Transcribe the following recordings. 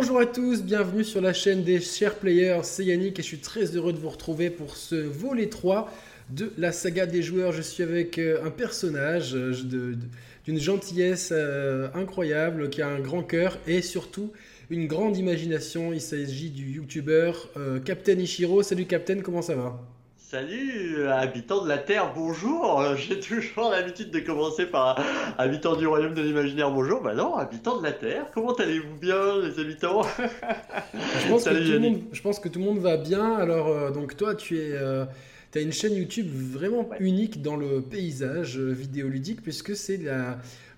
Bonjour à tous, bienvenue sur la chaîne des chers players, c'est Yannick et je suis très heureux de vous retrouver pour ce volet 3 de la saga des joueurs. Je suis avec euh, un personnage euh, d'une gentillesse euh, incroyable, qui a un grand cœur et surtout une grande imagination. Il s'agit du youtubeur Captain Ishiro. Salut Captain, comment ça va? Salut, habitants de la Terre, bonjour. J'ai toujours l'habitude de commencer par habitants du royaume de l'imaginaire, bonjour. Bah non, habitants de la Terre, comment allez-vous bien, les habitants? Je, pense que tout le monde, va bien. Alors, euh, donc toi, tu es. Euh, as une chaîne YouTube vraiment unique dans le paysage euh, vidéoludique puisque c'est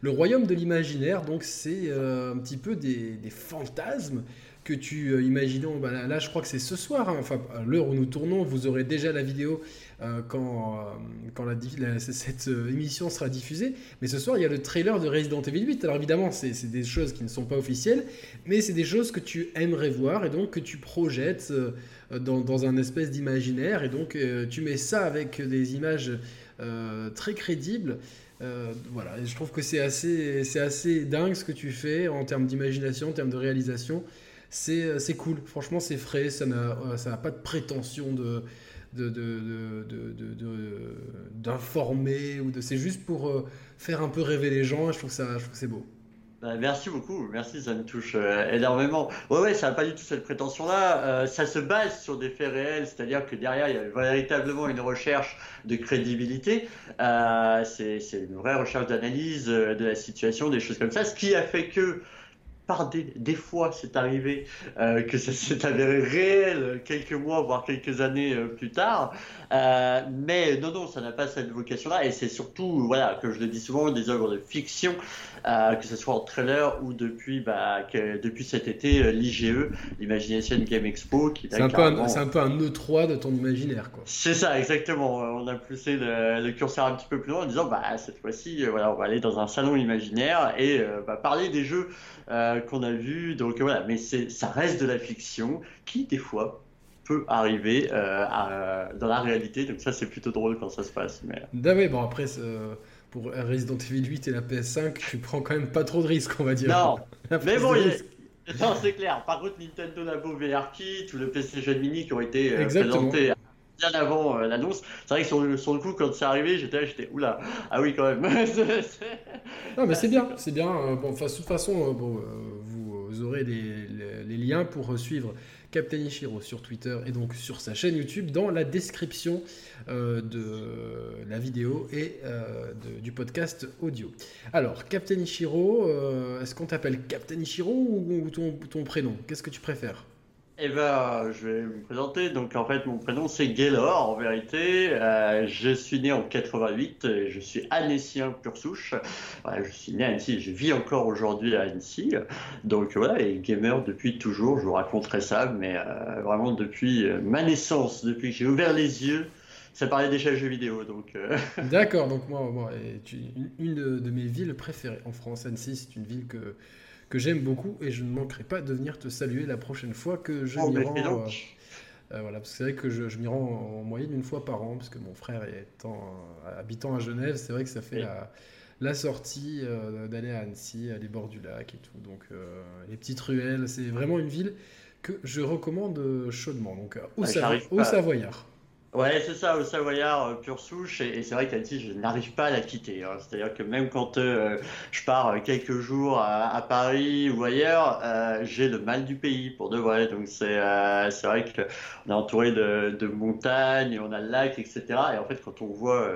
le royaume de l'imaginaire, donc c'est un petit peu des, des fantasmes que tu euh, imaginons, bah, là, je crois que c'est ce soir, hein, enfin l'heure où nous tournons, vous aurez déjà la vidéo euh, quand, euh, quand la, cette émission sera diffusée. Mais ce soir, il y a le trailer de Resident Evil 8. Alors évidemment, c'est des choses qui ne sont pas officielles, mais c'est des choses que tu aimerais voir et donc que tu projettes dans, dans, un espèce d'imaginaire. Et donc tu mets ça avec des images très crédibles. voilà, je trouve que c'est assez, assez dingue ce que tu fais en termes d'imagination, en termes de réalisation. Euh, c'est cool. Franchement, c'est frais. Ça n'a euh, pas de prétention d'informer ou de c'est juste pour euh, faire un peu rêver les gens je trouve ça je trouve c'est beau bah, merci beaucoup, merci, ça me touche énormément. Ouais, ouais, ça n'a pas du tout cette prétention-là. ça se base sur des faits réels, c'est-à-dire que derrière, il y a véritablement une recherche de crédibilité. c'est une vraie recherche d'analyse de la situation, des choses comme ça, ce qui a fait que des, fois, c'est arrivé euh, que ça s'est avéré réel quelques mois, voire quelques années euh, plus tard. Euh, mais non, non, ça n'a pas cette vocation-là. Et c'est surtout, voilà, que je le dis souvent, des œuvres de fiction, que ce soit en trailer ou depuis, bah, depuis cet été, l'IGE, l'Imagination Game Expo. C'est un, peu un, un peu un E3 de ton imaginaire, quoi. C'est ça, exactement. On a poussé le, curseur un petit peu plus loin en disant, bah, cette fois-ci, voilà, on va aller dans un salon imaginaire et bah, parler des jeux qu'on a vu. Donc voilà, mais ça reste de la fiction qui, des fois, peut arriver euh, dans la réalité. Donc ça, c'est plutôt drôle quand ça se passe. Mais... Ah bon, après, pour Resident Evil 8 et la PS5, tu prends quand même pas trop de risques, on va dire. Non, mais bon, non, c'est clair. Par contre, Nintendo Labo VR Kit ou le PlayStation Mini qui ont été euh, présentés bien avant euh, l'annonce. C'est vrai que sur le, sur le, coup, quand c'est arrivé, j'étais j'étais oula, ah oui, quand même. non, mais c'est bien, c'est bien. Bon, de toute façon, bon, vous aurez les, liens pour suivre Captain Ichiro sur Twitter et donc sur sa chaîne YouTube dans la description euh, de la vidéo et euh, du podcast audio. Alors, Captain Ichiro, euh, est-ce qu'on t'appelle Captain Ichiro ou, ton prénom? Qu'est-ce que tu préfères? Eh ben, je vais me présenter. Donc, en fait, mon prénom, c'est Gaylor, en vérité. Euh, je suis né en 88. Et je suis annécien pur souche. je suis né à Annecy. Je vis encore aujourd'hui à Annecy. Donc, voilà, et gamer depuis toujours. Je vous raconterai ça. Mais euh, vraiment, depuis euh, ma naissance, depuis que j'ai ouvert les yeux, ça parlait déjà jeux vidéo. Donc, D'accord. Donc, moi, moi une, de, de mes villes préférées en France, Annecy, c'est une ville que que j'aime beaucoup et je ne manquerai pas de venir te saluer la prochaine fois que je oh, m'y rends. Euh, euh, voilà, parce que c'est vrai que je, m'y rends en, moyenne une fois par an, parce que mon frère étant habitant à Genève, c'est vrai que ça fait la, sortie euh, d'aller à Annecy, à les bords du lac et tout. Donc les petites ruelles, c'est vraiment une ville que je recommande chaudement. Donc au, au Savoyard. Ouais, c'est ça, au Savoyard, euh, pure souche. Et, c'est vrai qu'Annecy, je n'arrive pas à la quitter. Hein. C'est-à-dire que même quand euh, je pars euh, quelques jours à, Paris ou ailleurs, j'ai le mal du pays pour de vrai. Donc c'est c'est vrai qu'on est entouré de, de montagnes, on a le lac, etc. Et en fait, quand on voit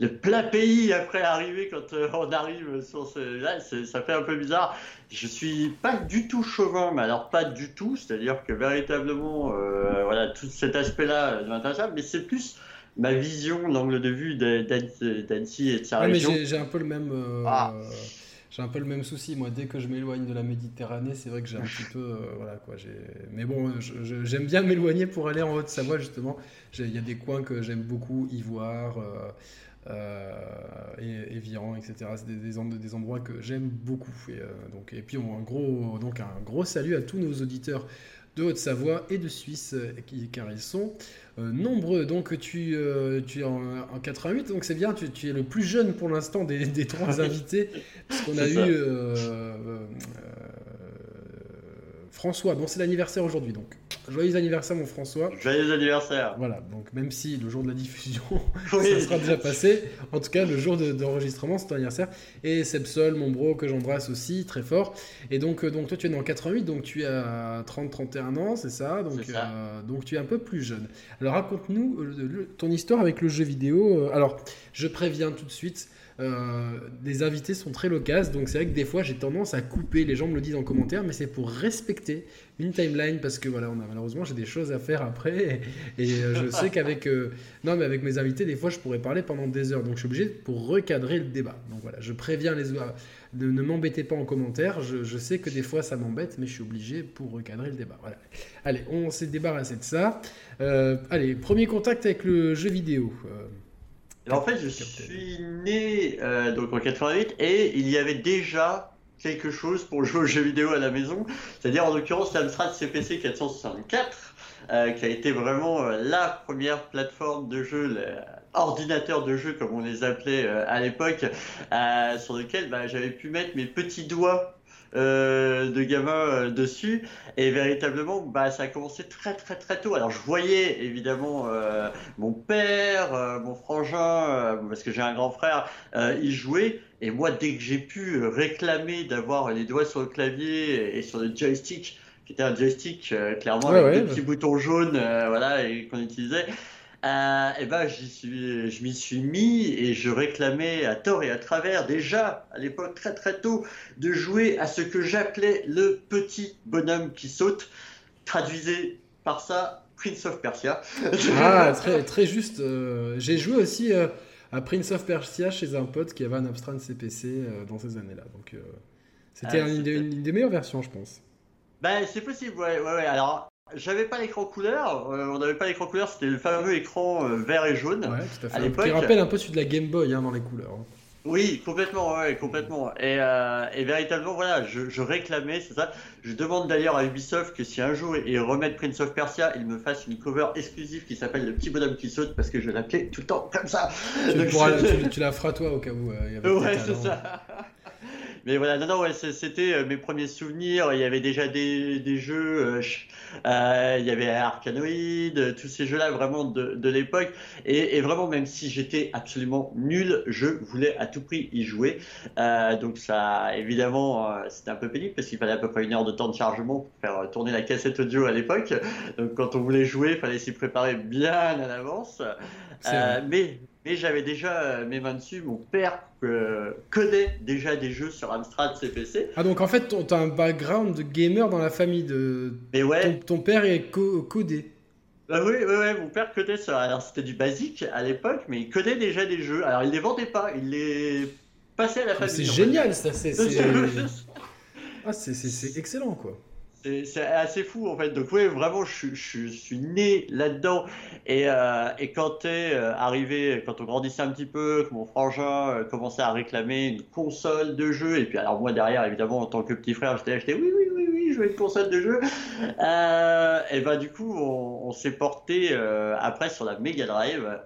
le plat pays après arriver quand euh, on arrive sur ce là ça fait un peu bizarre. Je suis pas du tout chauvin mais alors pas du tout. C'est à dire que véritablement euh, voilà tout cet aspect là ne m'intéresse pas mais c'est plus ma vision l'angle de vue d'Annecy et de sa région mais j'ai un peu le même euh, ah. j'ai un peu le même souci. Moi dès que je m'éloigne de la Méditerranée c'est vrai que j'ai un petit peu voilà quoi mais bon j'aime bien m'éloigner pour aller en Haute-Savoie justement. Il y a des coins que j'aime beaucoup Ivoire euh, et Evian, etc. C'est des, des, endroits que j'aime beaucoup. Et, euh, donc, et puis un gros, donc un gros salut à tous nos auditeurs de Haute-Savoie et de Suisse, euh, car ils sont nombreux. Donc tu, tu es en, 88, donc c'est bien, tu, es le plus jeune pour l'instant des, des, trois invités, puisqu'on a eu François, dont c'est l'anniversaire aujourd'hui. Donc, joyeux anniversaire, mon François. Joyeux anniversaire. Voilà, donc même si le jour de la diffusion, ça sera déjà passé, en tout cas, le jour d'enregistrement, c'est ton anniversaire. Et Sebsol, mon bro, que j'embrasse aussi, très fort. Et donc, euh, donc, toi, tu es né en 88, donc tu as 30-31 ans, c'est ça, donc, euh, donc tu es un peu plus jeune. Alors, raconte-nous ton histoire avec le jeu vidéo. Alors, je préviens tout de suite. Euh, les invités sont très loquaces, donc c'est vrai que des fois j'ai tendance à couper, les gens me le disent en commentaire, mais c'est pour respecter une timeline parce que voilà, on a, malheureusement j'ai des choses à faire après et, euh, je sais qu'avec euh, non mais avec mes invités des fois je pourrais parler pendant des heures, donc je suis obligé pour recadrer le débat. Donc voilà, je préviens les de, ne m'embêtez pas en commentaire, je, sais que des fois ça m'embête, mais je suis obligé pour recadrer le débat. Voilà. Allez, on s'est débarrassé de ça. allez, premier contact avec le jeu vidéo en fait, je suis né euh, donc en 88 et il y avait déjà quelque chose pour jouer aux jeux vidéo à la maison. C'est-à-dire en l'occurrence l'Amstrad CPC 464, euh, qui a été vraiment euh, la première plateforme de jeu, ordinateur de jeu comme on les appelait à l'époque, sur lequel bah, j'avais pu mettre mes petits doigts euh, de gamins euh, dessus. Et véritablement, bah, ça a commencé très très très tôt. Alors je voyais évidemment euh, mon père, mon frangin, parce que j'ai un grand frère, y jouer. Et moi, dès que j'ai pu réclamer d'avoir les doigts sur le clavier et sur le joystick, qui était un joystick clairement avec deux petits boutons jaunes, voilà, et qu'on utilisait euh, et ben suis, je m'y suis mis et je réclamais à tort et à travers déjà à l'époque très très tôt de jouer à ce que j'appelais le petit bonhomme qui saute, traduisé par ça Prince of Persia. ah très très juste. Euh, j'ai joué aussi euh, à Prince of Persia chez un pote qui avait un Amstrad CPC euh, dans ces années-là, donc c'était ah, une, une, des meilleures versions je pense. Ben, c'est possible, ouais, ouais, ouais. Alors, j'avais pas l'écran couleur, euh, on n'avait pas l'écran couleur, c'était le fameux écran euh, vert et jaune ouais, tout à, fait. l'époque. Qui rappelle un peu celui de la Game Boy hein, dans les couleurs. Hein. Oui, complètement, ouais, complètement. Et, euh, et véritablement, voilà, je, je réclamais, c'est ça. Je demande d'ailleurs à Ubisoft que si un jour ils remettent Prince of Persia, ils me fassent une cover exclusive qui s'appelle Le petit bonhomme qui saute parce que je l'appelais tout le temps comme ça. Tu, Donc, tu, la feras toi au cas où. il y avait ouais, c'est ça. Mais voilà, non, non, ouais, c'était euh, mes premiers souvenirs. Il y avait déjà des, des jeux, euh, euh, il y avait Arkanoid, tous ces jeux-là vraiment de, de l'époque. Et, et, vraiment, même si j'étais absolument nul, je voulais à tout prix y jouer. donc ça, évidemment, c'était un peu pénible parce qu'il fallait à peu près une heure de temps de chargement pour faire tourner la cassette audio à l'époque. Donc quand on voulait jouer, il fallait s'y préparer bien à l'avance. mais mais j'avais déjà euh, mes mains dessus. Mon père euh, connaît déjà des jeux sur Amstrad CPC. Ah, donc en fait, tu as un background de gamer dans la famille de. Mais ouais. Ton, père est codé. Bah oui, oui, oui, mon père codait ça. Alors c'était du basique à l'époque, mais il codait déjà des jeux. Alors il les vendait pas, il les passait à la famille. C'est génial, ça. C'est. ah, c'est excellent, quoi. C'est assez fou en fait. Donc oui, vraiment, je, suis né là-dedans. Et, euh, quand t'es euh, arrivé, quand on grandissait un petit peu, que mon frangin euh, commençait à réclamer une console de jeu, et puis alors moi derrière, évidemment, en tant que petit frère, j'étais acheté oui, oui, oui, oui, je veux une console de jeu. et ben du coup, on, s'est porté après sur la Mega Drive,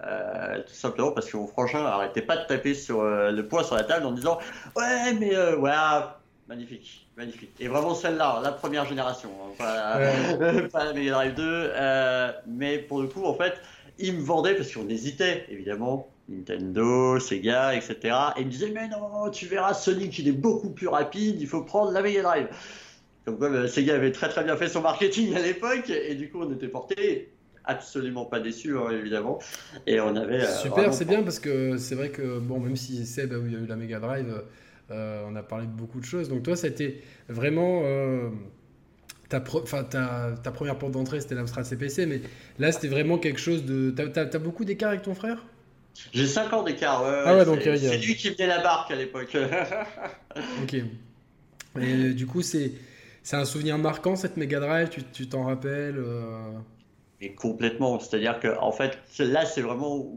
tout simplement parce que mon frangin arrêtait pas de taper sur le poing sur la table en disant ouais, mais voilà, magnifique magnifique. Et vraiment celle-là, la première génération, hein, pas, la Mega Drive 2. Euh, mais pour le coup, en fait, ils me vendaient parce qu'on hésitait, évidemment. Nintendo, Sega, etc. Et ils me disaient, mais non, tu verras, Sonic, il est beaucoup plus rapide, il faut prendre la Mega Drive. Comme quoi, euh, Sega avait très très bien fait son marketing à l'époque, et du coup, on était porté absolument pas déçus, hein, évidemment. Et on avait. Euh, Super, c'est bien parce que c'est vrai que, bon, même si Seb a eu la Mega Drive euh, on a parlé de beaucoup de choses. Donc toi, c'était vraiment... Euh, ta, ta, première porte d'entrée, c'était l'Amstrad CPC, mais là, c'était vraiment quelque chose de... T'as as, beaucoup d'écart avec ton frère? J'ai 5 ans d'écart, ah ouais, donc c'est lui qui venait la barque à l'époque. ok. Et euh, du coup, c'est un souvenir marquant, cette Mega Drive, tu t'en rappelles Et complètement, c'est-à-dire que en fait, là, c'est vraiment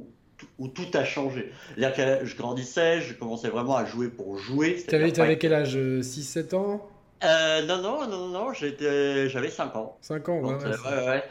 où tout a changé. C'est-à-dire que je grandissais, je commençais vraiment à jouer pour jouer. Tu avais, quel âge 6-7 euh, ans? Euh, Non, non, non, non, j'avais 5 ans. 5 ans, ouais, ouais, ouais.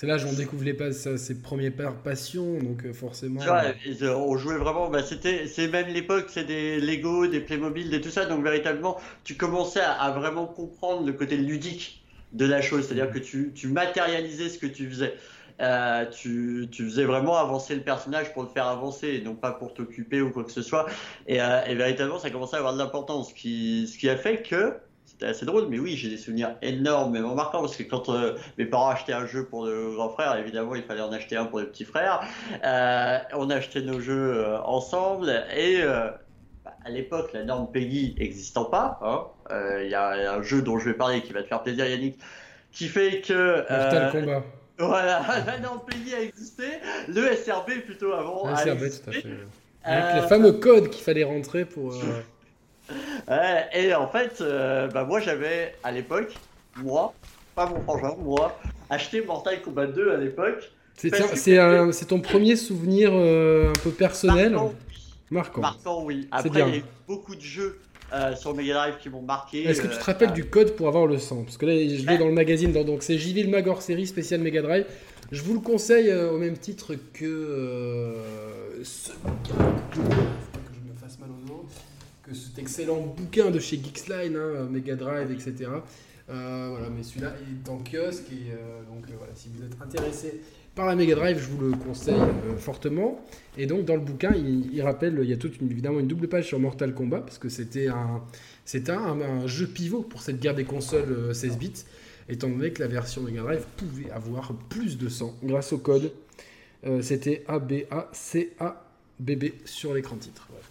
C'est là où on découvre les pas, ses premières passions, donc euh, forcément. on jouait vraiment, bah, c'était, c'est même l'époque, c'est des Lego, des Playmobil, des tout ça, donc véritablement, tu commençais à, vraiment comprendre le côté ludique de la chose, c'est-à-dire que tu, tu, matérialisais ce que tu faisais. Euh, tu, tu, faisais vraiment avancer le personnage pour le faire avancer et non pas pour t'occuper ou quoi que ce soit. Et, euh, et véritablement, ça commençait à avoir de l'importance, ce qui, ce qui a fait que c'était assez drôle, mais oui, j'ai des souvenirs énormément marquants parce que quand euh, mes parents achetaient un jeu pour le grand frère, évidemment, il fallait en acheter un pour le petit frère. Euh, on achetait nos jeux euh, ensemble et bah, à l'époque, la norme Peggy n'existant pas, il hein, y a un jeu dont je vais parler qui va te faire plaisir, Yannick, qui fait que. Mortal Kombat. Voilà, la norme Peggy a existé, le SRB plutôt avant. Le SRB, tout à fait. Avec les fameux codes qu'il fallait rentrer pour et en fait, euh, bah, moi j'avais à l'époque, moi, pas mon frangin, moi, acheté Mortal Kombat 2 à l'époque. C'est ton premier souvenir euh, un peu personnel Marquant. Marquant, oui. Après, il y a eu beaucoup de jeux euh, sur Mega Drive qui m'ont marqué. Est-ce que tu te rappelles du code pour avoir le sang Parce que là, je l'ai dans le magazine, donc c'est JV le Magor série spéciale Mega Drive. Je vous le conseille au même titre que ce que cet excellent bouquin de chez Geeksline, hein, Mega Drive, etc. Euh, voilà, mais celui-là est en kiosque et euh, donc euh, voilà, si vous êtes intéressé par la Mega Drive, je vous le conseille fortement. Et donc dans le bouquin, il, rappelle, il y a toute une, évidemment une double page sur Mortal Kombat parce que c'était un, jeu pivot pour cette guerre des consoles 16 bits, étant donné que la version Mega Drive pouvait avoir plus de sang grâce au code. c'était ABACABB sur l'écran titre. Euh,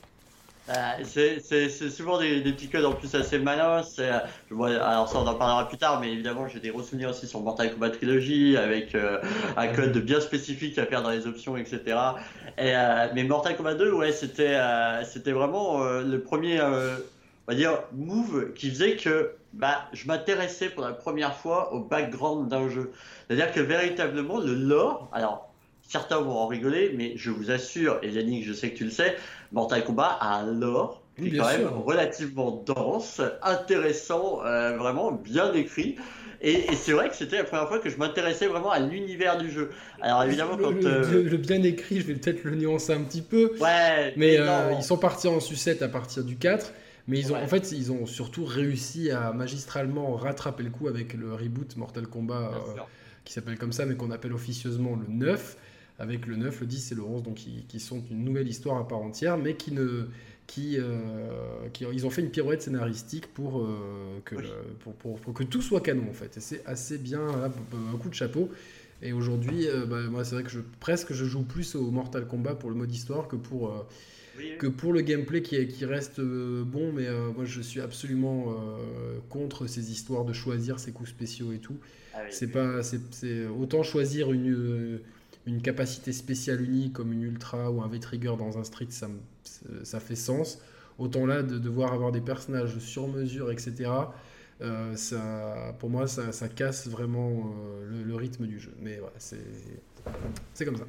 c'est souvent des, petits codes en plus assez malins. Euh, alors ça on en parlera plus tard, mais évidemment j'ai des souvenirs aussi sur Mortal Kombat Trilogy avec euh, un code bien spécifique à faire dans les options, etc. Et, mais Mortal Kombat 2, ouais, c'était c'était vraiment le premier, on va dire, move qui faisait que bah, je m'intéressais pour la première fois au background d'un jeu. C'est-à-dire que véritablement le lore, alors certains vont en rigoler, mais je vous assure, et Yannick, je sais que tu le sais, Mortal Kombat a un lore qui est quand même relativement dense, intéressant, euh, vraiment bien écrit. Et, c'est vrai que c'était la première fois que je m'intéressais vraiment à l'univers du jeu. Alors évidemment, le, quand. Le, le, bien écrit, je vais peut-être le nuancer un petit peu. Ouais. Mais, euh, ils sont partis en sucette à partir du 4. Mais ils ont, en fait, ils ont surtout réussi à magistralement rattraper le coup avec le reboot Mortal Kombat, euh, qui s'appelle comme ça, mais qu'on appelle officieusement le 9 avec le 9, le 10 et le 11, donc qui, sont une nouvelle histoire à part entière, mais qui ne. Qui, euh, qui ils ont fait une pirouette scénaristique pour, euh, que, pour, pour, que tout soit canon en fait. Et c'est assez bien, un coup de chapeau. Et aujourd'hui, euh, bah, moi c'est vrai que je, presque je joue plus au Mortal Kombat pour le mode histoire que pour, que pour le gameplay qui, qui reste bon. Mais moi je suis absolument contre ces histoires de choisir ses coups spéciaux et tout. Ah c'est pas, c'est autant choisir une une capacité spéciale unique comme une Ultra ou un V-Trigger dans un Street, ça, ça fait sens. Autant là, de devoir avoir des personnages sur mesure, etc., euh, ça, pour moi, ça, ça casse vraiment euh, le, rythme du jeu. Mais voilà, c'est comme ça.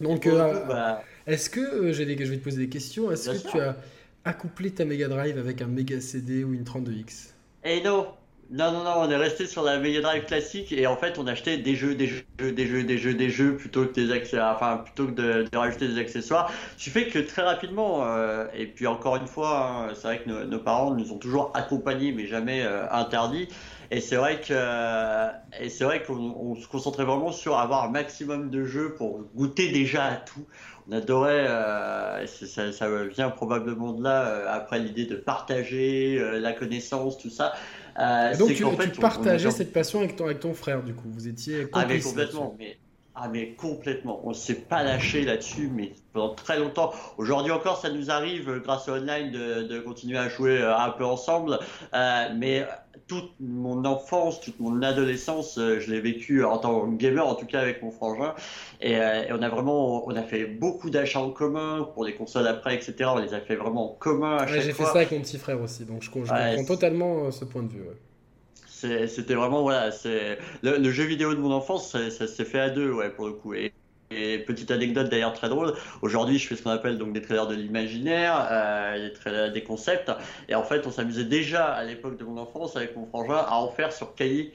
Donc, euh, bah, est-ce que, j'ai je vais te poser des questions, est-ce que tu as accouplé ta Mega Drive avec un Mega CD ou une 32X Eh non non, non, non, on est resté sur la Mega Drive classique et en fait on achetait des jeux, des jeux, des jeux, des jeux, des jeux plutôt que des accessoires, enfin plutôt que de, rajouter des accessoires. Ce qui fait que très rapidement, euh, et puis encore une fois, hein, c'est vrai que nos, parents nous ont toujours accompagnés mais jamais euh, interdits. Et c'est vrai que, et c'est vrai qu'on se concentrait vraiment sur avoir un maximum de jeux pour goûter déjà à tout. On adorait, euh, ça, vient probablement de là, après l'idée de partager la connaissance, tout ça. Euh, donc tu, partageais cette passion avec ton, avec ton frère, du coup, vous étiez Ah mais complètement, mais, ah mais complètement, on s'est pas lâché là-dessus, mais pendant très longtemps. Aujourd'hui encore, ça nous arrive, euh, grâce au online, de, de continuer à jouer euh, un peu ensemble, euh, mais toute mon enfance, toute mon adolescence, je l'ai vécu en tant que gamer, en tout cas avec mon frangin. Et, euh, on a vraiment, on a fait beaucoup d'achats en commun pour les consoles après, etc. On les a fait vraiment en commun à chaque J'ai fait ça avec mon petit frère aussi, donc je, comprends totalement ce point de vue. C'était vraiment, voilà, c'est le, le, jeu vidéo de mon enfance, ça, ça s'est fait à deux, ouais, pour le coup. Et, et petite anecdote d'ailleurs très drôle, aujourd'hui je fais ce qu'on appelle donc des trailers de l'imaginaire, euh, des des concepts, et en fait on s'amusait déjà à l'époque de mon enfance avec mon frangin à en faire sur cahier.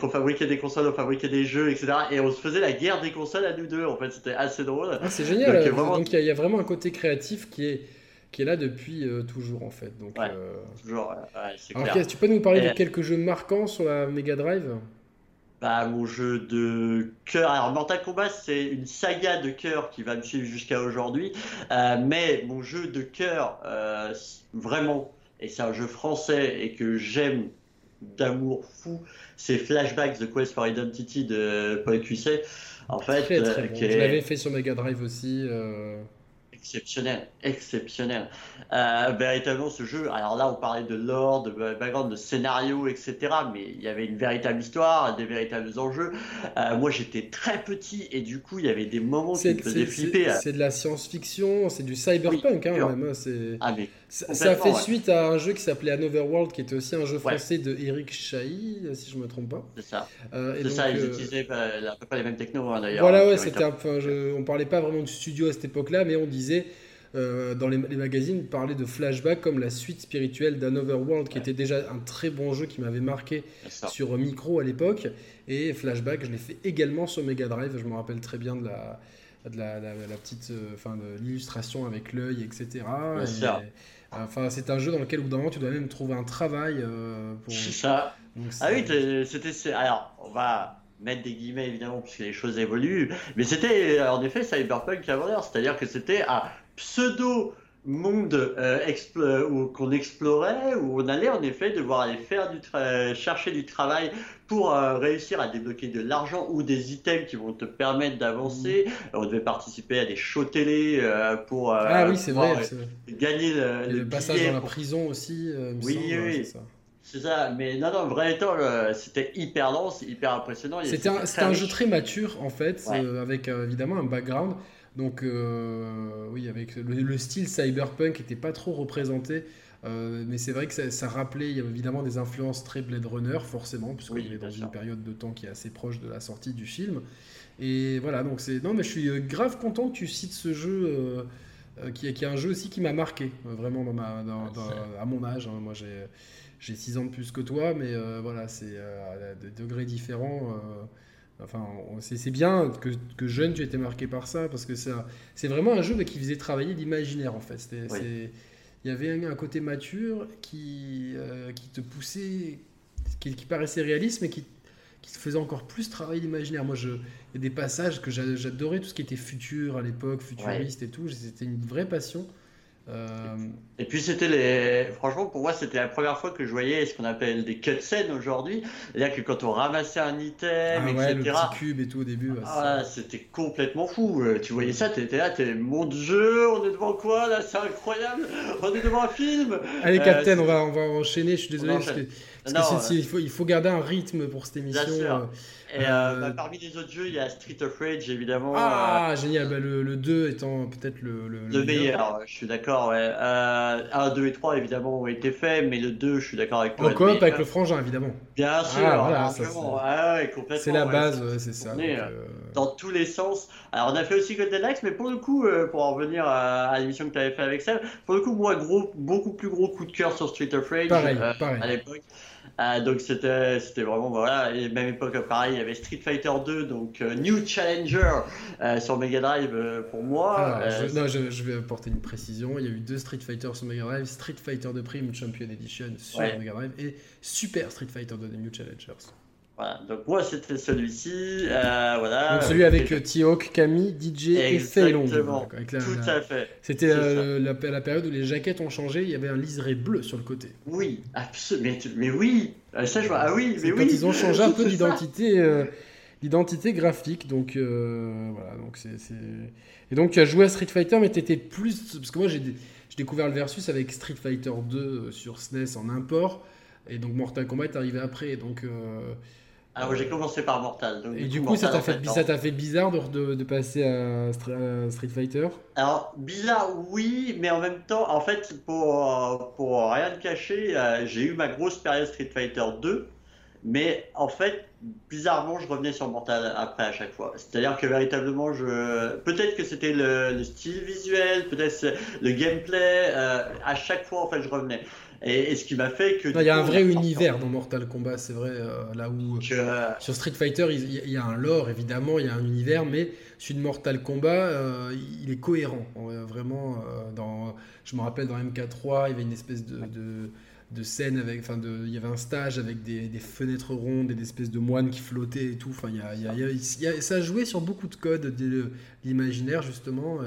qu'on fabriquait des consoles, on fabriquait des jeux, etc. Et on se faisait la guerre des consoles à nous deux. En fait, c'était assez drôle. Ah, c'est génial. Donc, il y, a vraiment un côté créatif qui est qui est là depuis toujours en fait. Donc, toujours, c'est clair. tu peux nous parler de quelques jeux marquants sur la Mega Drive? Bah, mon jeu de cœur. Alors, Mortal Kombat, c'est une saga de cœur qui va me suivre jusqu'à aujourd'hui. mais mon jeu de cœur, vraiment, et c'est un jeu français et que j'aime d'amour fou, c'est Flashbacks The Quest for Identity de Paul Cuisset. En fait, très, très bon. je l'avais fait sur Mega Drive aussi. Euh exceptionnel, exceptionnel. Euh, véritablement, ce jeu, alors là, on parlait de lore, de background, de scénario, etc. Mais il y avait une véritable histoire, des véritables enjeux. Euh, moi, j'étais très petit et du coup, il y avait des moments qui me faisaient flipper. C'est de la science-fiction, c'est du cyberpunk, hein, même. Hein, ah, mais ça, fait suite à un jeu qui s'appelait Another World, qui était aussi un jeu français de Eric Chahi, si je ne me trompe pas. C'est ça. Euh, c'est ça, ils utilisaient à peu près les mêmes technos, hein, d'ailleurs. Voilà, ouais, c'était un peu. On parlait pas vraiment du studio à cette époque-là, mais on disait euh, dans les, magazines, parlait de Flashback comme la suite spirituelle d'Anotherworld, qui était déjà un très bon jeu qui m'avait marqué sur Micro à l'époque. Et Flashback, je l'ai fait également sur Mega Drive. Je me rappelle très bien de la, de la, petite, euh, enfin, de l'illustration avec l'œil, etc. enfin, c'est un jeu dans lequel, au bout d'un moment, tu dois même trouver un travail. Euh, c'est ça. ah oui, c'était. Alors, on va mettre des guillemets évidemment puisque les choses évoluent, mais c'était en effet Cyberpunk avant l'heure, c'est-à-dire que c'était un pseudo monde euh, euh qu'on explorait où on allait en effet devoir aller faire du chercher du travail pour euh, réussir à débloquer de l'argent ou des items qui vont te permettre d'avancer. Mmh. On devait participer à des shows télé pour ah oui c'est vrai, gagner le, le passage dans la prison aussi. oui oui. Ça. C'est ça, mais non, non, vrai étant, c'était hyper dense, hyper impressionnant. C'était un, un jeu très mature, en fait, euh, avec euh, évidemment un background. Donc, euh, oui, avec le, style cyberpunk n'était pas trop représenté. mais c'est vrai que ça, rappelait évidemment des influences très Blade Runner, forcément, puisqu'on est dans une période de temps qui est assez proche de la sortie du film. Et voilà, donc c'est. Non, mais je suis grave content que tu cites ce jeu. qui, est un jeu aussi qui m'a marqué, vraiment dans ma, à mon âge. Hein. Moi, j'ai j'ai 6 ans de plus que toi, mais euh, voilà, c'est euh, à des degrés différents. Euh, enfin, c'est bien que, que, jeune tu étais marqué par ça, parce que c'est vraiment un jeu qui faisait travailler l'imaginaire en fait. Il y avait un, côté mature qui, qui te poussait, qui, qui, paraissait réaliste, mais qui, qui te faisait encore plus travailler l'imaginaire. Moi, il y a des passages que j'adorais, tout ce qui était futur à l'époque, futuriste et tout, c'était une vraie passion. Euh, et puis c'était les. Franchement, pour moi, c'était la première fois que je voyais ce qu'on appelle des cutscenes aujourd'hui. C'est-à-dire que quand on ramassait un item, ah ouais, etc. Le petit cube et tout au début. ah, c'était complètement fou. Euh, tu voyais ça, t'étais là, t'es mon dieu, on est devant quoi là? C'est incroyable. On est devant un film. Allez, euh, Captain, on va, on va enchaîner. Je suis désolé parce que, parce que il, faut, il faut garder un rythme pour cette émission. Euh, euh, bah, parmi les autres jeux, il y a Street of Rage, évidemment. Ah, euh, génial. Bah, le, le, 2 étant peut-être le, le, le, meilleur. Je suis d'accord, ouais. 1, 2 et 3, évidemment, ont été faits, mais le 2, je suis d'accord avec toi. En coop avec le frangin, évidemment. Bien sûr. Ah, voilà, ah, c'est la base, c'est ça. Dans tous les sens. Alors, on a fait aussi Golden Axe, mais pour le coup, pour en revenir à, l'émission que tu avais fait avec Seb, pour le coup, moi, gros, beaucoup plus gros coup de cœur sur Street of Rage pareil, pareil. à l'époque. Euh, donc c'était c'était vraiment voilà et même époque pareil il y avait Street Fighter 2 donc euh, New Challenger euh, sur Mega Drive pour moi. je, non je, vais apporter une précision il y a eu deux Street Fighter sur Mega Drive Street Fighter 2 Prime Champion Edition sur Mega Drive et Super Street Fighter 2 New Challengers. Voilà, donc moi c'était celui-ci, voilà. Donc celui avec euh, T-Hawk, Camille, DJ et. Exactement, tout à fait. C'était euh, la, période où les jaquettes ont changé, il y avait un liseré bleu sur le côté. Oui, absolument, mais, oui, euh, ça je vois, ah oui, mais oui. ils ont changé un peu d'identité, d'identité graphique, donc voilà, donc c'est... Et donc tu as joué à Street Fighter, mais tu étais plus... Parce que moi j'ai découvert le Versus avec Street Fighter 2 sur SNES en import, et donc Mortal Kombat est arrivé après, donc... Alors ah j'ai commencé par Mortal. et du coup, ça t'a fait, fait, bizarre de, de, passer à, Street Fighter? Alors, bizarre, oui, mais en même temps, en fait, pour, pour rien te cacher, euh, j'ai eu ma grosse période Street Fighter 2. Mais en fait, bizarrement, je revenais sur Mortal après à chaque fois. C'est-à-dire que véritablement, je peut-être que c'était le, style visuel, peut-être le gameplay. Euh, à chaque fois, en fait, je revenais. Et, ce qui m'a fait que. Il y a un vrai univers dans Mortal Kombat, c'est vrai. Euh, là où euh, sur Street Fighter, il, y a un lore évidemment, il y a un univers, mais celui de Mortal Kombat, il est cohérent. Vraiment, dans, je me rappelle dans MK3, il y avait une espèce de de scènes avec, enfin, de, il y avait un stage avec des, fenêtres rondes et des espèces de moines qui flottaient et tout. Enfin, il y a, ça a joué sur beaucoup de codes de l'imaginaire justement.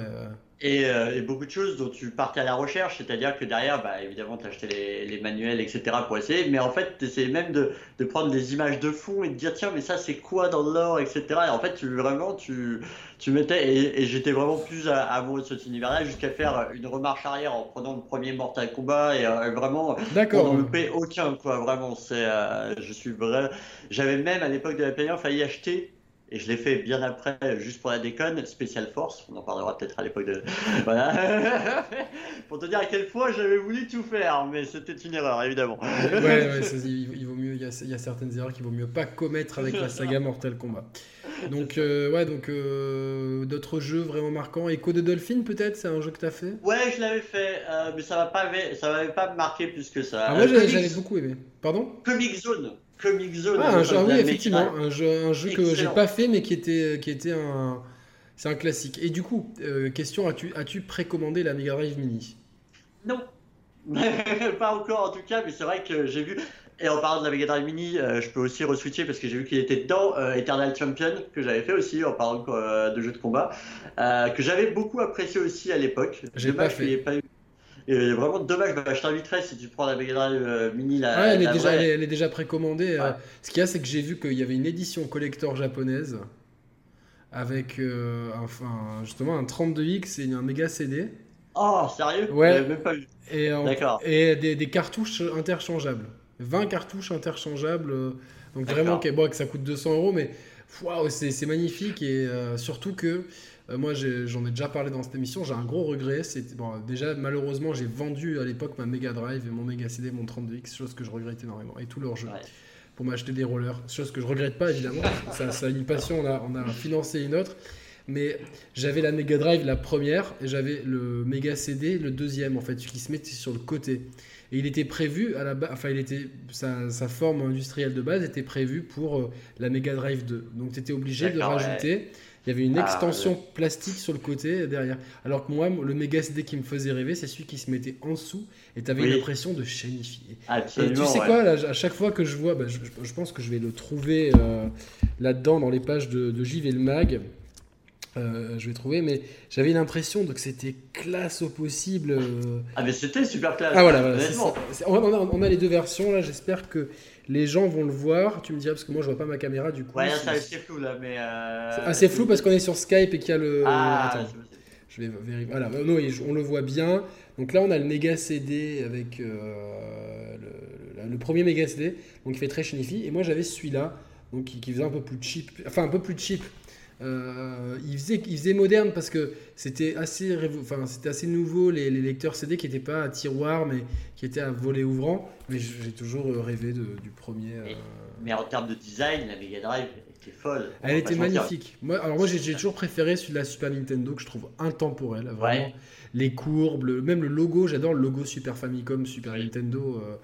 Euh. Euh, et, beaucoup de choses dont tu partais à la recherche, c'est-à-dire que derrière, bah, évidemment, tu achetais les, les, manuels, etc. pour essayer, mais en fait, tu essayais même de, de, prendre des images de fond et de dire, tiens, mais ça, c'est quoi dans l'or, etc. Et en fait, tu, vraiment, tu, tu mettais, et, j'étais vraiment plus amoureux de cet univers-là, jusqu'à faire une remarche arrière en prenant le premier Mortal Kombat, et euh, vraiment, on ne paie aucun, quoi, vraiment, c'est, euh, je suis vrai. J'avais même, à l'époque de la payant failli acheter et je l'ai fait bien après, juste pour la déconne, Special Force. On en parlera peut-être à l'époque de. Voilà. pour te dire à quel point j'avais voulu tout faire, mais c'était une erreur, évidemment. ouais, ouais il, vaut mieux. Il y, a, certaines erreurs qu'il vaut mieux pas commettre avec la saga Mortal Kombat. Donc, euh, ouais, donc euh, d'autres jeux vraiment marquants. Echo de Dolphin, peut-être C'est un jeu que tu as fait? Ouais, je l'avais fait, euh, mais ça m'a pas, ça m'avait pas marqué plus que ça. Ah, moi, j'avais beaucoup aimé. Pardon? Comic Zone. Comic Zone. Ah, un jeu, oui, effectivement, un jeu, un jeu que j'ai pas fait, mais qui était, qui était un, c'est un classique. Et du coup, euh, question, as-tu, as-tu précommandé la Mega Drive Mini? Non, pas encore en tout cas, mais c'est vrai que j'ai vu. Et en parlant de la Mega Drive Mini, euh, je peux aussi reswitcher parce que j'ai vu qu'il était dans euh, Eternal Champion, que j'avais fait aussi en parlant de jeux de combat, que j'avais beaucoup apprécié aussi à l'époque. J'ai pas fait. Pas et vraiment dommage, bah, je t'inviterai si tu prends la Mega Drive euh, Mini. La, ouais, elle, est déjà, elle, est, déjà, précommandée. Euh. ce qu'il y a, c'est que j'ai vu qu'il y avait une édition collector japonaise avec euh, enfin, justement un 32X et un méga CD. Oh, sérieux? Ouais. Même pas vu. Et, et des, des, cartouches interchangeables. 20 cartouches interchangeables. Donc vraiment, bon, que ça coûte 200 euros, mais wow, c'est magnifique et surtout que euh, moi, j'en ai, déjà parlé dans cette émission. J'ai un gros regret. C'est bon, déjà malheureusement, j'ai vendu à l'époque ma Mega Drive et mon Mega CD, mon 32X, chose que je regrette énormément, et tous leurs jeux. Pour m'acheter des rollers, chose que je regrette pas évidemment. ça, ça a une passion. On a, on a financé une autre. Mais j'avais la Mega Drive la première et j'avais le Mega CD le deuxième en fait, qui se mettait sur le côté. Et il était prévu à la enfin il était sa, sa, forme industrielle de base était prévue pour euh, la Mega Drive 2. Donc tu étais obligé de rajouter il y avait une ah, extension plastique sur le côté derrière. Alors que moi, le méga CD qui me faisait rêver, c'est celui qui se mettait en dessous et tu avais l'impression de shinifier. Absolument, tu sais quoi, à chaque fois que je vois, bah, je, pense que je vais le trouver euh, là-dedans dans les pages de, de et le Mag. Euh, je vais trouver, mais j'avais l'impression que c'était classe au possible. Euh. Ah, mais c'était super classe. Ah, voilà, voilà on, a, on, a, les deux versions là. J'espère que les gens vont le voir. Tu me diras, parce que moi je vois pas ma caméra du coup. Ouais, c'est assez flou là, mais. Euh... C'est assez flou parce qu'on est sur Skype et qu'il y a le. Ah, Attends, je vais vérifier. Voilà, non, on le voit bien. Donc là, on a le méga CD avec euh, le, premier méga CD, donc il fait très shinifi. Et moi j'avais celui-là, donc qui, qui, faisait un peu plus cheap, enfin un peu plus cheap euh, il, faisait, il faisait moderne parce que c'était assez, enfin, c'était assez nouveau, les, lecteurs CD qui n'étaient pas à tiroir, mais qui étaient à volet ouvrant. Mais j'ai toujours rêvé du premier. Euh, mais, en termes de design, la Mega Drive était folle. Elle était magnifique. Moi, alors moi, j'ai toujours préféré celui de la Super Nintendo que je trouve intemporel. Vraiment. Les courbes, même le logo, j'adore le logo Super Famicom, Super Nintendo. Euh, euh,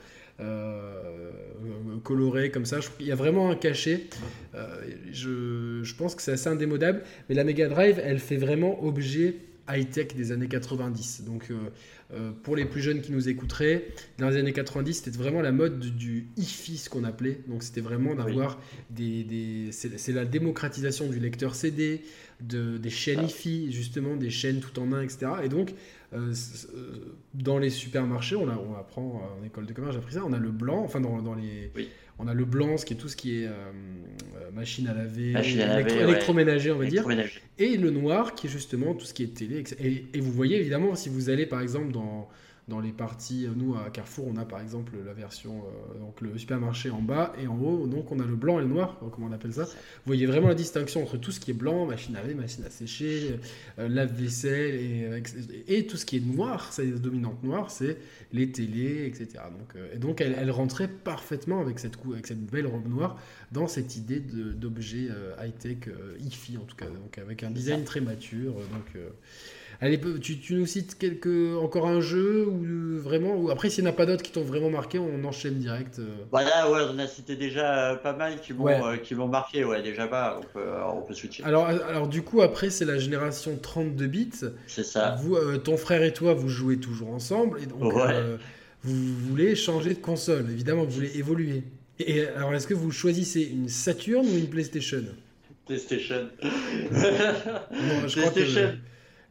coloré comme ça. il y a vraiment un cachet. Euh, je, je, pense que c'est assez indémodable. Mais la Mega Drive, elle fait vraiment objet high-tech des années 90. Donc, euh, pour les plus jeunes qui nous écouteraient, dans les années 90, c'était vraiment la mode du hi-fi, ce qu'on appelait. Donc, c'était vraiment d'avoir des. des c'est la démocratisation du lecteur CD, de, des chaînes hi-fi, justement, des chaînes tout en un, etc. Et donc, euh, euh, dans les supermarchés, on, a, on apprend euh, en école de commerce, j'ai appris ça, on a le blanc, enfin dans, dans les... On a le blanc, ce qui est tout ce qui est machine à laver, électroménager, on va dire. Et le noir, qui est justement tout ce qui est télé. Et, et, vous voyez évidemment, si vous allez par exemple dans, dans les parties. Nous, à Carrefour, on a par exemple la version, donc le supermarché en bas et en haut, donc on a le blanc et le noir, comment on appelle ça. Vous voyez vraiment la distinction entre tout ce qui est blanc, machine à laver, machine à sécher, lave-vaisselle et, et, tout ce qui est noir, c'est dominante noire, c'est les télés, etc. Donc, et donc elle, elle, rentrait parfaitement avec cette, avec cette belle robe noire dans cette idée d'objet high-tech, hi-fi en tout cas, donc avec un design très mature. Donc, Allez, tu, tu, nous cites quelques, encore un jeu ou vraiment ou après s'il n'y en a pas d'autres qui t'ont vraiment marqué, on enchaîne direct. Euh. Voilà, ouais, on a cité déjà euh, pas mal qui m'ont euh, qui m'ont marqué, ouais, déjà pas, on peut, on peut switcher. Alors, alors du coup après c'est la génération 32 bits. C'est ça. Vous, ton frère et toi vous jouez toujours ensemble et donc vous voulez changer de console, évidemment vous voulez évoluer. Et alors est-ce que vous choisissez une Saturn ou une PlayStation? PlayStation. non, je PlayStation. Crois que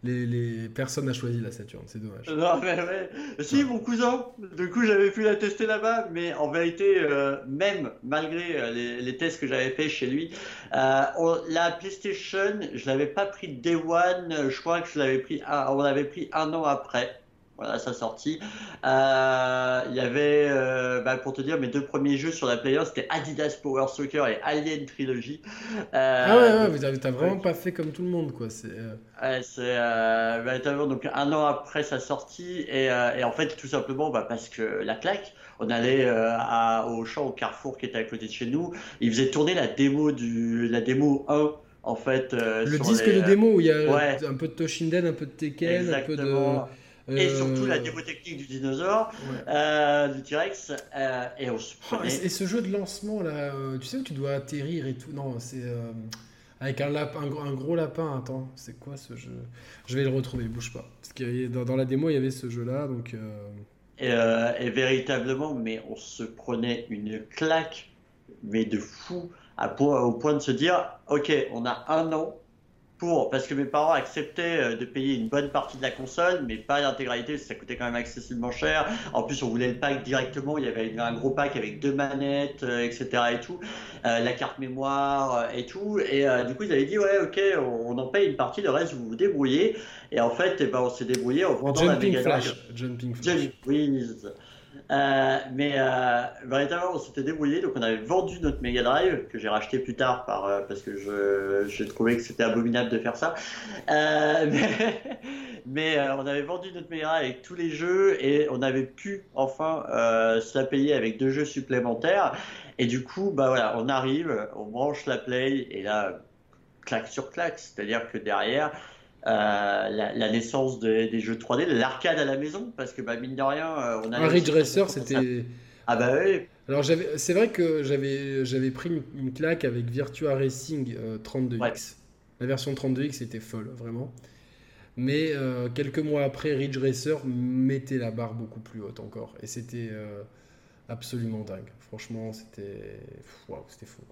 les, les personnes n'ont choisi la Saturn, c'est dommage. Non, mais ouais. Si, mon cousin, du coup, j'avais pu la tester là-bas, mais en vérité, euh, même malgré euh, les, les, tests que j'avais fait chez lui, euh, la PlayStation, je l'avais pas pris Day One, je crois que je l'avais pris, on l'avait pris un an après voilà sa sortie. Euh, il y avait, euh, bah, pour te dire, mes deux premiers jeux sur la Player, c'était Adidas Power Soccer et Alien Trilogy. Euh, ah ouais, ouais, vous t'as vraiment pas fait comme tout le monde, quoi. C'est. Ouais, c'est bah, donc un an après sa sortie et, et en fait tout simplement bah, parce que la claque. On allait à, au champ au Carrefour qui était à côté de chez nous. Il faisait tourner la démo du la démo 1 en fait. le disque de démo où il y a un peu de Toshinden, un peu de Tekken, un peu de et surtout la euh, démo technique du dinosaure, euh, du T-Rex, euh, et on oh, et, ce jeu de lancement là, tu sais où tu dois atterrir et tout? Non, c'est avec un, lapin, un, gros lapin. Attends, c'est quoi ce jeu? Je vais le retrouver, bouge pas. Parce que dans, dans, la démo, il y avait ce jeu là, donc. Et, et, véritablement, mais on se prenait une claque, mais de fou, à au point de se dire, ok, on a un an pour, parce que mes parents acceptaient euh, de payer une bonne partie de la console, mais pas l'intégralité, ça coûtait quand même excessivement cher. En plus, on voulait le pack directement, il y avait un gros pack avec deux manettes, euh, etc. et tout, euh, la carte mémoire et tout. Et du coup, ils avaient dit, ouais, ok, on, en paye une partie, le reste, vous vous débrouillez. Et en fait, eh ben, on s'est débrouillé en vendant Jumping la Mega Flash. Jumping Flash. Euh, mais euh, véritablement, on s'était débrouillé, donc on avait vendu notre Mega Drive que j'ai racheté plus tard euh, parce que j'ai trouvé que c'était abominable de faire ça. Euh, mais, mais on avait vendu notre Mega Drive avec tous les jeux et on avait pu enfin se la payer avec deux jeux supplémentaires. Et du coup, bah voilà, on arrive, on branche la Play et là, claque sur claque, c'est-à-dire que derrière, euh, la, naissance des jeux 3D, l'arcade à la maison, parce que bah, mine de rien, euh, on a. Un Ridge Racer, c'était. Ah bah oui. Alors c'est vrai que j'avais pris une, claque avec Virtua Racing 32X. Euh, la version 32X était folle, vraiment. Mais quelques mois après, Ridge Racer mettait la barre beaucoup plus haute encore. Et c'était absolument dingue. Franchement, c'était wow, c'était fou.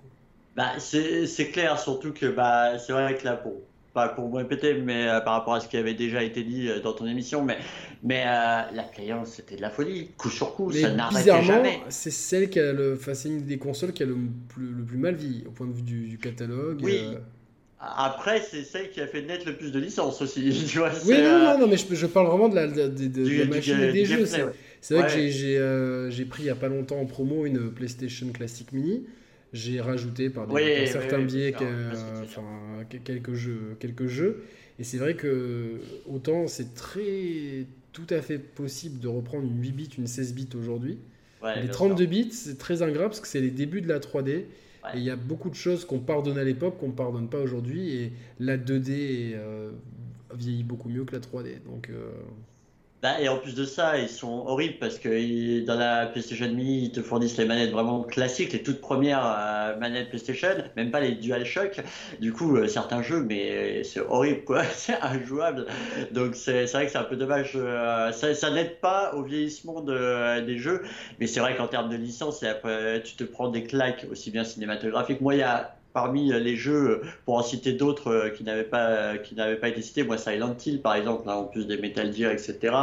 Bah, c'est clair, surtout que bah, c'est vrai que là, pour, pas pour me répéter, mais euh, par rapport à ce qui avait déjà été dit euh, dans ton émission, mais, mais euh, la Playance, c'était de la folie, coup sur coup, ça n'arrêtait jamais. C'est celle qui a le, enfin, c'est une des consoles qui a le plus, le plus mal vie au point de vue du, catalogue. Oui. Après, c'est celle qui a fait naître le plus de licences aussi. Tu vois, oui, non, non, mais je, je, parle vraiment de la, de, de, la machine et des jeux. C'est vrai que j'ai pris il n'y a pas longtemps en promo une PlayStation Classic Mini j'ai rajouté par, des, certains biais quelques, jeux, quelques jeux. Et c'est vrai que autant c'est très tout à fait possible de reprendre une 8 bits, une 16 bits aujourd'hui. les 32 bits, c'est très ingrat parce que c'est les débuts de la 3D. Et il y a beaucoup de choses qu'on pardonne à l'époque qu'on ne pardonne pas aujourd'hui. Et la 2D euh, vieillit beaucoup mieux que la 3D. Donc, euh, bah, et en plus de ça, ils sont horribles parce que dans la PlayStation Mini, ils te fournissent les manettes vraiment classiques, les toutes premières euh, manettes PlayStation, même pas les DualShock. Du coup, euh, certains jeux, mais c'est horrible, quoi. c'est injouable. Donc c'est vrai que c'est un peu dommage. Euh, ça, n'aide pas au vieillissement de, des jeux, mais c'est vrai qu'en termes de licence, tu te prends des claques aussi bien cinématographiques. Moi, il y a parmi les jeux, pour en citer d'autres euh, qui n'avaient pas qui n'avaient pas été cités, moi Silent Hill par exemple, en plus des Metal Gear, etc.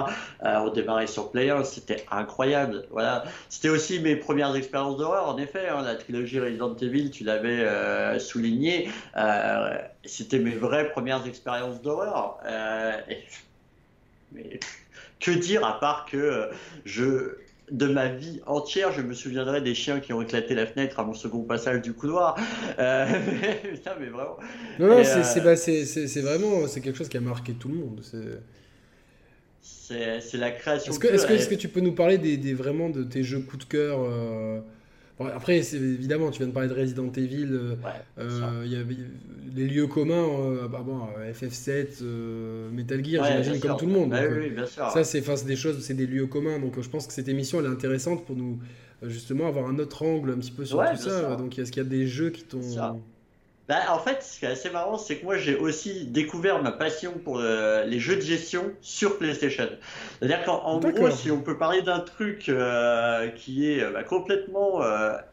Euh, on démarrait sur Play c'était incroyable. Voilà, c'était aussi mes premières expériences d'horreur. En effet, hein, la trilogie Resident Evil, tu l'avais euh, souligné, c'était mes vraies premières expériences d'horreur. mais que dire à part que je de ma vie entière, je me souviendrai des chiens qui ont éclaté la fenêtre à mon second passage du couloir. Euh, putain, mais vraiment. Non, non, bah, c'est vraiment c'est quelque chose qui a marqué tout le monde. C'est la création. Est-ce que, est -ce que, tu peux nous parler des, vraiment de tes jeux coup de cœur euh, après, évidemment, tu viens de parler de Resident Evil. Euh, euh, y avait les lieux communs, euh, bah bon, FF7, Metal Gear, j'imagine comme tout le monde. Bah oui, bien sûr. Ça, c'est des choses, c'est des lieux communs. Donc, je pense que cette émission, elle est intéressante pour nous justement avoir un autre angle un petit peu sur tout ça. Donc, est-ce qu'il y a des jeux qui t'ont bah, en fait, ce qui est assez marrant, c'est que moi j'ai aussi découvert ma passion pour euh, les jeux de gestion sur PlayStation. C'est-à-dire qu'en gros, si on peut parler d'un truc euh, qui est euh, bah, complètement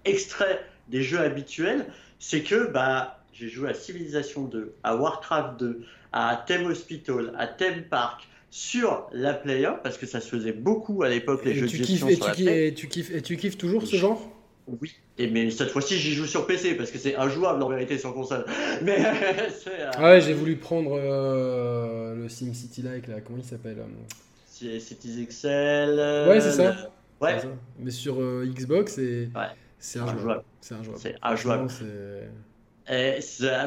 extrait des jeux habituels, c'est que bah, j'ai joué à Civilization 2, à Warcraft 2, à Theme Hospital, à Theme Park, sur la Player, parce que ça se faisait beaucoup à l'époque les jeux de gestion sur la Et tu kiffes, et tu kiffes toujours ce genre? Oui, et mais cette fois-ci j'y joue sur PC parce que c'est injouable en vérité sur console. Mais euh, ah ouais, j'ai voulu prendre euh, le SimCity like là, comment il s'appelle C'est Cities Excel. Ouais, c'est ça. Ouais. Mais sur Xbox et c'est injouable. C'est injouable. C'est injouable. Et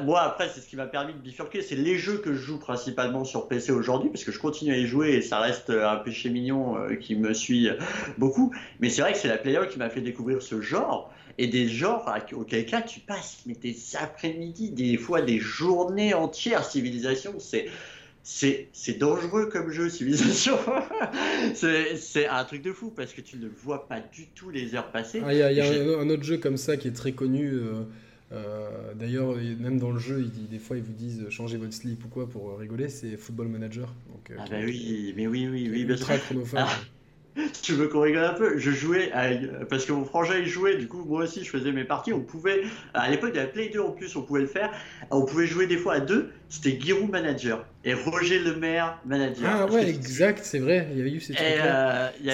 moi, après, c'est ce qui m'a permis de bifurquer. C'est les jeux que je joue principalement sur PC aujourd'hui, parce que je continue à y jouer et ça reste un péché mignon euh, qui me suit beaucoup. Mais c'est vrai que c'est la player qui m'a fait découvrir ce genre. Et des genres auquel cas tu passes mais des après-midi, des fois des journées entières. Civilisation, c'est c'est dangereux comme jeu, Civilisation. c'est un truc de fou parce que tu ne vois pas du tout les heures passer. Ah, il y a, y a un, autre jeu comme ça qui est très connu. Euh, euh, d'ailleurs, même dans le jeu, il des fois ils vous disent changez votre slip ou quoi pour rigoler, c'est Football Manager. Donc, euh, ah bah oui, mais oui, oui, oui, bien sûr. Ah, tu veux qu'on rigole un peu? Je jouais parce que mon frangin il jouait, du coup moi aussi je faisais mes parties. On pouvait, à l'époque de la Play 2 en plus, on pouvait le faire. On pouvait jouer des fois à deux. C'était Giroud manager et Roger Lemaire manager. Ah ouais, exact, c'est vrai. Il y avait eu ces trucs-là. Euh,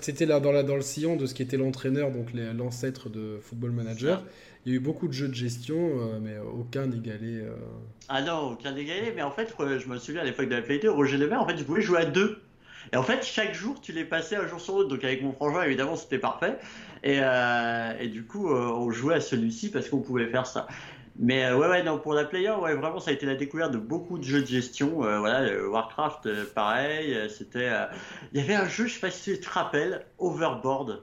c'était dans, la, dans le sillon de ce qui était l'entraîneur, donc l'ancêtre de Football Manager. Il y a eu beaucoup de jeux de gestion, euh, mais aucun n'égalait. Euh, ah non, aucun n'égalait, mais en fait, je me souviens à l'époque de la Play 2, Roger Lemaire, en fait, je pouvais jouer à deux. Et en fait, chaque jour, tu les passais un jour sur l'autre. Donc avec mon frangin, évidemment, c'était parfait. Et, euh, et, du coup, euh, on jouait à celui-ci parce qu'on pouvait faire ça. Mais euh, ouais, ouais, non, pour la player, ouais, vraiment, ça a été la découverte de beaucoup de jeux de gestion. voilà, Warcraft, pareil. C'était, il y avait un jeu, je sais pas si tu te rappelles, Overboard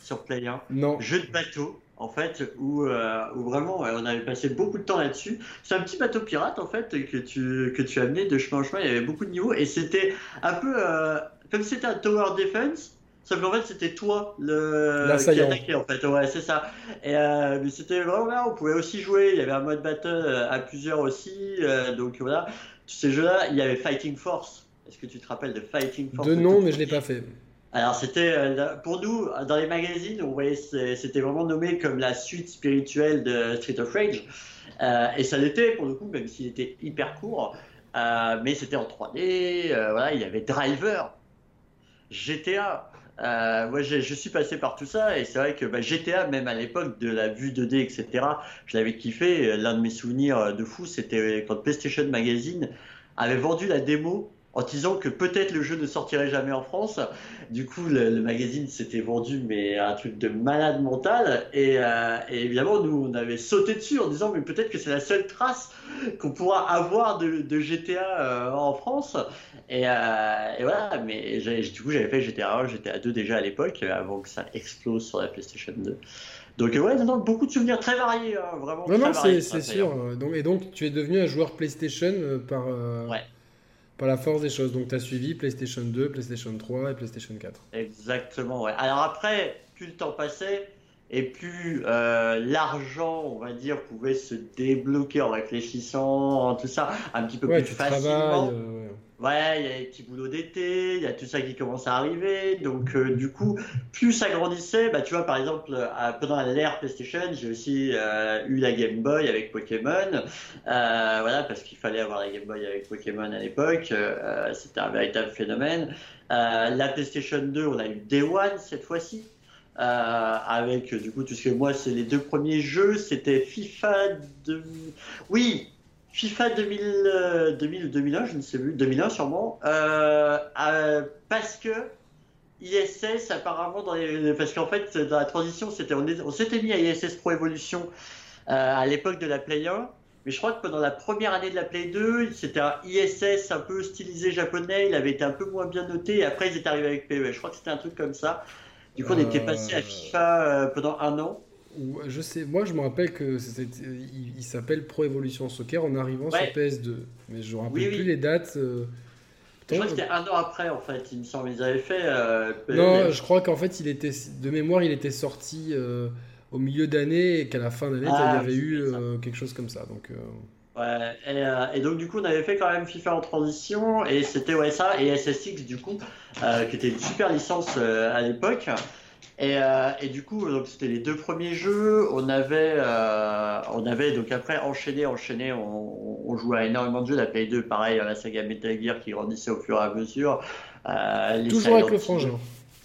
sur player. Non. Jeu de bateau en fait, où, euh, où, vraiment on avait passé beaucoup de temps là-dessus. C'est un petit bateau pirate en fait que tu, que tu amenais de chemin en chemin, il y avait beaucoup de niveaux et c'était un peu euh, comme c'était un tower defense. Sauf qu'en fait, c'était toi le qui attaquait en fait. Ouais, c'est ça. Et euh, mais c'était vraiment là. On pouvait aussi jouer. Il y avait un mode battle à plusieurs aussi. donc voilà. Tous ces jeux-là, il y avait Fighting Force. Est-ce que tu te rappelles de Fighting Force? De nom, mais je l'ai pas fait. Alors c'était euh, pour nous dans les magazines, on voyait c'était vraiment nommé comme la suite spirituelle de Street of Rage, euh, et ça l'était pour le coup, même s'il était hyper court, euh, mais c'était en 3D. voilà, il y avait Driver, GTA. moi, je, suis passé par tout ça, et c'est vrai que bah, GTA, même à l'époque de la vue 2D, etc., je l'avais kiffé. L'un de mes souvenirs de fou, c'était quand PlayStation Magazine avait vendu la démo en disant que peut-être le jeu ne sortirait jamais en France. Du coup, le, magazine s'était vendu, mais un truc de malade mental. Euh, et, évidemment, nous, on avait sauté dessus en disant, mais peut-être que c'est la seule trace qu'on pourra avoir de, GTA euh, en France. Et, euh, et, voilà, mais du coup, j'avais fait GTA 1, GTA 2 déjà à l'époque, avant que ça explose sur la PlayStation 2. Donc ouais, non, beaucoup de souvenirs très variés, hein, vraiment. Non, non, c'est sûr. Donc, et donc, tu es devenu un joueur PlayStation par... Ouais la force des choses. Donc tu as suivi PlayStation 2, PlayStation 3 et PlayStation 4. Exactement, ouais. Alors après, plus le temps passait et plus euh, l'argent, on va dire, pouvait se débloquer en réfléchissant, tout ça, un petit peu plus facilement. Euh, Ouais, il y a les petits boulots d'été, il y a tout ça qui commence à arriver. Donc, euh, du coup, plus ça grandissait, bah, tu vois, par exemple, pendant l'ère PlayStation, j'ai aussi euh, eu la Game Boy avec Pokémon. Euh, voilà, parce qu'il fallait avoir la Game Boy avec Pokémon à l'époque. C'était un véritable phénomène. la PlayStation 2, on a eu Day One cette fois-ci. Avec du coup ce que moi c'est les deux premiers jeux c'était FIFA 2 oui FIFA 2000, 2000 2001, je ne sais plus, 2001 sûrement, euh, parce que ISS apparemment parce qu'en fait dans la transition c'était on, s'était mis à ISS Pro Evolution à l'époque de la Play 1 mais je crois que pendant la première année de la Play 2, c'était un ISS un peu stylisé japonais, il avait été un peu moins bien noté, et après ils étaient arrivés avec PES. Je crois que c'était un truc comme ça. Du coup, on était passé à euh, FIFA euh, pendant un an. Je sais, moi je me rappelle que il, s'appelle Pro Evolution Soccer en arrivant sur PS2, mais je ne me rappelle plus les dates. Euh, je crois que c'était un an après en fait, il me semble qu'ils avaient fait. non, je crois qu'en fait il était de mémoire il était sorti au milieu d'année et qu'à la fin d'année, ah, il y avait eu euh, quelque chose comme ça. Donc, euh, Ouais, euh, et, donc du coup on avait fait quand même FIFA en transition et c'était ouais ça et SSX du coup qui était une super licence à l'époque. Et, et, du coup donc c'était les deux premiers jeux. On avait on avait donc après enchaîné enchaîné. On, on, jouait à énormément de jeux. La Play 2 pareil la saga Metal Gear qui grandissait au fur et à mesure. Toujours avec le frangin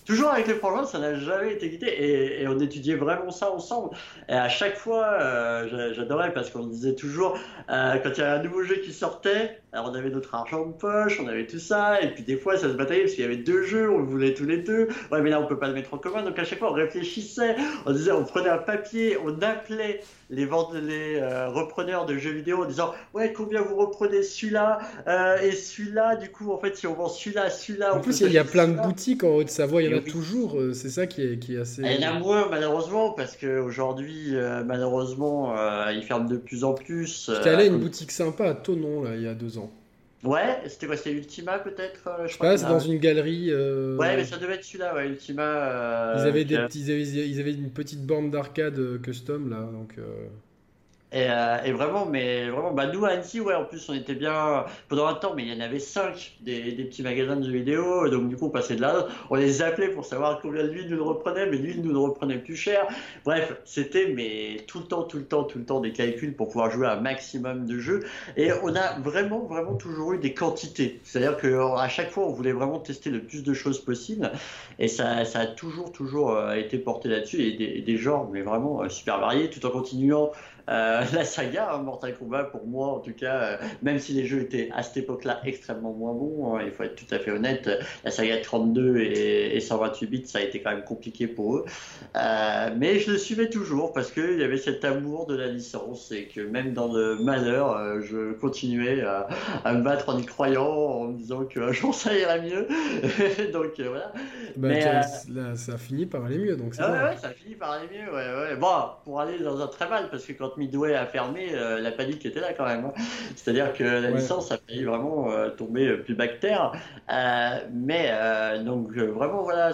toujours avec les frangins, ça n'a jamais été quitté. Et, on étudiait vraiment ça ensemble. Et à chaque fois, euh, j'adorais parce qu'on disait toujours, euh, quand il y avait un nouveau jeu qui sortait, alors on avait notre argent de poche, on avait tout ça, et puis des fois ça se bataillait parce qu'il y avait deux jeux, on le voulait tous les deux. Ouais, mais là on peut pas le mettre en commun, donc à chaque fois on réfléchissait, on disait, on prenait un papier, on appelait les, ventes, les euh, repreneurs de jeux vidéo en disant, ouais, combien vous reprenez celui-là euh, et celui-là, du coup en fait si on vend celui-là, celui-là. En plus il y a plein de boutiques en Haute-Savoie, il y en a toujours, euh, c'est ça qui est, qui est assez. Il y en a moins malheureusement parce qu'aujourd'hui malheureusement ils ferment de plus en plus. J'étais allé à une boutique sympa à Tonon là il y a deux ans. Ouais, c'était quoi C'était Ultima peut-être euh, Je sais pas, c'est dans une galerie. Euh, ouais, mais ça devait être celui-là, ouais, Ultima. Euh, ils, avaient des petits, ils, avaient, une petite bande d'arcade custom là, donc. Euh, et, vraiment, mais vraiment, bah nous à Annecy, ouais, en plus on était bien pendant un temps, mais il y en avait cinq des, des petits magasins de jeux vidéo, donc du coup on passait de là, on les appelait pour savoir combien de l'huile nous reprenait, mais l'huile nous le reprenait plus cher. Bref, c'était mais tout le temps, tout le temps, tout le temps des calculs pour pouvoir jouer un maximum de jeux. Et on a vraiment, vraiment toujours eu des quantités. C'est-à-dire qu'à chaque fois on voulait vraiment tester le plus de choses possible, et ça, a toujours, toujours euh, été porté là-dessus, et des, des genres, mais vraiment euh, super variés, tout en continuant euh, la saga hein, Mortal Kombat, pour moi en tout cas, euh, même si les jeux étaient à cette époque-là extrêmement moins bons, hein, il faut être tout à fait honnête, la saga 32 et, 128 bits, ça a été quand même compliqué pour eux. Euh, mais je le suivais toujours parce qu'il y avait cet amour de la licence et que même dans le malheur, je continuais à, me battre en y croyant, en me disant qu'un jour ça irait mieux. donc voilà. Bah, mais, ça a fini par aller mieux. Donc ah ouais, ouais, ça a fini par aller mieux. Ouais, ouais. Bon, pour aller dans un très mal, parce que quand Midway a fermé, euh, la panique était là quand même. Hein. C'est-à-dire que la licence a failli vraiment euh, tomber plus bactère. Euh, mais donc vraiment voilà,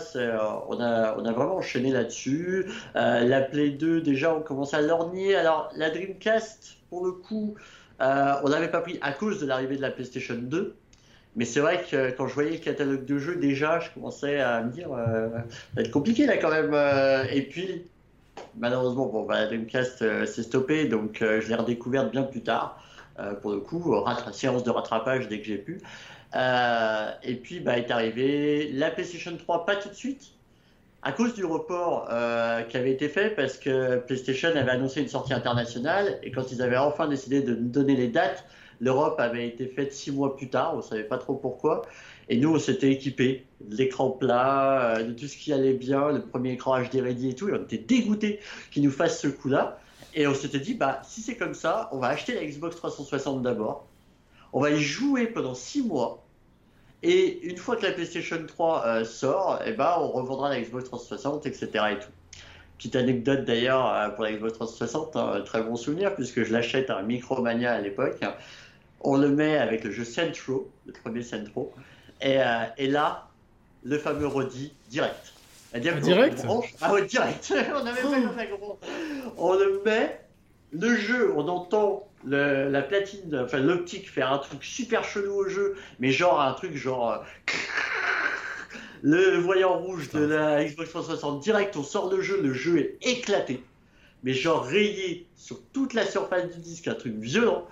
on a, on a vraiment enchaîné là-dessus. la Play 2 déjà on commence à lorgner. Alors la Dreamcast pour le coup, on n'avait pas pris à cause de l'arrivée de la PlayStation 2. Mais c'est vrai que quand je voyais le catalogue de jeux, déjà, je commençais à me dire, ça va être compliqué là quand même. et puis, malheureusement, bon, la Dreamcast euh, s'est stoppée, donc euh, je l'ai redécouverte bien plus tard. Euh, pour le coup, séance de rattrapage dès que j'ai pu. et puis, bah, est arrivé la PlayStation 3, pas tout de suite, à cause du report qui avait été fait parce que PlayStation avait annoncé une sortie internationale et quand ils avaient enfin décidé de donner les dates, l'Europe avait été faite six mois plus tard, on ne savait pas trop pourquoi. Et nous, on s'était équipés l'écran plat, euh, de tout ce qui allait bien, le premier écran HD ready et tout, et on était dégoûtés qu'ils nous fassent ce coup-là. Et on s'était dit, bah, si c'est comme ça, on va acheter la Xbox 360 d'abord, on va y jouer pendant 6 mois, et une fois que la PlayStation 3 euh, sort, eh bah, on revendra la Xbox 360, etc. Petite anecdote d'ailleurs euh, pour la Xbox 360, hein, très bon souvenir, puisque je l'achète à Micromania à l'époque. On le met avec le jeu Centro, le premier Centro. Euh, et, là, le fameux Rodi direct. Ah, direct Ah ouais, direct. on avait oh. On le met, le jeu, on entend la platine, enfin l'optique faire un truc super chelou au jeu, mais genre un truc genre. Euh, le voyant rouge de la Xbox 360 direct, on sort le jeu, le jeu est éclaté, mais genre rayé sur toute la surface du disque, un truc violent.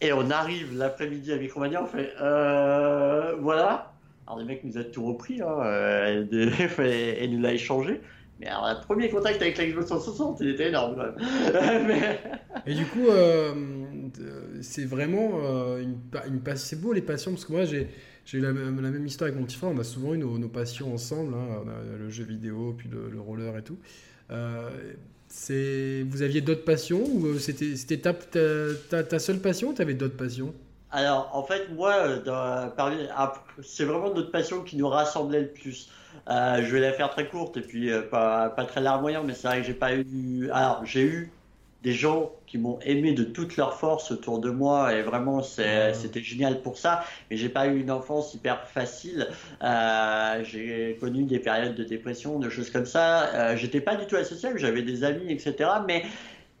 Et on arrive l'après-midi à Micromania, on fait euh, voilà. Alors les mecs nous a tout repris hein, euh, et, nous l'a échangé. Mais alors, le premier contact avec la Xbox 360, il était énorme. Et du coup, euh, c'est vraiment une, une c'est beau les passions parce que moi j'ai eu la, même histoire avec mon petit frère. On a souvent eu nos, passions ensemble, hein. le jeu vidéo, puis le, roller et tout. Vous aviez d'autres passions ou c'était, c'était ta, ta, ta, seule passion ou tu avais d'autres passions? Alors, en fait, moi, ah, c'est vraiment notre passion qui nous rassemblait le plus. Euh, je vais la faire très courte et puis euh, pas, pas très larmoyant, mais c'est vrai que j'ai pas eu. Alors, j'ai eu des gens qui m'ont aimé de toute leur force autour de moi et vraiment c'était génial pour ça. Mais j'ai pas eu une enfance hyper facile. Euh, j'ai connu des périodes de dépression, de choses comme ça. Euh, J'étais pas du tout associable, j'avais des amis, etc. Mais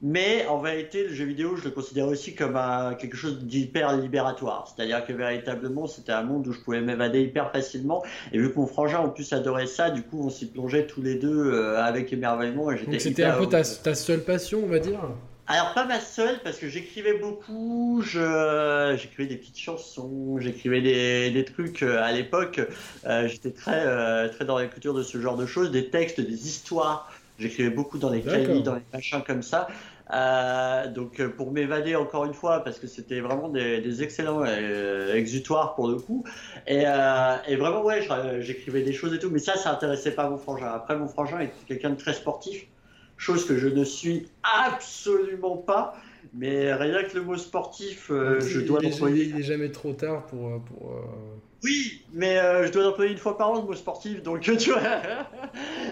mais en vérité, le jeu vidéo, je le considère aussi comme quelque chose d'hyper libératoire. C'est-à-dire que véritablement, c'était un monde où je pouvais m'évader hyper facilement. Et vu que mon frangin en plus adorait ça, du coup, on s'y plongeait tous les deux euh, avec émerveillement. Donc c'était un peu ta, seule passion, on va dire? Alors pas ma seule parce que j'écrivais beaucoup, j'écrivais des petites chansons, j'écrivais des, trucs euh, à l'époque. Euh, j'étais très très dans l'écriture de ce genre de choses, des textes, des histoires. J'écrivais beaucoup dans les cahiers, dans les machins comme ça. Euh, donc euh, pour m'évader encore une fois, parce que c'était vraiment des, excellents euh, exutoires pour le coup. Et, vraiment, ouais, j'écrivais des choses et tout, mais ça, ça intéressait pas mon frangin. Après, mon frangin était quelqu'un de très sportif, chose que je ne suis absolument pas. Mais rien que le mot sportif, je dois l'employer. Il n'est jamais trop tard pour. pour oui, mais euh, je dois employer une fois par an le mot sportif, donc tu vois.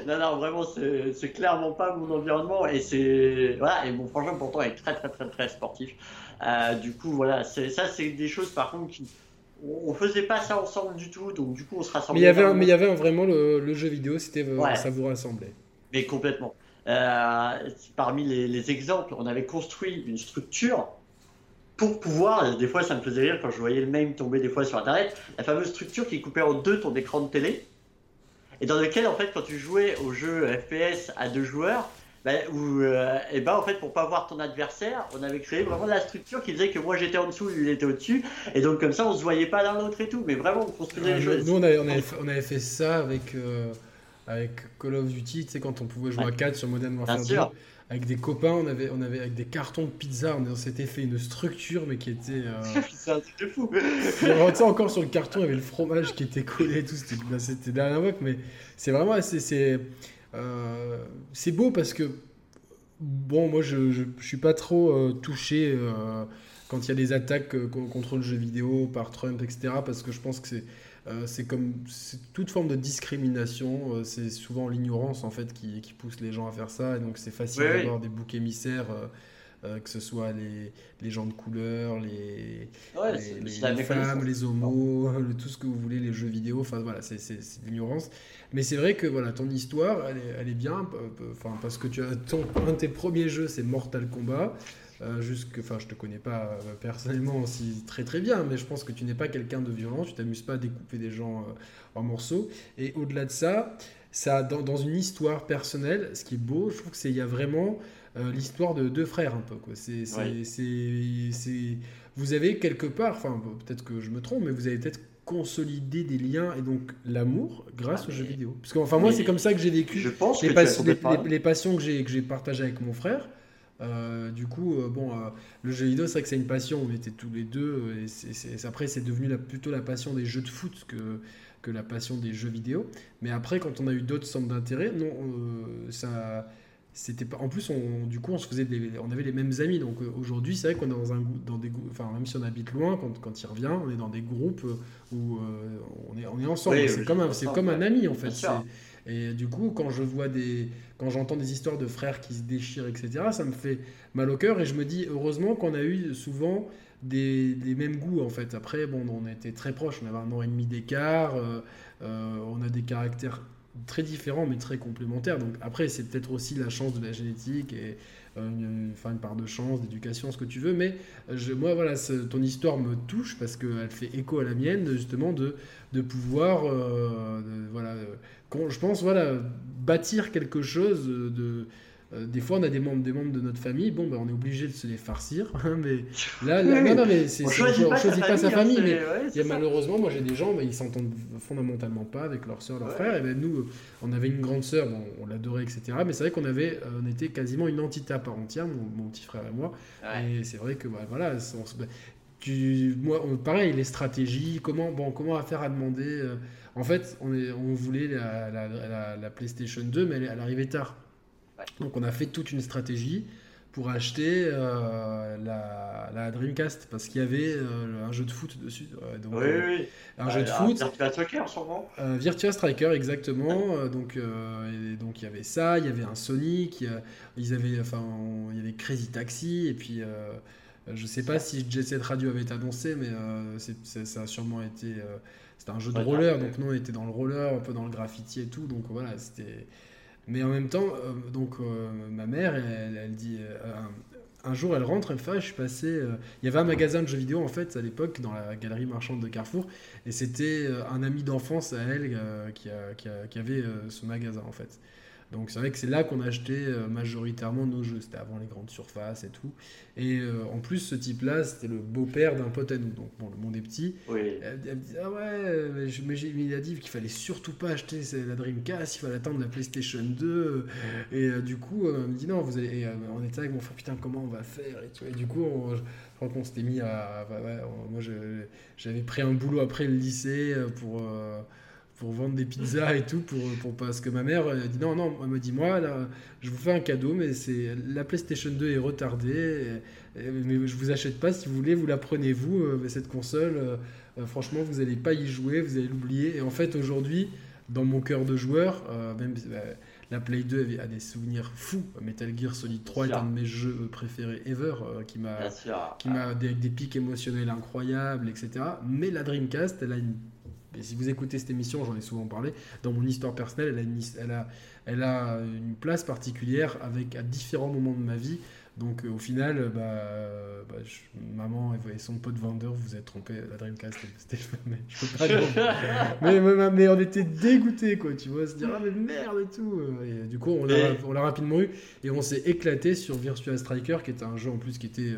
non, non, vraiment, c'est clairement pas mon environnement et c'est voilà. Et mon frangin pourtant est très, très, très, très sportif. Euh, du coup, voilà, ça, c'est des choses par contre qui on faisait pas ça ensemble du tout, donc du coup on se rassemblait. Mais il y avait, mais il y avait vraiment le, jeu vidéo, c'était ça vous rassemblait. Mais complètement. Euh, parmi les, exemples, on avait construit une structure pour pouvoir, des fois ça me faisait rire quand je voyais le même tomber des fois sur internet, la fameuse structure qui coupait en deux ton écran de télé, et dans lequel en fait quand tu jouais au jeu FPS à deux joueurs, bah, ou euh, et ben en fait pour pas voir ton adversaire, on avait créé vraiment la structure qui faisait que moi j'étais en dessous, lui il était au-dessus, et donc comme ça on se voyait pas l'un l'autre et tout, mais vraiment on construisait les. Nous on avait, on avait, fait, ça avec, euh, avec Call of Duty, tu sais quand on pouvait jouer à 4 sur Modern Warfare 2 avec des copains, on avait, on avait avec des cartons de pizza, on, s'était fait une structure, mais qui était. Euh... c'est un truc de fou. encore sur le carton, il y avait le fromage qui était collé et tout. C'était, bah, c'était dernière mais c'est vraiment c'est, c'est, euh, c'est beau parce que bon, moi je, je, suis pas trop euh, touché euh, quand il y a des attaques contre le jeu vidéo par Trump, etc. Parce que je pense que c'est euh, c'est comme toute forme de discrimination, euh, c'est souvent l'ignorance en fait qui, qui, pousse les gens à faire ça, et donc c'est facile d'avoir des boucs émissaires. Euh, que ce soit les, les, gens de couleur, les, les, femmes, les homos, tout ce que vous voulez, les jeux vidéo, enfin voilà, c'est l'ignorance. Mais c'est vrai que voilà, ton histoire, elle est, elle est bien, enfin, parce que tu as ton, un de tes premiers jeux, c'est Mortal Kombat. Euh, que, enfin, je te connais pas euh, personnellement aussi très très bien, mais je pense que tu n'es pas quelqu'un de violent, tu t'amuses pas à découper des gens euh, en morceaux. Et au-delà de ça, ça dans, dans, une histoire personnelle, ce qui est beau, je trouve que c'est il y a vraiment l'histoire de deux frères un peu. Quoi. C'est, c'est, vous avez quelque part, enfin peut-être que je me trompe, mais vous avez peut-être consolidé des liens et donc l'amour grâce ah, aux jeux vidéo. Parce que enfin moi c'est comme ça que j'ai vécu je pense les, les, passions que j'ai que j'ai partagées avec mon frère. Euh, du coup, euh, bon, euh, le jeu vidéo, c'est vrai que c'est une passion. On était tous les deux. Et c'est, après, c'est devenu plutôt la passion des jeux de foot que, que la passion des jeux vidéo. Mais après, quand on a eu d'autres centres d'intérêt, non, ça. C'était pas... En plus, on, du coup, on se faisait on avait les mêmes amis. Donc aujourd'hui, c'est vrai qu'on est dans un dans des enfin même si on habite loin, quand, quand il revient, on est dans des groupes où on est on est ensemble. c'est comme un, c'est comme un ami en fait. Et du coup, quand je vois des, quand j'entends des histoires de frères qui se déchirent, etc., ça me fait mal au cœur et je me dis heureusement qu'on a eu souvent des, mêmes goûts en fait. Après, bon, on était très proches, on avait un an et demi d'écart, euh, euh, on a des caractères très différents mais très complémentaires. Donc après, c'est peut-être aussi la chance de la génétique une, part de chance, d'éducation, ce que tu veux. Mais je, moi, voilà, ton histoire me touche parce qu'elle fait écho à la mienne, justement, de, pouvoir, voilà je pense, voilà, bâtir quelque chose de, euh, des fois, on a des membres, des membres de notre famille, bon, ben, on est obligé de se les farcir. Hein, mais là, non, non, mais c'est, on choisit pas, sa famille. mais il y a, malheureusement, moi j'ai des gens, ben, ils s'entendent fondamentalement pas avec leur soeur, leur frère. Et ben, nous, on avait une grande soeur, bon, on l'adorait, etc. Mais c'est vrai qu'on avait, euh, on était quasiment une entité à part entière, mon, petit frère et moi. Et c'est vrai que, bah, voilà, ben, tu, moi, pareil, les stratégies, comment, bon, comment faire à demander. Euh, en fait, on, est, on voulait la, la, la, PlayStation 2, mais elle, elle arrivait tard. Donc on a fait toute une stratégie pour acheter euh, la, Dreamcast parce qu'il y avait euh, un jeu de foot dessus. donc, oui, euh, oui. Un jeu de foot. Virtua Striker, sûrement. Virtua Striker, exactement. donc, donc il y avait ça, il y avait un Sonic, ils avaient, enfin, il y avait Crazy Taxi, et puis je sais pas si Jet Set Radio avait été annoncé, mais ça a sûrement été. c'était un jeu de roller, donc nous on était dans le roller, un peu dans le graffiti et tout, donc voilà, c'était mais en même temps, euh, donc euh, ma mère, elle, dit, euh, un, jour elle rentre, elle fait, je suis passé, il y avait un magasin de jeux vidéo en fait à l'époque dans la galerie marchande de Carrefour, et c'était un ami d'enfance à elle qui, qui, avait ce magasin en fait. Donc c'est vrai que c'est là qu'on achetait euh, majoritairement nos jeux. C'était avant les grandes surfaces et tout. Et euh, en plus, ce type-là, c'était le beau-père d'un pote à nous. Donc bon, le monde est petit. Oui. Elle, me dit Ah ouais, mais, il a dit qu'il fallait surtout pas acheter la Dreamcast, il fallait attendre la PlayStation 2. Et euh, du coup, elle me dit Non, vous allez. on était avec mon frère, putain, comment on va faire et, du coup, on, je crois qu'on s'était mis à. moi, j'avais pris un boulot après le lycée pour pour vendre des pizzas et tout, pour, pour, parce que ma mère a dit non, non, elle m'a dit moi, là, je vous fais un cadeau, mais c'est la PlayStation 2 est retardée, mais je vous achète pas, si vous voulez, vous la prenez vous, euh, cette console, euh, euh, franchement, vous n'allez pas y jouer, vous allez l'oublier. Et en fait, aujourd'hui, dans mon cœur de joueur, même la Play 2 a des souvenirs fous. Metal Gear Solid 3 est un de mes jeux préférés ever, qui m'a qui m'a des, des pics émotionnels incroyables, etc. Mais la Dreamcast, elle a une et si vous écoutez cette émission, j'en ai souvent parlé, dans mon histoire personnelle, elle a une, elle a, elle a une place particulière avec, à différents moments de ma vie. Donc euh, au final, euh, bah, euh, bah maman et son pote vendeur, vous êtes trompé, la Dreamcast, c'était mais, je peux pas mais, mais, mais, on était dégoûtés, quoi, tu vois, se dire, ah mais merde et tout. Et du coup, on l'a rapidement eu et on s'est éclaté sur Virtua Striker, qui était un jeu en plus qui était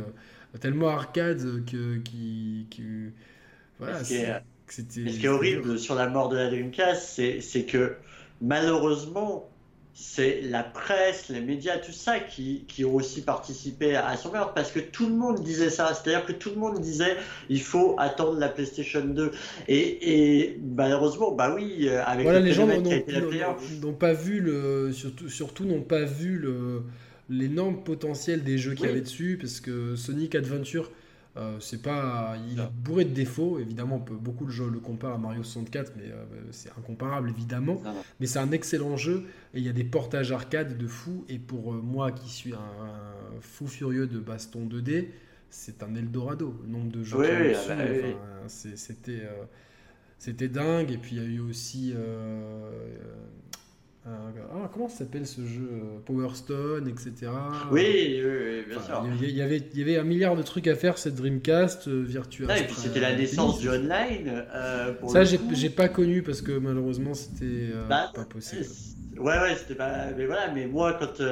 tellement arcade que... Qui, qui voilà, ce qui est horrible sur la mort de la Dreamcast, c'est que malheureusement, c'est la presse, les médias, tout ça qui, qui, ont aussi participé à son meurtre parce que tout le monde disait ça. C'est-à-dire que tout le monde disait il faut attendre la PlayStation 2. Et, et malheureusement, bah oui, avec voilà, les gens n'ont pas vu le, surtout, surtout n'ont pas vu le l'énorme potentiel des jeux qu'il y avait dessus parce que Sonic Adventure euh, c'est pas, il est bourré de défauts, évidemment. beaucoup de jeux le comparent à Mario 64, mais euh, c'est incomparable évidemment. Mais c'est un excellent jeu et il y a des portages arcade de fou. Et pour euh, moi qui suis un, fou furieux de baston 2D, c'est un Eldorado. Le nombre de jeux oui, ah bah c'était c'était dingue. Et puis il y a eu aussi ah, comment s'appelle ce jeu Power Stone, etc. Oui, oui, bien sûr. Il y, avait, il y avait un milliard de trucs à faire, cette Dreamcast, euh, Virtua. Ah, et puis c'était la naissance du online. Euh, ça, j'ai pas connu parce que malheureusement, c'était euh, bah, pas possible. Ouais, ouais, c'était pas. Mais voilà, mais moi, quand.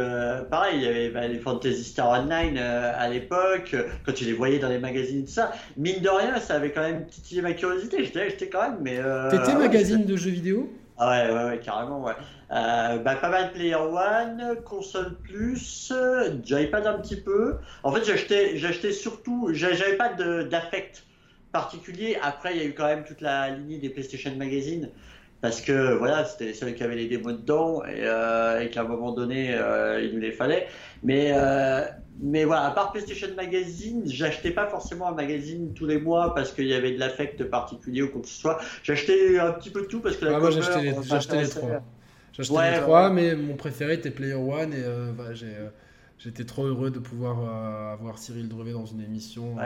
pareil, il y avait bah, les Fantasy Star Online à l'époque, quand tu les voyais dans les magazines, tout ça. Mine de rien, ça avait quand même titillé ma curiosité. J'étais quand même, mais. T'étais magazine de jeux vidéo? Ah ouais, ouais, ouais, carrément, ouais. Euh, bah, pas mal Player One, console plus, pas un petit peu. En fait, j'achetais, surtout, j'avais pas d'affect particulier. Après, il y a eu quand même toute la lignée des PlayStation Magazine. Parce que voilà, c'était ceux qui avaient les démos dedans et, euh, qu'à un moment donné, euh, il nous les fallait. Mais, mais voilà, à part PlayStation Magazine, j'achetais pas forcément un magazine tous les mois parce qu'il y avait de l'affect particulier ou quoi que ce soit. J'achetais un petit peu de tout parce que la ah, moi j'achetais les, les, trois. J'achetais les trois, mais mon préféré était Player One et bah, j'ai. J'étais trop heureux de pouvoir avoir Cyril Drevet dans une émission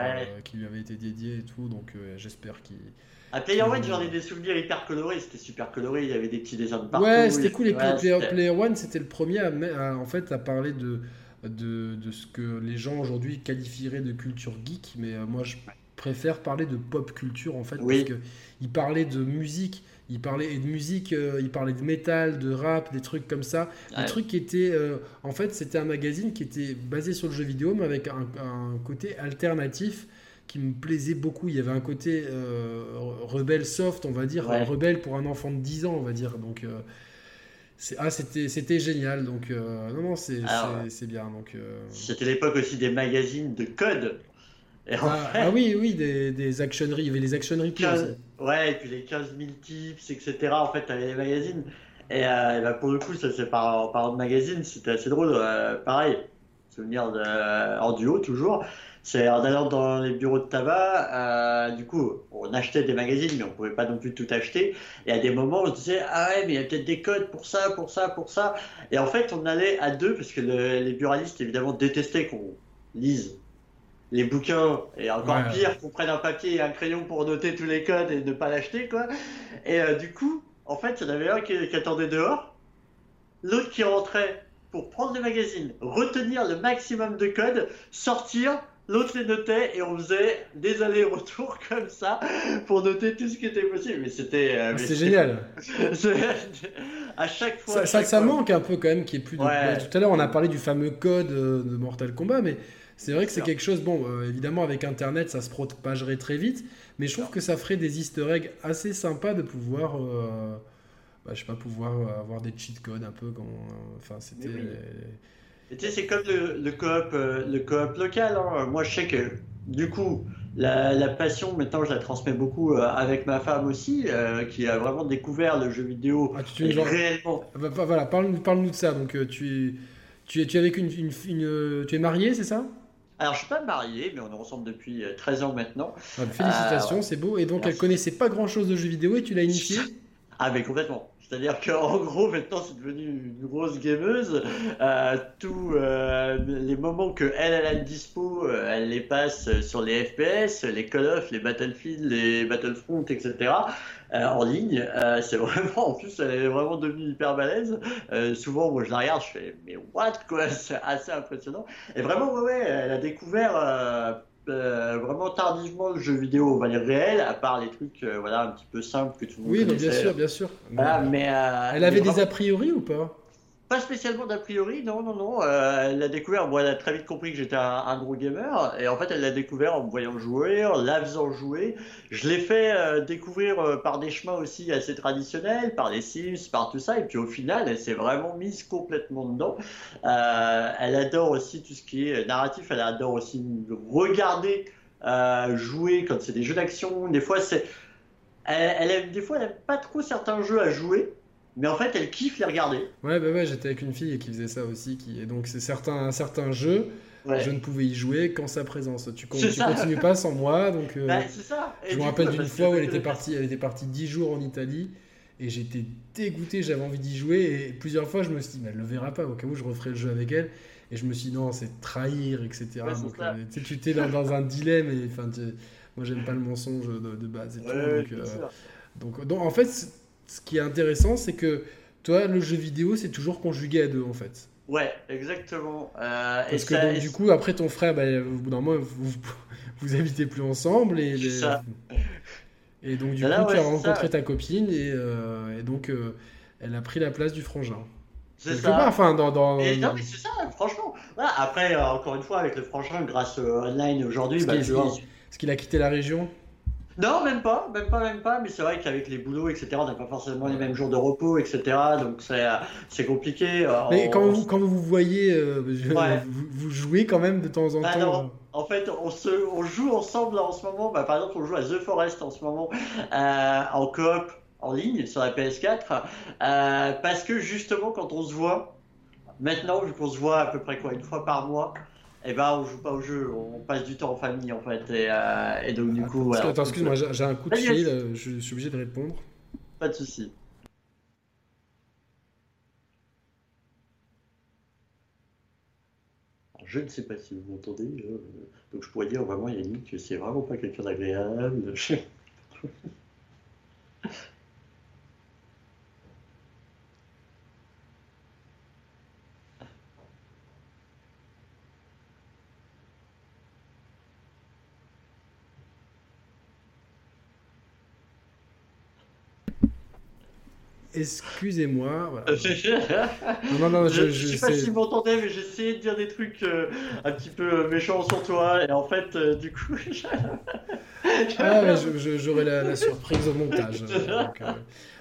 qui lui avait été dédiée et tout, donc j'espère qu'il à Player One, j'en ai des souvenirs hyper colorés. C'était super coloré. Il y avait des petits dessins de partout. Ouais, c'était cool. Et Player, One, c'était le premier à, en fait, à parler de, de, de ce que les gens aujourd'hui qualifieraient de culture geek. Mais euh, moi, je préfère parler de pop culture en fait. Parce qu'il parlait de musique il parlait de musique, euh, il parlait de métal, de rap, des trucs comme ça. Des trucs qui étaient. Euh, en fait, c'était un magazine qui était basé sur le jeu vidéo, mais avec un, côté alternatif qui me plaisait beaucoup. Il y avait un côté euh, rebelle soft, on va dire, rebelle pour un enfant de 10 ans, on va dire. Donc. Ah, c'était génial, donc non, non, c'est bien. Donc, C'était l'époque aussi des magazines de code. Ah, ah, oui, oui, des, des actionneries, il y avait les actionneries. ouais, et puis les 15 000 tips, etc. En fait, t'avais les magazines. Et, euh, bah, pour le coup, ça c'est par, par de magazine, c'était assez drôle. Euh, pareil, souvenir de, euh, en duo toujours. C'est en allant dans les bureaux de tabac, du coup, on achetait des magazines, mais on pouvait pas non plus tout acheter. Et à des moments, on se disait, ah ouais, mais il y a peut-être des codes pour ça, pour ça, pour ça. Et en fait, on allait à deux, parce que les buralistes, évidemment, détestaient qu'on lise les bouquins, et encore pire qu'on prenne un papier et un crayon pour noter tous les codes et ne pas l'acheter, quoi. Et euh, du coup, en fait, il y en avait un qui, attendait dehors, l'autre qui rentrait pour prendre le magazine, retenir le maximum de codes, sortir, l'autre les notait et on faisait des allers-retours comme ça pour noter tout ce qui était possible. Mais c'était. Euh, c'est génial. à chaque fois. Ça, ça, manque un peu quand même qui est plus. Tout à l'heure, on a parlé du fameux code euh, de Mortal Kombat, mais c'est vrai que c'est quelque chose, bon, euh, évidemment avec Internet ça se propagerait très vite, mais je trouve que ça ferait des easter eggs assez sympas de pouvoir, euh, bah, je sais pas, pouvoir avoir des cheat codes un peu, quand, enfin c'était... Tu sais, c'est comme le, le coop, le coop local. Hein. Moi, je sais que du coup, la, passion, maintenant, je la transmets beaucoup avec ma femme aussi, qui a vraiment découvert le jeu vidéo ah, tu, réellement. Ah, bah, bah, voilà, parle-nous parle de ça. Donc, tu, tu, es, tu es avec une, une, une tu es marié, c'est ça? Alors, je suis pas marié, mais on est ensemble depuis 13 euh, ans maintenant. Ah, félicitations, euh, c'est beau. Et donc, elle connaissait pas grand chose de jeux vidéo et tu l'as initié Ah, mais complètement. C'est-à-dire qu'en gros, maintenant, c'est devenu une grosse gameuse. Euh, tous les moments que elle, a dispo, elle les passe sur les FPS, les Call of, les Battlefield, les Battlefront, etc. Euh, en ligne. Euh, c'est vraiment, en plus, elle est vraiment devenue hyper balèze. Euh, souvent, moi, je la regarde, je fais, mais what, quoi, c'est assez impressionnant. Et vraiment, ouais, ouais, elle a découvert. Vraiment tardivement le jeu vidéo on va dire réel à part les trucs voilà un petit peu simples que tout le monde oui bien sûr bien sûr. Mais, elle avait des a priori ou pas? Pas spécialement d'a priori, non, non, non. Euh, elle l'a découvert, bon, elle a très vite compris que j'étais un, gros gamer, et en fait, elle l'a découvert en me voyant jouer, en la faisant jouer. Je l'ai fait euh, découvrir euh, par des chemins aussi assez traditionnels, par les Sims, par tout ça, et puis au final, elle s'est vraiment mise complètement dedans. elle adore aussi tout ce qui est narratif, elle adore aussi regarder jouer quand c'est des jeux d'action. Des fois, c'est. Elle, elle des fois, elle n'aime pas trop certains jeux à jouer mais en fait, elle kiffe les regarder. Ouais, bah ouais, j'étais avec une fille qui faisait ça aussi. Qui... Et donc, c'est certains, certains jeux, je ne pouvais y jouer qu'en sa présence. Tu, tu continues pas sans moi. Donc, euh, bah, ça. je me rappelle d'une fois où elle était, partie, elle était partie 10 jours en Italie. Et j'étais dégoûté, j'avais envie d'y jouer. Et plusieurs fois, je me suis dit, mais elle le verra pas. Au cas où, je referai le jeu avec elle. Et je me suis dit, non, c'est trahir, etc. donc, euh, tu étais dans, dans, un dilemme. Et, enfin, moi, j'aime pas le mensonge de, base. Et tout, donc, euh, donc, donc, en fait, ce qui est intéressant, c'est que toi, le jeu vidéo, c'est toujours conjugué à deux, en fait. Ouais, exactement. Euh, Parce que donc, du coup, après ton frère, bah, au bout d'un moment, vous, vous, habitez plus ensemble. Et, et donc, du coup, tu as rencontré ta copine et, euh, et donc, euh, elle a pris la place du frangin. C'est ça. enfin, dans, dans... non, mais c'est ça, franchement. Après, encore une fois, avec le frangin, grâce au online aujourd'hui, bah, qu'il a quitté la région non, même pas, même pas, même pas. Mais c'est vrai qu'avec les boulots, etc., on n'a pas forcément les mêmes jours de repos, etc. Donc c'est compliqué. Euh, mais quand, vous, quand vous voyez, euh, vous, jouez quand même de temps en bah temps. en fait, on, se, on joue ensemble en ce moment. Bah, par exemple, on joue à The Forest en ce moment euh, en coop en ligne sur la PS4 parce que justement, quand on se voit, maintenant, vu qu'on se voit à peu près quoi, une fois par mois eh ben on joue pas au jeu, on passe du temps en famille en fait. Et, euh, donc du coup. Attends, excuse-moi, j'ai un coup de fil, euh, je suis obligé de répondre. Pas de souci. Je ne sais pas si vous m'entendez, euh, donc je pourrais dire vraiment Yannick que c'est vraiment pas quelqu'un d'agréable. Excusez-moi. Voilà. non, non, non, je, je, sais pas si vous m'entendez, mais j'essayais de dire des trucs euh, un petit peu méchants sur toi, et en fait, euh, du coup. ah, j'aurai la, la, surprise au montage. Donc, euh,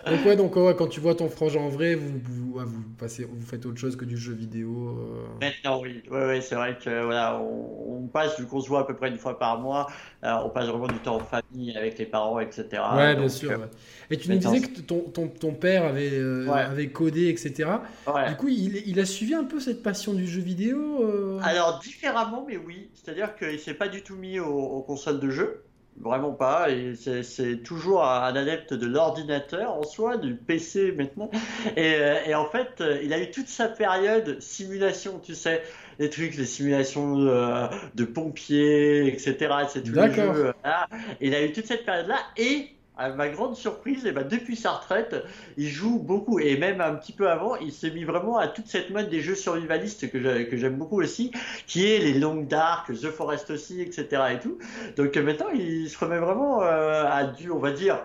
donc ouais, donc quand tu vois ton frangin en vrai, vous, vous, vous, passez, vous faites autre chose que du jeu vidéo. Euh... Maintenant, oui, ouais, ouais, c'est vrai que voilà, on, passe vu qu'on se voit à peu près une fois par mois, euh, on passe vraiment du temps en famille avec les parents, etc. Ouais, bien sûr. Euh, Et tu nous disais que ton, ton, ton père avait, avait codé, etc. Du coup, il, il, a suivi un peu cette passion du jeu vidéo. Alors différemment, mais oui. C'est-à-dire qu'il s'est pas du tout mis aux consoles de jeu. Vraiment pas. Et c'est toujours un adepte de l'ordinateur en soi, du PC maintenant. Et, euh, et, en fait, euh, il a eu toute sa période simulation, tu sais, les trucs, les simulations de, euh, de pompiers, etc. C'est tout le jeu. Il a eu toute cette période-là. Et à ma grande surprise, eh ben depuis sa retraite, il joue beaucoup et même un petit peu avant, il s'est mis vraiment à toute cette mode des jeux survivalistes que j'aime beaucoup aussi, qui est les Long Dark, The Forest aussi, etc. et tout. Donc euh, maintenant, il se remet vraiment euh, à du, on va dire,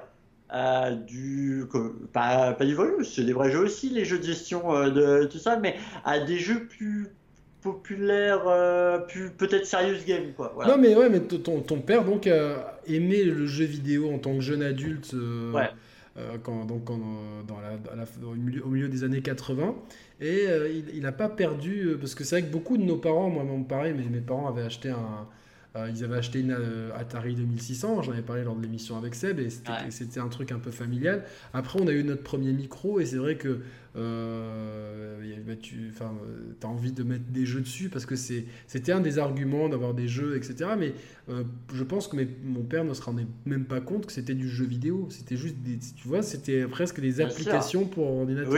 à du pas, pas du volume, c'est des vrais jeux aussi, les jeux de gestion euh, de tout ça, mais à des jeux plus populaire, euh, peut-être serious game quoi. Non mais ouais, mais ton, ton père donc a aimé le jeu vidéo en tant que jeune adulte. Euh, euh, quand, donc dans la, au, milieu, des années 80 et il n'a pas perdu parce que c'est vrai que beaucoup de nos parents, moi même pareil, mais mes parents avaient acheté un, ils avaient acheté une Atari 2600, j'en avais parlé lors de l'émission avec Seb, et c'était un truc un peu familial. Après, on a eu notre premier micro, et c'est vrai que euh, bah, tu as envie de mettre des jeux dessus parce que c'était un des arguments d'avoir des jeux, etc. Mais euh, je pense que mon père ne se rendait même pas compte que c'était du jeu vidéo. C'était juste, des, tu vois, c'était presque des applications pour ordinateur.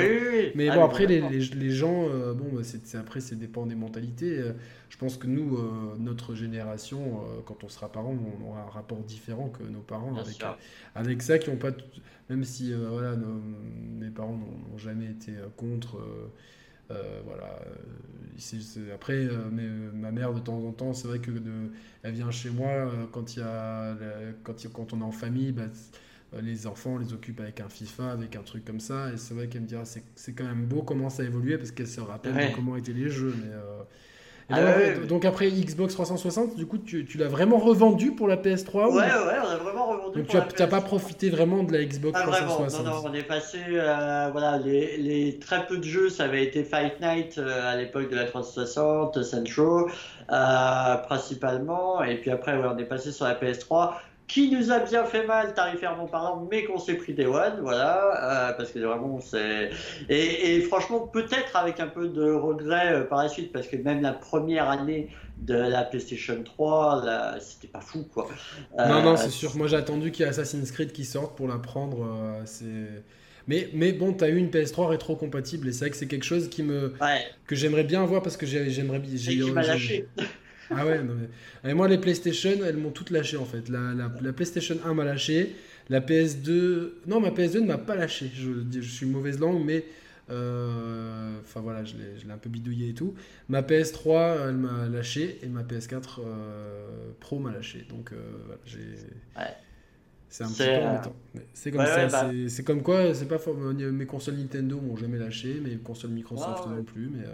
Mais ah, bon, après, les, les, gens, euh, bon, bah, après, ça dépend des mentalités. Je pense que nous, notre génération, quand on sera parents, on aura un rapport différent que nos parents avec, avec ça, qui n'ont pas même si euh, voilà, mes parents n'ont jamais été euh, contre. Euh, voilà. après, ma mère, de temps en temps, c'est vrai que elle vient chez moi quand, y a, quand, quand on est en famille. Bah, les enfants les occupent avec un FIFA, avec un truc comme ça. Et c'est vrai qu'elle me dira c'est quand même beau comment ça a évolué parce qu'elle se rappelle comment étaient les jeux. Mais, ah donc après Xbox 360, du coup, tu, tu l'as vraiment revendu pour la PS3 Ouais, ouais, on a vraiment revendu. Donc tu n'as pas profité vraiment de la Xbox 360 Non, non, on est passé, euh, voilà, les, les, très peu de jeux, ça avait été Fight Night euh, à l'époque de la 360, Central, euh, principalement, et puis après, ouais, on est passé sur la PS3 qui nous a bien fait mal tarifairement parlant, mais qu'on s'est pris des one, voilà, euh, parce que vraiment c'est et, et, franchement peut-être avec un peu de regret euh, par la suite, parce que même la première année de la PlayStation 3, c'était pas fou quoi. non non euh, c'est sûr, moi j'ai attendu qu'il y ait Assassin's Creed qui sorte pour la prendre, c'est mais, mais bon, tu as eu une PS3 rétro-compatible et c'est vrai que c'est quelque chose qui me, que j'aimerais bien avoir parce que j'aimerais bien. Lâché. Ah ouais, non mais... Et moi les PlayStation, elles m'ont toutes lâché en fait. La, la, PlayStation 1 m'a lâché, la PS2... Non, ma PS2 ne m'a pas lâché. Je, je suis mauvaise langue, mais... Euh, enfin voilà, je l'ai un peu bidouillé et tout. Ma PS3, elle m'a lâché, et ma PS4 euh, Pro m'a lâché. Donc euh, voilà, j'ai... Ouais. C'est un petit peu embêtant. C'est comme ça. Bah. C'est comme quoi, c'est pas mes consoles Nintendo m'ont jamais lâché, mes consoles Microsoft non plus, mais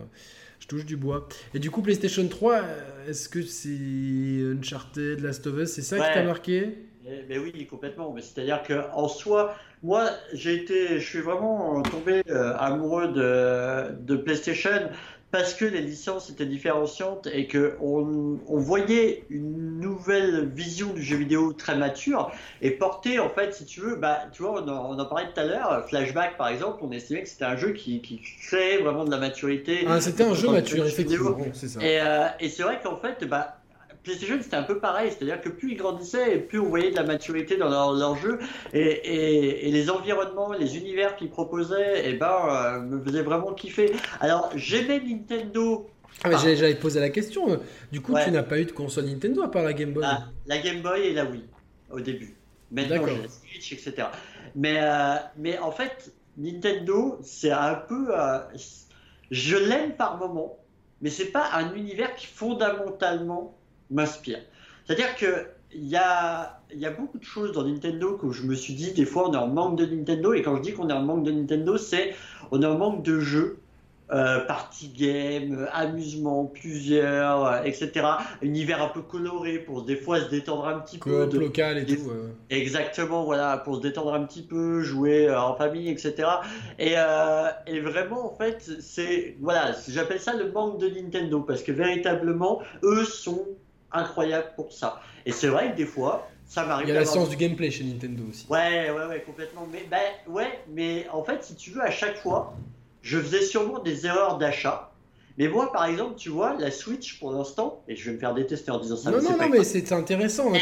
je touche du bois. Et du coup, PlayStation 3, euh, est-ce que c'est Uncharted, Last of Us, c'est ça qui t'a marqué? Mais eh, ben oui, complètement. Mais c'est-à-dire que en soi, moi, j'ai été, je suis vraiment tombé euh, amoureux de, de PlayStation parce que les licences étaient différenciantes et que on, voyait une nouvelle vision du jeu vidéo très mature et porté en fait si tu veux bah tu vois on en, parlait tout à l'heure Flashback par exemple on estimait que c'était un jeu qui, qui, créait vraiment de la maturité. Ah, c'était un jeu mature effectivement et, euh, et c'est vrai qu'en fait bah PlayStation, c'était un peu pareil, c'est-à-dire que plus ils grandissaient, plus on voyait de la maturité dans leur, leur jeu, et, et, les environnements, les univers qu'ils proposaient, et eh ben, euh, me faisaient vraiment kiffer. Alors, j'aimais Nintendo. Ah, mais j'avais posé la question. Du coup, tu n'as pas eu de console Nintendo à part la Game Boy ah, La Game Boy et la Wii, au début. Maintenant, j'ai la Switch, etc. Mais, euh, mais en fait, Nintendo, c'est un peu. Euh, je l'aime par moment, mais c'est pas un univers qui fondamentalement m'inspire. C'est-à-dire que il y a, y a beaucoup de choses dans Nintendo que je me suis dit, des fois on est en manque de Nintendo, et quand je dis qu'on est en manque de Nintendo, c'est on est en manque de jeux euh, party game, amusement, plusieurs, euh, etc. Univers un peu coloré pour des fois se détendre un petit peu. De, local et tout. Exactement, voilà, pour se détendre un petit peu, jouer euh, en famille, etc. Et, et vraiment, en fait, c'est voilà, j'appelle ça le manque de Nintendo parce que véritablement, eux sont incroyables pour ça. Et c'est vrai que des fois, ça m'arrive. Il y a la science du gameplay chez Nintendo aussi. Ouais, ouais, ouais, complètement. Mais ben, ouais, mais en fait, si tu veux, à chaque fois je faisais sûrement des erreurs d'achat. Mais moi, par exemple, tu vois, la Switch pour l'instant, et je vais me faire détester en disant ça. Non, non, non, mais c'est intéressant. Euh,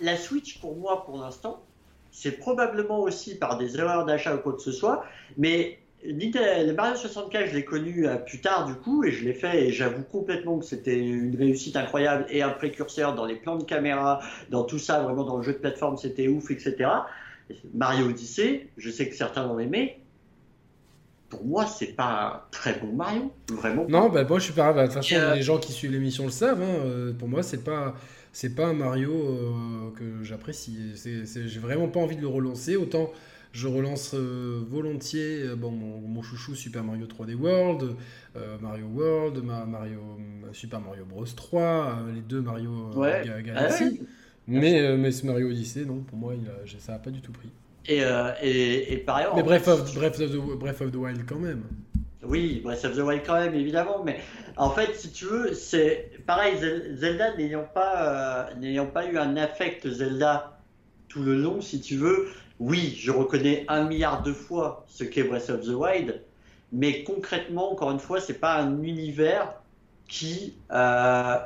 la Switch pour moi, pour l'instant, c'est probablement aussi par des erreurs d'achat ou quoi que ce soit. Mais le Mario 64, je l'ai connu euh, plus tard du coup, et je l'ai fait, et j'avoue complètement que c'était une réussite incroyable et un précurseur dans les plans de caméra, dans tout ça, vraiment dans le jeu de plateforme, c'était ouf, etc. Mario Odyssey, je sais que certains l'ont aimé, pour moi, c'est pas un très bon Mario, vraiment. Non, bah, moi je suis pas. Bah, de toute façon, euh, les gens qui suivent l'émission le savent. Hein, euh, pour moi, c'est pas. C'est pas un Mario euh, que j'apprécie. J'ai vraiment pas envie de le relancer. Autant je relance volontiers bon, mon, chouchou Super Mario 3D World, Mario World, Mario, Super Mario Bros 3, les deux Mario Galaxy. Ah mais, mais ce Mario Odyssey, non, pour moi, il ça n'a pas du tout pris. Euh, et, et, par ailleurs. Mais Breath, of, Breath, of the, Breath of the Wild quand même. Oui, Breath of the Wild quand même, évidemment. Mais en fait, si tu veux, c'est pareil, Zelda n'ayant pas, euh, n'ayant pas eu un affect Zelda tout le long, si tu veux, oui, je reconnais un milliard de fois ce qu'est Breath of the Wild. Mais concrètement, encore une fois, c'est pas un univers qui. Euh,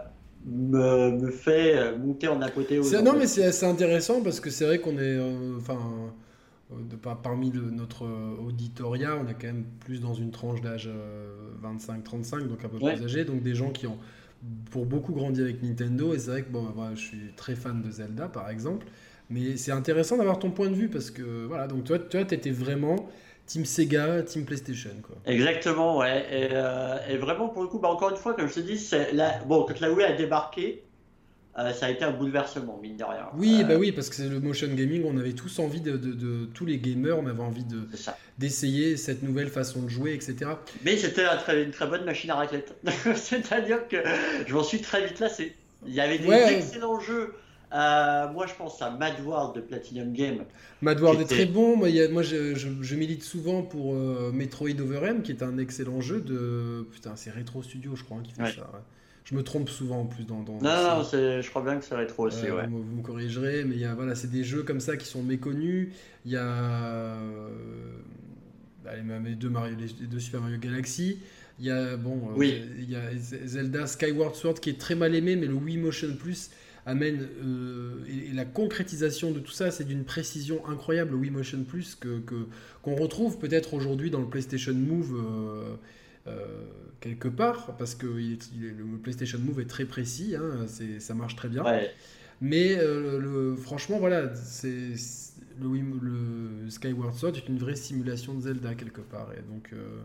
me, me, fait monter en apothéose. Non, mais c'est assez intéressant parce que c'est vrai qu'on est. Enfin de, parmi notre auditoria, on est quand même plus dans une tranche d'âge 25-35, euh, donc un peu plus âgé, donc des gens qui ont pour beaucoup grandi avec Nintendo, et c'est vrai que bon, moi, je suis très fan de Zelda par exemple, mais c'est intéressant d'avoir ton point de vue parce que voilà, donc toi, tu étais vraiment Team Sega, Team PlayStation. Quoi. Exactement, ouais. Et, euh, vraiment, pour le coup, bah, encore une fois, comme je te dis, la... bon, quand la Wii a débarqué, euh, ça a été un bouleversement, mine de rien. Oui, bah oui, parce que c'est le motion gaming, on avait tous envie de, de, tous les gamers, on avait envie de d'essayer cette nouvelle façon de jouer, etc. Mais c'était une très bonne machine à raclette. C'est-à-dire que je m'en suis très vite lassé. Il y avait des excellents jeux. Euh, moi, je pense à Mad World de Platinum Game. Mad World est très bon. Moi, moi je, je, milite souvent pour euh, Metroid Overem, qui est un excellent jeu de. Putain, c'est Retro Studio, je crois, hein, qui fait ça. Je me trompe souvent en plus dans. dans non, non, je crois bien que c'est rétro aussi. ouais. vous, me corrigerez, mais il y a, voilà, c'est des jeux comme ça qui sont méconnus. Il y a euh, les, deux Mario, les deux Super Mario Galaxy. Il y a bon, euh, oui. il y a Zelda Skyward Sword qui est très mal aimé, mais le Wii Motion Plus amène euh, et, la concrétisation de tout ça, c'est d'une précision incroyable. Le Wii Motion Plus que qu'on retrouve peut-être aujourd'hui dans le PlayStation Move. Euh, quelque part, parce que il le PlayStation Move est très précis, hein, ça marche très bien. Mais euh, le, franchement, voilà, c'est le, le, Skyward Sword est une vraie simulation de Zelda quelque part. Et donc, euh,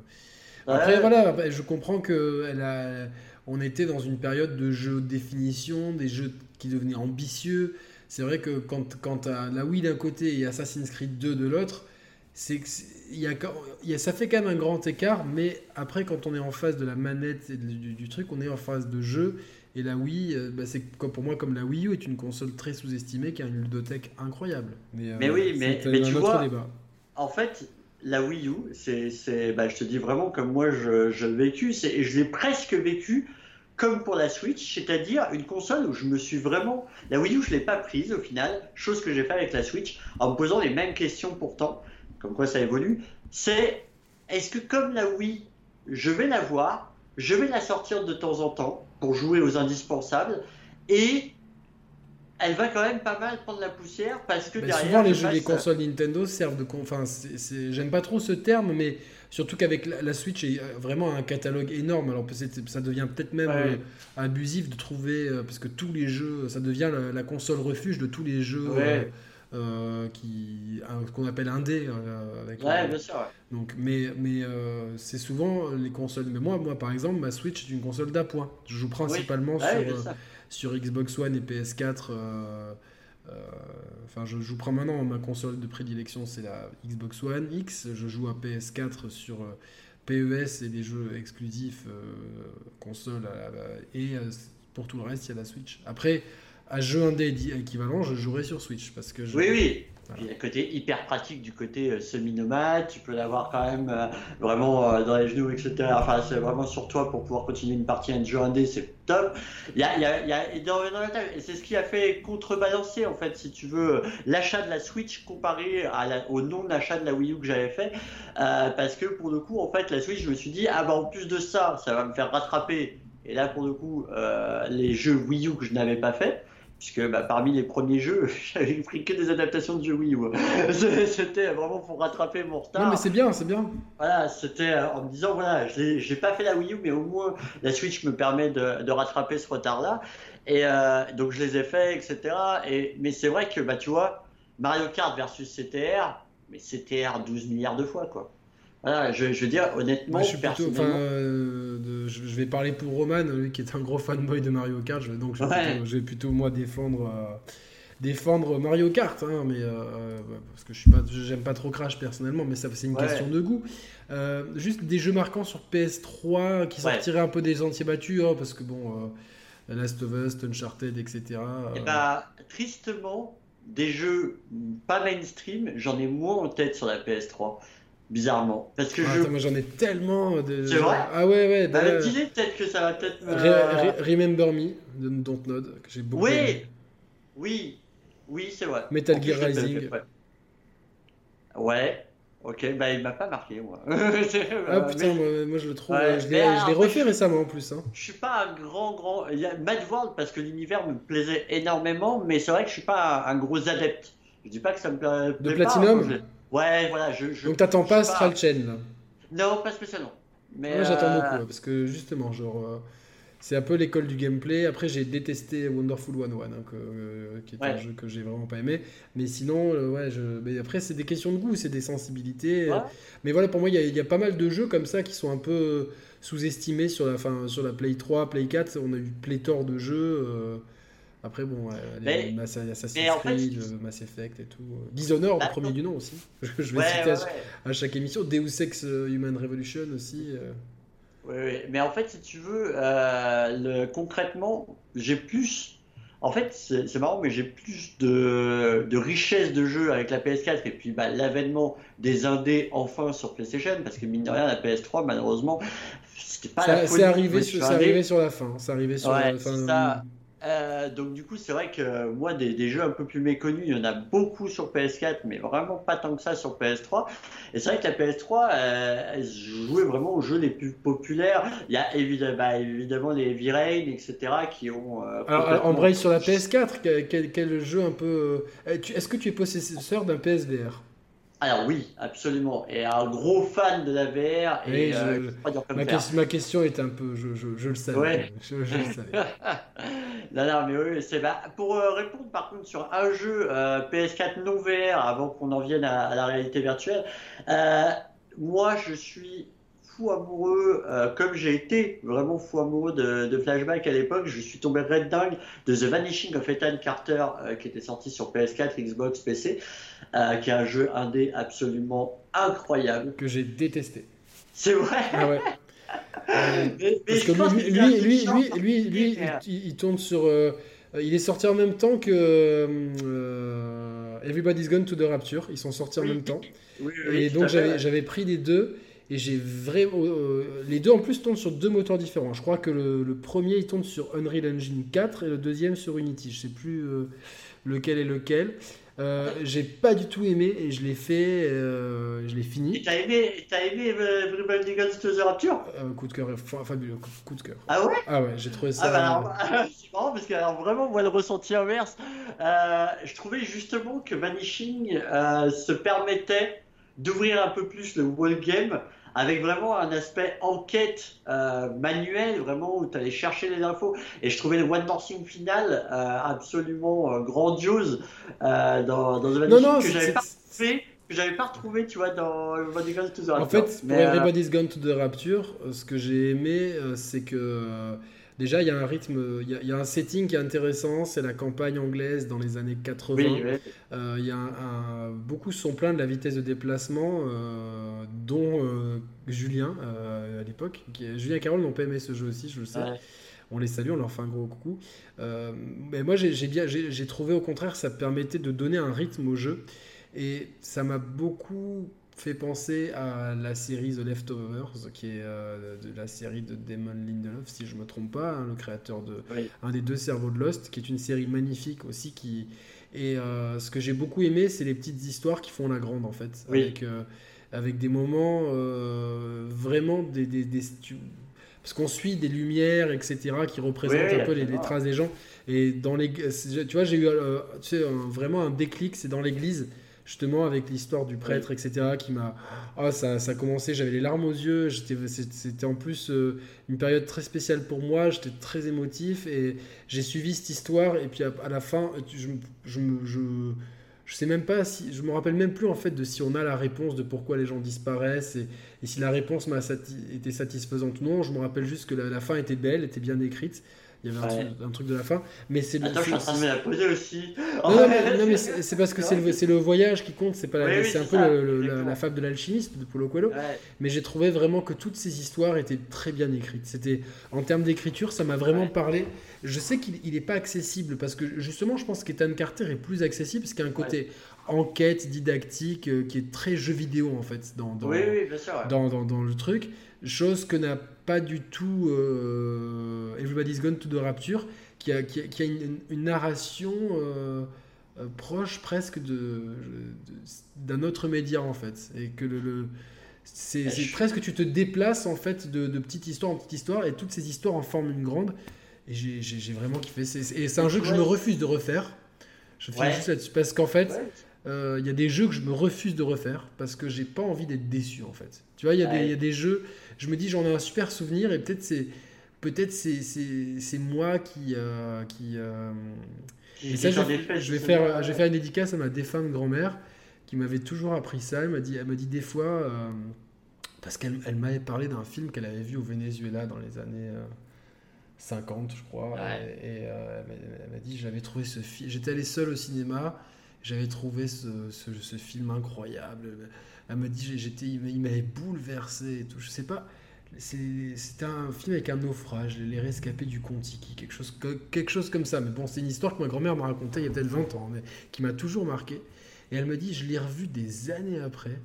après, voilà, bah, je comprends que elle a, on était dans une période de jeux de définition, des jeux qui devenaient ambitieux. C'est vrai que quand, quand la Wii d'un côté et Assassin's Creed 2 de l'autre, c'est il y, a, ça fait quand même un grand écart, mais après, quand on est en face de la manette et du, truc, on est en phase de jeu. Et la Wii, euh, bah, c'est pour moi comme la Wii U est une console très sous-estimée qui a une ludothèque incroyable. Mais, euh, oui, mais, tu vois, en fait, la Wii U, c'est, bah, je te dis vraiment comme moi je, je l'ai vécu, et je l'ai presque vécu comme pour la Switch, c'est-à-dire une console où je me suis vraiment. La Wii U, je ne l'ai pas prise au final, chose que j'ai fait avec la Switch, en me posant les mêmes questions pourtant comme quoi ça évolue, c'est est-ce que comme la Wii, je vais la voir, je vais la sortir de temps en temps pour jouer aux indispensables, et elle va quand même pas mal prendre la poussière parce que derrière. Souvent, les, jeux, les consoles Nintendo servent de. Enfin, j'aime pas trop ce terme, mais surtout qu'avec la, Switch, il y a vraiment un catalogue énorme. Alors, ça devient peut-être même euh, abusif de trouver. Euh, parce que tous les jeux. Ça devient la, console refuge de tous les jeux. Euh, qui qu'on appelle indé avec ouais, bien sûr. Donc, mais mais c'est souvent les consoles. Mais moi, moi, par exemple, ma Switch est une console d'appoint. Je joue principalement sur, sur Xbox One et PS4. Enfin, je joue maintenant ma console de prédilection, c'est la Xbox One X. Je joue à PS4 sur PES et des jeux exclusifs euh, console et euh, pour tout le reste il y a la Switch. Après à jeu indé équivalent je jouerai sur Switch parce que oui oui il y a le côté hyper pratique du côté euh, semi-nomade, tu peux l'avoir quand même euh, vraiment euh, dans les genoux, etc. Enfin, c'est vraiment sur toi pour pouvoir continuer une partie un jeu indé, c'est top. Il y a, il y a, il y a et c'est ce qui a fait contrebalancer, en fait, si tu veux, l'achat de la Switch comparé à au non d'achat de la Wii U que j'avais fait. parce que pour le coup, en fait, la Switch, je me suis dit, ah bah en plus de ça, ça va me faire rattraper. Et là, pour le coup, les jeux Wii U que je n'avais pas fait puisque bah, parmi les premiers jeux, j'avais pris que des adaptations de jeux Wii U. C'était vraiment pour rattraper mon retard. Non, mais c'est bien, c'est bien. Voilà, c'était euh, en me disant voilà, j'ai pas fait la Wii U, mais au moins la Switch me permet de, de rattraper ce retard-là. Et euh, donc je les ai faits, etc. Et, mais c'est vrai que bah, tu vois, Mario Kart versus CTR, mais CTR 12 milliards de fois, quoi. Voilà, je, veux dire, honnêtement, je, plutôt, euh, je, vais parler pour Roman, lui qui est un gros fanboy de Mario Kart, donc je vais, plutôt, moi défendre, euh, défendre Mario Kart, hein, mais euh, parce que je suis pas, j'aime pas trop Crash personnellement, mais ça c'est une question de goût. juste des jeux marquants sur PS3 qui sortiraient un peu des sentiers battus, hein, parce que bon, Last of Us, Uncharted, etc. Et eh bah, tristement, des jeux pas mainstream, j'en ai moins en tête sur la PS3 bizarrement. Parce que ah, Moi j'en ai tellement de. C'est vrai Ah ouais, ouais. Bah, dis peut-être que ça va peut-être me. Remember Me de Dontnod, que j'ai beaucoup Oui aimé. Oui, oui, c'est vrai. Metal Gear Rising. ouais. Ok, bah il m'a pas marqué moi. ah putain, moi, je le trouve. je l'ai refait récemment en plus. Hein. Je suis pas un grand, grand. Il y a Mad World parce que l'univers me plaisait énormément, mais c'est vrai que je suis pas un, gros adepte. Je dis pas que ça me plaît. De Platinum Ouais, voilà. Je, je Donc t'attends pas Astral Chain là Non, pas spécialement. Mais Moi j'attends beaucoup, euh, parce que justement, genre. Euh, c'est un peu l'école du gameplay. Après, j'ai détesté Wonderful 101, hein, euh, qui est un jeu que j'ai vraiment pas aimé. Mais sinon, ouais, je... mais après, c'est des questions de goût, c'est des sensibilités. Mais voilà, pour moi, il y, y, a pas mal de jeux comme ça qui sont un peu sous-estimés sur la, fin, sur la Play 3, Play 4. On a eu pléthore de jeux. Après, bon, les Mass, Assassin's Creed, euh, Mass Effect et tout. Euh, Dishonored, le premier du nom aussi. Je vais citer à, chaque émission. Deus Ex euh, Human Revolution aussi. Oui, oui, mais en fait, si tu veux, le, concrètement, j'ai plus. En fait, c'est marrant, mais j'ai plus de, de, richesse de jeux avec la PS4 et puis bah, l'avènement des indés enfin sur PlayStation, parce que mine de rien, la PS3, malheureusement, c'était pas ça, la C'est arrivé, sur, arrivé sur la fin. C'est arrivé sur la fin. Euh, donc du coup, c'est vrai que moi, des, jeux un peu plus méconnus, il y en a beaucoup sur PS4, mais vraiment pas tant que ça sur PS3. Et c'est vrai que la PS3, euh, elle jouait vraiment aux jeux les plus populaires. Il y a évidemment, bah, évidemment les Heavy Rain, etc., qui ont... Euh, alors, embraye sur la PS4, quel, quel jeu un peu... Est-ce que tu es possesseur d'un PSVR alors oui, absolument. Et un gros fan de la VR. Et, euh, ma, question est un peu, je, je, le savais. Je, le savais. non, non, mais oui, c'est bah, pour euh, répondre par contre sur un jeu euh, PS4 non VR avant qu'on en vienne à, la réalité virtuelle. moi, je suis fou amoureux, comme j'ai été vraiment fou amoureux de, de Flashback à l'époque, je suis tombé red dingue de The Vanishing of Ethan Carter qui était sorti sur PS4, Xbox, PC. Euh, qui est un jeu indé absolument incroyable. Que j'ai détesté. C'est vrai? Ah ouais. parce que lui, lui, lui, lui, lui, il, tourne sur. Euh, il est sorti en même temps que euh, Everybody's Gone to the Rapture. Ils sont sortis en même temps. et donc j'avais pris les deux. Et j'ai vraiment. les deux en plus tournent sur deux moteurs différents. Je crois que le, le, premier il tourne sur Unreal Engine 4 et le deuxième sur Unity. Je sais plus lequel est lequel. Euh, j'ai pas du tout aimé et je l'ai fait, euh, je l'ai fini. Et t'as aimé, t'as aimé Everybody Guns to the Rapture? Euh, Coup de cœur, fabuleux, coup de cœur. Ah ouais? Ah ouais, j'ai trouvé ça. Ah bah c'est marrant parce que alors, vraiment, moi, le ressenti inverse, je trouvais justement que Vanishing se permettait d'ouvrir un peu plus le wall game avec vraiment un aspect enquête euh, manuelle, vraiment où tu allais chercher les infos. Et je trouvais le One More Thing final euh, absolument grandiose dans, dans The non, non, que j'avais pas fait que j'avais pas retrouvé, tu vois, dans Everybody's Gone to the Rapture. En fait, pour Everybody's Gone to the Rapture, ce que j'ai aimé, c'est que Déjà, il y a un rythme, il y, a, un setting qui est intéressant, c'est la campagne anglaise dans les années 80. Euh, il y a un, beaucoup sont pleins de la vitesse de déplacement, euh, dont euh, Julien à l'époque. Julien et Carole n'ont pas aimé ce jeu aussi, je le sais. On les salue, on leur fait un gros coucou. mais moi, j'ai bien, j'ai trouvé au contraire, ça permettait de donner un rythme au jeu. Et ça m'a beaucoup fait penser à la série The Leftovers, qui est euh, de la série de Damon Lindelof, si je me trompe pas, hein, le créateur de un des deux cerveaux de Lost, qui est une série magnifique aussi. Qui et euh, ce que j'ai beaucoup aimé, c'est les petites histoires qui font la grande en fait, avec euh, avec des moments vraiment des, des, parce qu'on suit des lumières, etc., qui représentent un peu les, traces des gens. Et dans les, tu vois, j'ai eu tu sais, vraiment un déclic, c'est dans l'église justement avec l'histoire du prêtre, etc., qui m'a... Ah, ça, ça a commencé, j'avais les larmes aux yeux, c'était en plus euh, une période très spéciale pour moi, j'étais très émotif, et j'ai suivi cette histoire, et puis à, la fin, je, je, je, je, sais même pas si... Je me rappelle même plus, en fait, de si on a la réponse de pourquoi les gens disparaissent, et, et si la réponse m'a été satisfaisante ou non, je me rappelle juste que la, la fin était belle, était bien écrite, il y avait un, truc, de la fin. Mais c'est Attends, je suis en train de me la poser aussi. Non, mais, c'est parce que c'est le, le, voyage qui compte. C'est pas c'est un peu la, fable de l'alchimiste de Paulo Coelho. Mais j'ai trouvé vraiment que toutes ces histoires étaient très bien écrites. C'était en termes d'écriture, ça m'a vraiment parlé. Je sais qu'il n'est pas accessible parce que justement, je pense qu'Ethan Carter est plus accessible parce qu'il y a un côté enquête didactique euh, qui est très jeu vidéo en fait dans, dans, dans, dans, dans le truc. Chose que n'a pas du tout euh, Everybody's Gone to the Rapture, qui a, qui a, une, narration euh, euh, proche presque de, d'un autre média en fait. Et que le, c'est, presque tu te déplaces en fait de, de, petite histoire en petite histoire et toutes ces histoires en forment une grande. Et j'ai, vraiment kiffé. et c'est un jeu que je me refuse de refaire. Je fais juste là-dessus parce qu'en fait. Il y a des jeux que je me refuse de refaire parce que j'ai pas envie d'être déçu en fait. Tu vois, il y, a y a des jeux, je me dis j'en ai un super souvenir et peut-être c'est peut-être c'est moi qui euh, qui euh, et ça, je, vais faire je vais faire une dédicace à ma défunte grand-mère qui m'avait toujours appris ça. Elle m'a dit elle m'a dit des fois euh, parce qu'elle elle, m'avait parlé d'un film qu'elle avait vu au Venezuela dans les années 50 je crois. Et, elle m'a dit j'avais trouvé ce film j'étais allé seul au cinéma j'avais trouvé ce, ce, ce, film incroyable elle m'a dit, j'étais, il m'avait bouleversé et tout. Je sais pas. C'était un film avec un naufrage, Les Rescapés du Contiki, quelque chose, quelque chose comme ça. Mais bon, c'est une histoire que ma grand-mère m'a racontée il y a peut-être 20 ans, mais qui m'a toujours marqué. Et elle me dit, je l'ai revu des années après.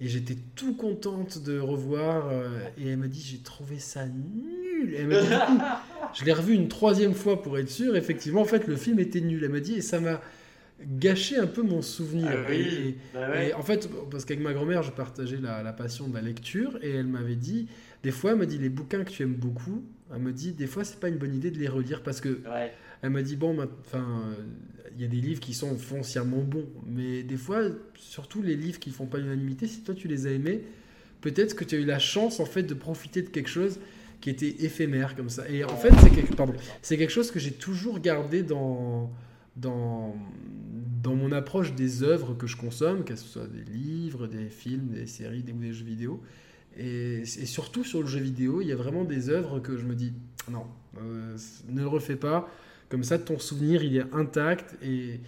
Et j'étais tout contente de revoir. Euh, et elle m'a dit, j'ai trouvé ça nul. Et elle m'a dit, je l'ai revu une troisième fois pour être sûr. Effectivement, en fait, le film était nul. Elle m'a dit, et ça m'a gâcher un peu mon souvenir. Ah bah et, en fait, parce qu'avec ma grand-mère, je partageais la, passion de la lecture et elle m'avait dit, des fois, elle m'a dit les bouquins que tu aimes beaucoup, elle me dit des fois c'est pas une bonne idée de les relire parce que elle m'a dit bon, enfin, il y a des livres qui sont foncièrement bons, mais des fois, surtout les livres qui font pas l'unanimité, si toi tu les as aimés, peut-être que tu as eu la chance en fait de profiter de quelque chose qui était éphémère comme ça. Et en fait, c'est quelque, c'est quelque chose que j'ai toujours gardé dans dans, dans mon approche des œuvres que je consomme, qu'elles soient des livres, des films, des séries des, ou des jeux vidéo. Et, et, surtout sur le jeu vidéo, il y a vraiment des œuvres que je me dis non, euh, ne le refais pas. Comme ça, ton souvenir, il est intact. Et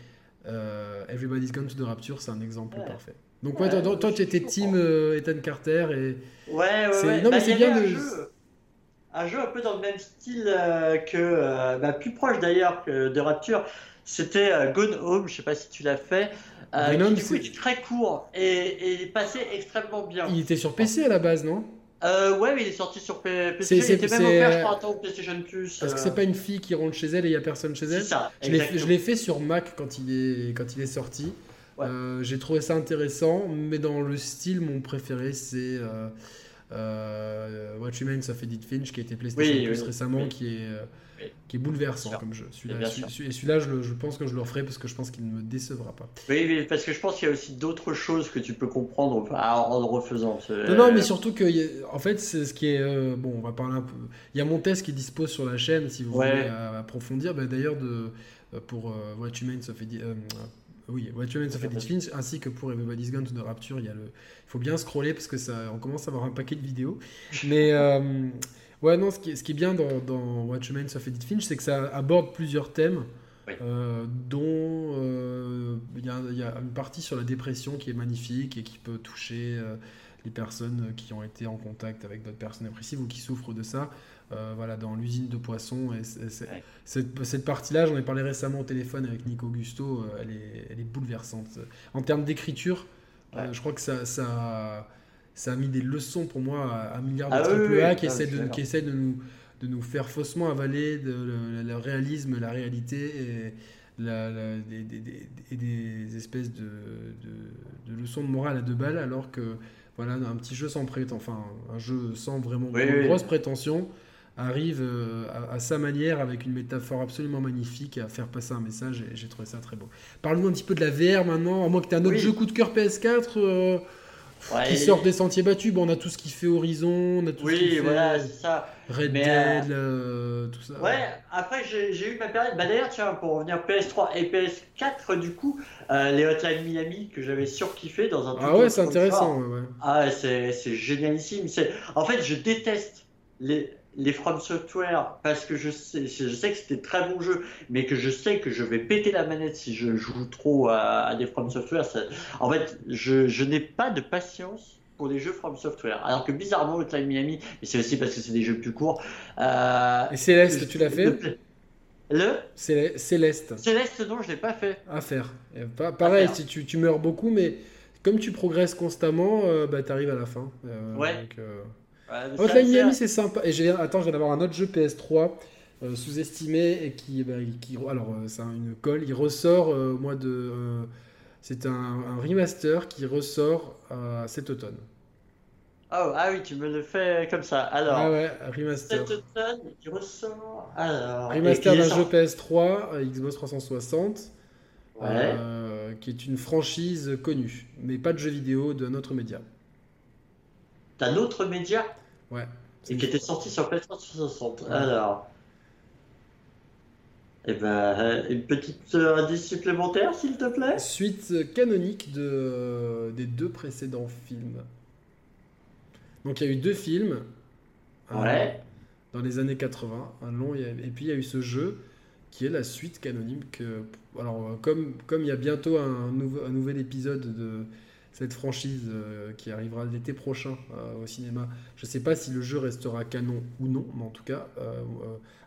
euh, Everybody's Gone to the Rapture, c'est un exemple parfait. Donc, ouais, toi, tu étais team euh, Ethan Carter. Et ouais, ouais. Non, mais bah, c'est bien de. Un jeu, un jeu, un peu dans le même style que. Bah, plus proche d'ailleurs que de Rapture c'était euh, Gone Home, je sais pas si tu l'as fait. Euh, Gone qui, très court et, et passé extrêmement bien. Il était sur PC à la base, non? Euh, ouais, mais il est sorti sur PC. Il était même offert, je crois, à PlayStation Plus. Parce que c'est pas une fille qui rentre chez elle et il y a personne chez elle. C'est ça. Je l'ai fait sur Mac quand il est, quand il est sorti. J'ai trouvé ça intéressant, mais dans le style, mon préféré, c'est Watch Remains of Edith Finch qui a été PlayStation Plus récemment, qui est qui est bouleversant comme jeu. Celui-là, et celui-là, je, je, pense que je le referai parce que je pense qu'il ne me décevra pas. Oui, parce que je pense qu'il y a aussi d'autres choses que tu peux comprendre en refaisant. Non, non, mais surtout que, en fait, c'est ce qui est. Euh, bon, on va parler un peu. Il y a mon test qui dispose sur la chaîne si vous voulez approfondir. Bah, d'ailleurs, de, euh, pour euh, What Humans of Edith. oui, What Humans of Edith Finch, ainsi que pour Everybody's Gone to the Rapture, il y a le. Faut bien scroller parce que ça, on commence à avoir un paquet de vidéos. Mais Ouais, non, ce qui est, ce qui est bien dans, dans Watch Remains of Edith Finch, c'est que ça aborde plusieurs thèmes, euh, dont euh, il y, a une partie sur la dépression qui est magnifique et qui peut toucher euh, les personnes qui ont été en contact avec d'autres personnes dépressives ou qui souffrent de ça. voilà, dans l'usine de poissons. Et cette, cette partie-là, j'en ai parlé récemment au téléphone avec Nico Augusto, elle, est, elle est bouleversante. En termes d'écriture, je crois que ça, ça ça a mis des leçons pour moi à un milliard de ah triple A qui, essaient de, qui essaie de, nous, de nous faire faussement avaler de, le, réalisme, la réalité et, la, des, des, espèces de, de, leçons de morale à deux balles, alors que voilà, un petit jeu sans prétention, enfin un jeu sans vraiment grosse prétention arrive euh, à, sa manière avec une métaphore absolument magnifique à faire passer un message et j'ai trouvé ça très beau. Parle-nous un petit peu de la VR maintenant, à moins que tu aies un autre jeu coup de cœur PS4 qui sort des sentiers battus. Bon, on a tout ce qui fait Horizon, on a tout oui, ce qui voilà, ça. Red Dead, euh, tout ça. Ouais, après j'ai eu ma période. Bah d'ailleurs, tiens, pour revenir PS3 et PS4, du coup, euh, les Hotline Miami que j'avais surkiffé dans un. Ah ouais, c'est intéressant. Ouais, Ah, c'est génialissime. En fait, je déteste les les From Software parce que je sais, je sais que c'était très bon jeu, mais que je sais que je vais péter la manette si je joue trop à, des From Software. en fait, je, je n'ai pas de patience pour les jeux From Software. Alors que bizarrement, Hotline Miami, et c'est aussi parce que c'est des jeux plus courts. Euh, et Céleste, tu l'as fait Le Céleste. Céleste, non, je l'ai pas fait. À faire. pareil, si tu, tu, meurs beaucoup, mais comme tu progresses constamment, euh, bah, tu arrives à la fin. Euh, ouais. Hotline Miami, c'est sympa. Et j'ai, attends, je viens d'avoir un autre jeu PS3 euh, sous-estimé et qui, bah, qui alors euh, c'est une colle. Il ressort euh, au mois de, c'est un, remaster qui ressort cet automne. Oh, ah oui, tu me le fais comme ça. Alors, ah ouais, remaster. Cet automne, il ressort. Alors, remaster d'un jeu PS3 Xbox 360. Ouais. qui est une franchise connue, mais pas de jeu vidéo d'un autre média d'un autre média Ouais. Et qui était sorti sur PS3 360. Alors. Eh ben, une petite euh, indice supplémentaire, s'il te plaît? Suite canonique de, euh, des deux précédents films. Donc il y a eu deux films. Ouais. dans les années 80, un long, et puis il y a eu ce jeu qui est la suite canonique. alors, euh, comme, comme il y a bientôt un, un nouvel épisode de cette franchise euh, qui arrivera l'été prochain euh, au cinéma. Je ne sais pas si le jeu restera canon ou non, mais en tout cas, euh,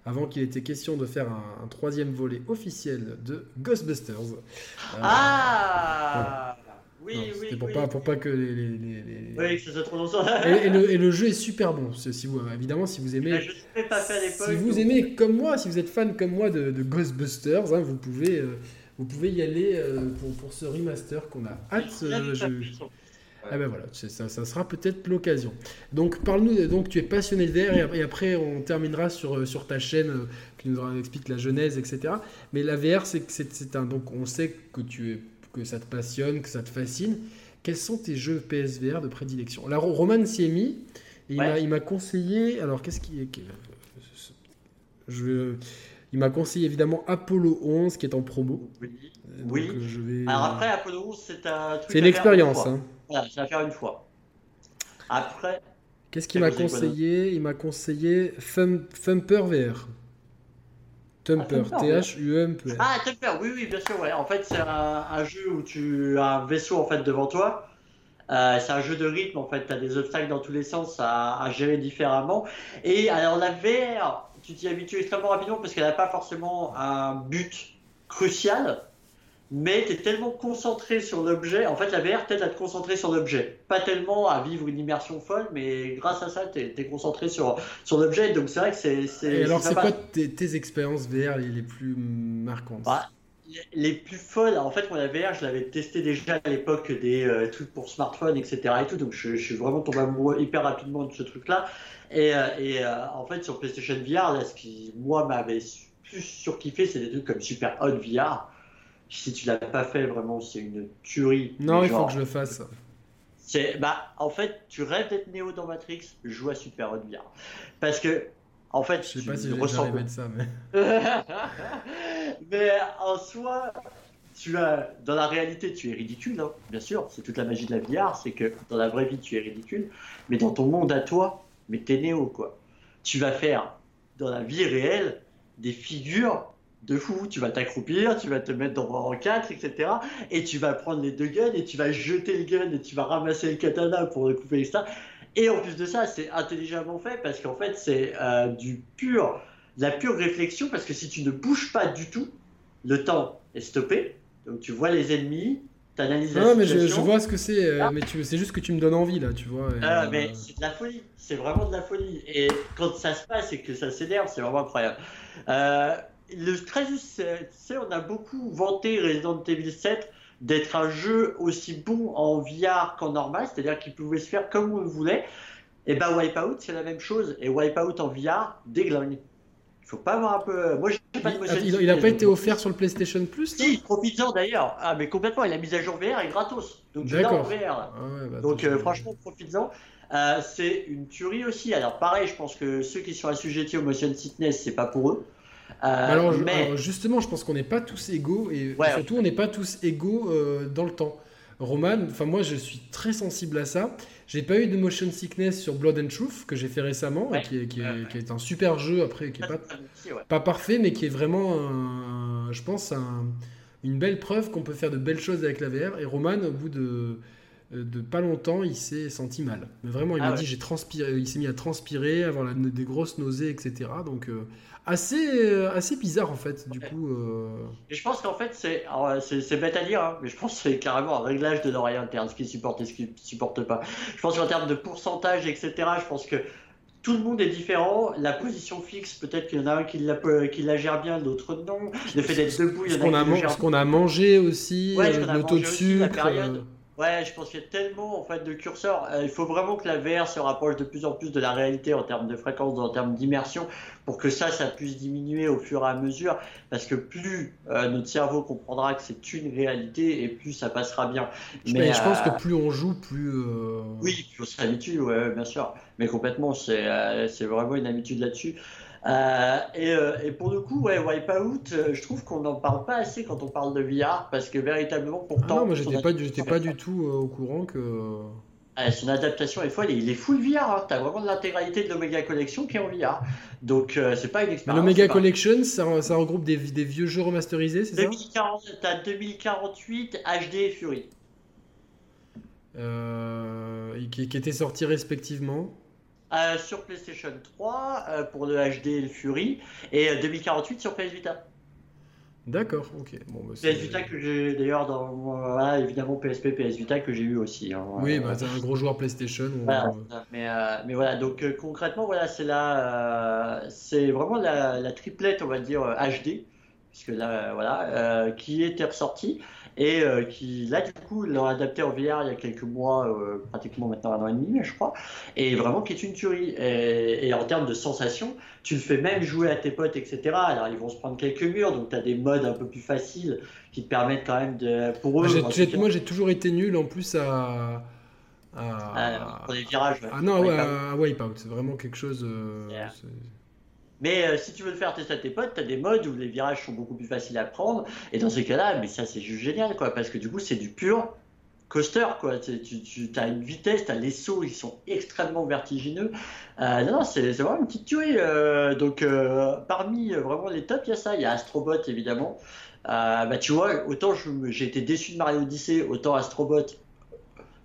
avant qu'il était question de faire un, troisième volet officiel de Ghostbusters. ah Oui, oui, C'était pour, Pas, pour pas que les. les, les... Oui, que ça trop longtemps. et, le, et, le, jeu est super bon. Si vous, évidemment, si vous aimez. je pas fait à Si vous aimez comme moi, si vous êtes fan comme moi de, Ghostbusters, hein, vous pouvez vous pouvez y aller euh, pour, pour, ce remaster qu'on a hâte. Euh, ah ben voilà, ça, ça sera peut-être l'occasion. Donc parle-nous, donc tu es passionné de VR et, après on terminera sur, euh, sur ta chaîne qui nous explique la genèse, etc. Mais la VR, c'est c'est un donc on sait que tu es que ça te passionne, que ça te fascine. Quels sont tes jeux PSVR de prédilection? Là, Roman s'y est mis. Et il m'a conseillé. Alors qu'est-ce qui est je il m'a conseillé évidemment Apollo 11 qui est en promo. Oui. oui. Euh, je vais... Alors après, Apollo 11, c'est un truc. C'est une expérience. Hein. Voilà, c'est à faire une fois. Après. Qu'est-ce qu'il m'a conseillé? Il m'a conseillé Thumper VR. Thumper, ah, T-H-U-M-P-R. Ah, Thumper, oui, oui, bien sûr. Ouais. En fait, c'est un, jeu où tu as un vaisseau en fait devant toi. Euh, c'est un jeu de rythme, en fait. Tu as des obstacles dans tous les sens à, à gérer différemment. Et alors, la VR, tu t'y habitues extrêmement rapidement parce qu'elle n'a pas forcément un but crucial, mais tu es tellement concentré sur l'objet. En fait, la VR t'aide à te concentrer sur l'objet. Pas tellement à vivre une immersion folle, mais grâce à ça, tu es, concentré sur, sur l'objet. Donc, c'est vrai que c'est. Et alors, c'est quoi tes, expériences VR les, plus marquantes? Bah, les plus folles, en fait, mon VR, je l'avais testé déjà à l'époque des euh, trucs pour smartphone, etc. Et tout, donc je, suis vraiment tombé amoureux hyper rapidement de ce truc-là. Et, euh, et euh, en fait, sur PlayStation VR, là, ce qui, moi, m'avait plus surkiffé, c'est des trucs comme Super Hot VR. Si tu l'as pas fait, vraiment, c'est une tuerie. Non, il faut que je le fasse. C'est, bah, en fait, tu rêves d'être Néo dans Matrix, joue à Super Hot VR. Parce que en fait, je sais pas si j'ai de ça, mais. mais en soi, tu as, dans la réalité, tu es ridicule, hein, bien sûr. C'est toute la magie de la VR, c'est que dans la vraie vie, tu es ridicule. Mais dans ton monde à toi, mais t'es néo, quoi? Tu vas faire, dans la vie réelle, des figures de fou. Tu vas t'accroupir, tu vas te mettre dans en 4, etc. Et tu vas prendre les deux guns et tu vas jeter le gun et tu vas ramasser le katana pour le couper, ça. Et en plus de ça, c'est intelligemment fait parce qu'en fait, c'est euh, du pur, la pure réflexion parce que si tu ne bouges pas du tout, le temps est stoppé. Donc tu vois les ennemis, tu analyses la non, mais je, vois ce que c'est, euh, ah. mais c'est juste que tu me donnes envie là, tu vois. Ah, mais euh, c'est de la folie, c'est vraiment de la folie. Et quand ça se passe et que ça s'énerve, c'est vraiment incroyable. le très juste, c'est, on a beaucoup vanté Resident Evil 7 d'être un jeu aussi bon en VR qu'en normal, c'est-à-dire qu'il pouvait se faire comme on le voulait. Et ben Wipeout, c'est la même chose. Et Wipeout en VR, déglingue. Il faut pas avoir un peu. Moi, j'ai pas de Il, n'a pas été offert sur le PlayStation Plus Si, profites-en d'ailleurs. Ah, mais complètement, il a mise à jour VR et gratos. Donc, tu l'as en VR. Ah bah, Donc, euh, franchement, profites-en. Euh, c'est une tuerie aussi. Alors, pareil, je pense que ceux qui sont assujettis au motion sickness, c'est pas pour eux. Euh, alors, justement, je pense qu'on n'est pas tous égaux et surtout on n'est pas tous égaux dans le temps. Roman, enfin moi je suis très sensible à ça. J'ai pas eu de motion sickness sur Blood and Truth que j'ai fait récemment, qui, est, un super jeu après, qui est pas, pas parfait, mais qui est vraiment, je pense, une belle preuve qu'on peut faire de belles choses avec la VR. Et Roman, au bout de, de pas longtemps, il s'est senti mal. Mais vraiment, il ah m'a dit, j'ai transpiré, il s'est mis à transpirer, avoir des grosses nausées, etc. Donc euh, assez, euh, assez bizarre en fait, du coup. Euh. Et je pense qu'en fait, c'est, c'est, bête à dire, hein, mais je pense que c'est carrément un réglage de l'oreille interne, ce qui supporte et ce qui ne supporte pas. Je pense qu'en termes de pourcentage, etc., je pense que tout le monde est différent. La position fixe, peut-être qu'il y en a un qui la, qui la gère bien, l'autre non. Le fait d'être debout, il y en a qui la gèrent. Ce qu'on a mangé aussi, ouais, le taux de sucre. Ouais, je pense qu'il y a tellement en fait de curseurs. Euh, il faut vraiment que la VR se rapproche de plus en plus de la réalité en termes de fréquence, en termes d'immersion, pour que ça, ça puisse diminuer au fur et à mesure. Parce que plus euh, notre cerveau comprendra que c'est une réalité, et plus ça passera bien. Mais, je pense euh, que plus on joue, plus. Oui, plus on s'habitue, ouais, bien sûr. Mais complètement, c'est vraiment une habitude là-dessus. Euh, euh, et, pour le coup, ouais, Wipeout, euh, je trouve qu'on n'en parle pas assez quand on parle de VR parce que véritablement, pourtant. Ah non, moi j'étais pas, j'étais pas du tout au courant que. Ah, son adaptation est folle il est full VR. Hein. T'as vraiment l'intégralité de l'Omega Collection qui est en VR. Donc c'est pas une expérience. L'Omega Collection, ça, ça, regroupe des, des, vieux jeux remasterisés, c'est ça? T'as 2048 HD et Fury. qui, qui étaient sortis respectivement euh, sur PlayStation 3 euh, pour le HD et le Fury, et 2048 euh, sur PS Vita. D'accord, ok. Bon, bah, PS Vita que j'ai d'ailleurs dans voilà, évidemment PSP, PS Vita que j'ai eu aussi. Hein, oui, bah, t'es un gros joueur PlayStation. mais, mais, voilà, donc concrètement, voilà, c'est c'est vraiment la, la, triplette, on va dire HD, puisque là, voilà, qui était ressortie et euh, qui là du coup l'ont adapté en VR il y a quelques mois, euh, pratiquement maintenant un an et demi je crois, et vraiment qui est une tuerie. Et, en termes de sensations, tu le fais même jouer à tes potes, etc. Alors ils vont se prendre quelques murs, donc tu as des modes un peu plus faciles qui te permettent quand même de... Pour eux... moi j'ai toujours été nul en plus à... À... pour les virages. Ah non, ouais, à Wipeout, c'est vraiment quelque chose... Euh, mais euh, si tu veux le faire tester à tes potes, tu as des modes où les virages sont beaucoup plus faciles à prendre. Et dans ces cas-là, mais ça c'est juste génial, quoi, parce que du coup c'est du pur coaster, quoi. Tu, as une vitesse, tu as les sauts, ils sont extrêmement vertigineux. Euh, non, non, c'est vraiment une petite tuerie. Euh, donc parmi vraiment les tops, il y a ça. Il y a Astrobot évidemment. bah tu vois, autant j'ai été déçu de Mario Odyssey, autant Astrobot,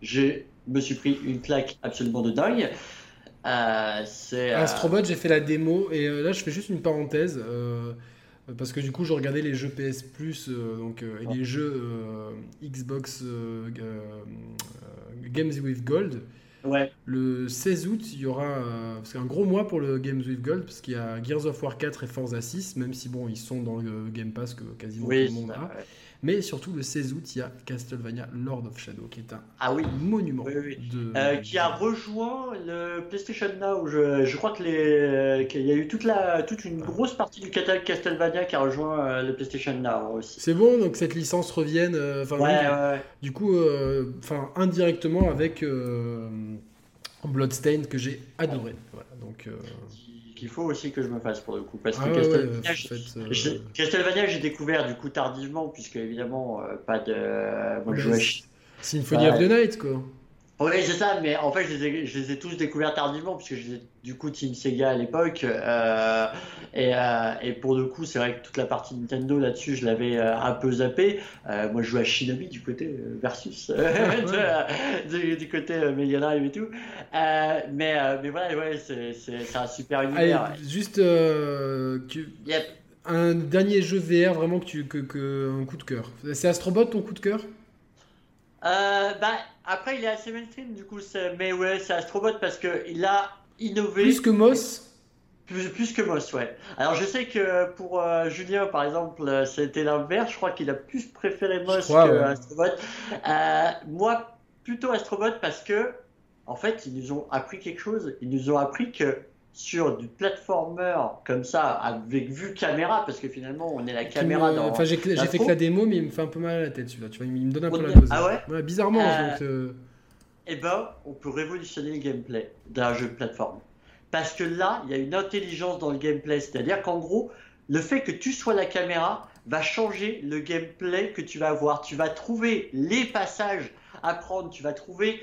je me suis pris une claque absolument de dingue. Euh, c'est, euh, Astrobot, j'ai fait la démo et euh, là je fais juste une parenthèse parce que du coup je regardais les jeux PS Plus donc et les jeux Xbox Games with Gold. Ouais. Le 16 août, il y aura. c'est un gros mois pour le Games with Gold, parce qu'il y a Gears of War 4 et Forza 6, même si bon, ils sont dans le Game Pass que quasiment tout le monde a. Mais surtout, le 16 août, il y a Castlevania Lord of Shadow, qui est un ah oui. monument. Euh, qui a rejoint le PlayStation Now. Je, je crois qu'il y a eu toute, la, toute une grosse partie du catalogue Castlevania qui a rejoint euh, le PlayStation Now aussi. C'est bon, donc cette licence revienne. Euh, ouais, ouais, Du coup, enfin indirectement avec Bloodstained que j'ai adoré. Voilà, donc qu'il faut aussi que je me fasse pour le coup. Parce que ah euh, Castlevania, j'ai découvert du coup tardivement, puisque évidemment, euh, pas de. Moi, je Symphony of the Night, quoi. Oui, c'est ça, mais en fait, je les, ai, tous découverts tardivement, puisque j'étais du coup Team Sega à l'époque. Euh, euh, et, pour le coup, c'est vrai que toute la partie Nintendo là-dessus, je l'avais euh, un peu zappé. moi, je jouais à Shinobi du côté Versus, du, côté Mega Drive et tout. mais, mais voilà, ouais, c'est un super univers. Juste un dernier jeu VR vraiment que tu, que, un coup de cœur. C'est Astrobot ton coup de cœur? Bah, après, il est assez mainstream, du coup, mais ouais, c'est Astrobot parce qu'il a innové. Plus que Moss plus, plus, que Moss, ouais. Alors je sais que pour euh, Julien, par exemple, euh, c'était l'inverse. Je crois qu'il a plus préféré Moss que Astrobot. Euh, moi, plutôt Astrobot parce que, en fait, ils nous ont appris quelque chose. Ils nous ont appris que sur du platformer comme ça, avec vue caméra, parce que finalement on est la caméra dans. Enfin, j'ai fait que la démo, mais il me fait un peu mal à la tête celui-là. Tu vois, il me donne un peu la dose. Ah ouais, Bizarrement. Euh, donc, euh... Eh ben, on peut révolutionner le gameplay d'un jeu de plateforme. Parce que là, il y a une intelligence dans le gameplay. C'est-à-dire qu'en gros, le fait que tu sois la caméra va changer le gameplay que tu vas avoir. Tu vas trouver les passages à prendre, tu vas trouver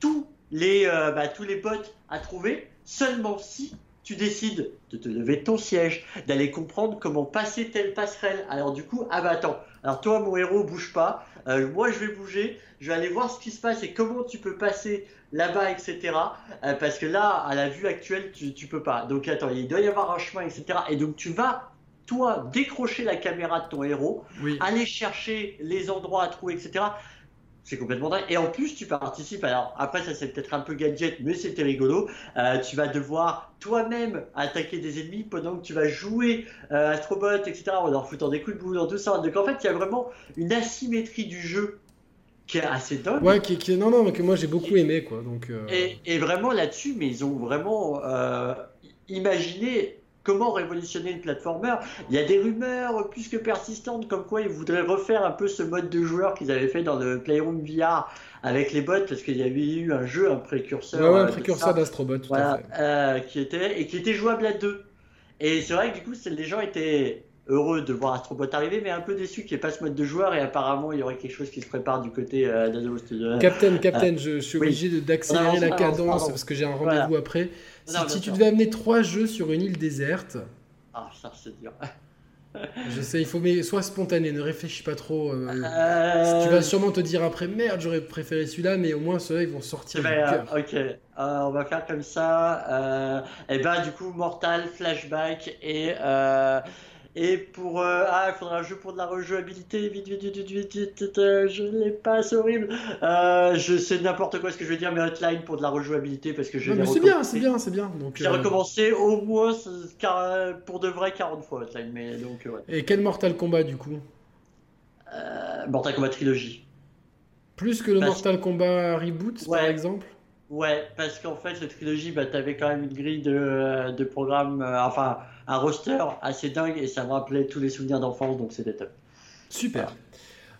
tous les, euh, bah, tous les bots à trouver seulement si tu décides de te lever de ton siège, d'aller comprendre comment passer telle passerelle. Alors du coup, ah bah attends, alors toi mon héros bouge pas, euh, moi je vais bouger, je vais aller voir ce qui se passe et comment tu peux passer là-bas, etc. Euh, parce que là, à la vue actuelle, tu, tu peux pas. Donc attends, il doit y avoir un chemin, etc. Et donc tu vas toi décrocher la caméra de ton héros, aller chercher les endroits à trouver, etc. C'est complètement dingue. Et en plus, tu participes. Alors, après, ça c'est peut-être un peu gadget, mais c'était rigolo. Euh, tu vas devoir toi-même attaquer des ennemis pendant que tu vas jouer euh, Astrobot, etc. En leur foutant des coups de boule dans tout ça. Donc, en fait, il y a vraiment une asymétrie du jeu qui est assez dingue. Ouais, qui, qui non, non, que moi j'ai beaucoup aimé, quoi. Donc, euh, et, et, vraiment là-dessus, mais ils ont vraiment imaginé comment révolutionner le platformer. Il y a des rumeurs plus que persistantes comme quoi ils voudraient refaire un peu ce mode de joueur qu'ils avaient fait dans le Playroom VR avec les bots parce qu'il y avait eu un jeu, un précurseur. Ouais, un euh, précurseur d'Astrobot, tout à fait. Euh, qui était, et qui était jouable à deux. Et c'est vrai que du coup, les gens étaient heureux de voir Astrobot arriver, mais un peu déçus qu'il n'y ait pas ce mode de joueur et apparemment il y aurait quelque chose qui se prépare du côté euh, de Captain, Captain, je, suis obligé d'accélérer la cadence parce que j'ai un rendez-vous après. Si, tu devais amener trois jeux sur une île déserte. Ah, ça c'est dur. je sais, il faut mais sois spontané, ne réfléchis pas trop. Euh, euh, tu vas sûrement te dire après merde, j'aurais préféré celui-là, mais au moins ceux-là ils vont sortir du cœur. ok, on va faire comme ça. et eh ben du coup, Mortal, Flashback et et pour. Euh, ah, il faudra un jeu pour de la rejouabilité. Vite, vite, vite, vite, vite, vite, euh, je l'ai pas, c'est horrible. Euh, je sais n'importe quoi ce que je veux dire, mais Hotline pour de la rejouabilité parce que je mais c'est bien, c'est bien, c'est bien. J'ai recommencé au moins pour de vrai 40 fois Hotline. Mais, donc, ouais. Et quel Mortal Kombat du coup? Mortal Kombat Trilogy. Plus que le Mortal Kombat Reboot par exemple? Ouais, parce qu'en fait, cette trilogie, bah, tu avais quand même une grille de, de programmes, enfin, un roster assez dingue et ça me rappelait tous les souvenirs d'enfance, donc c'était top. Super.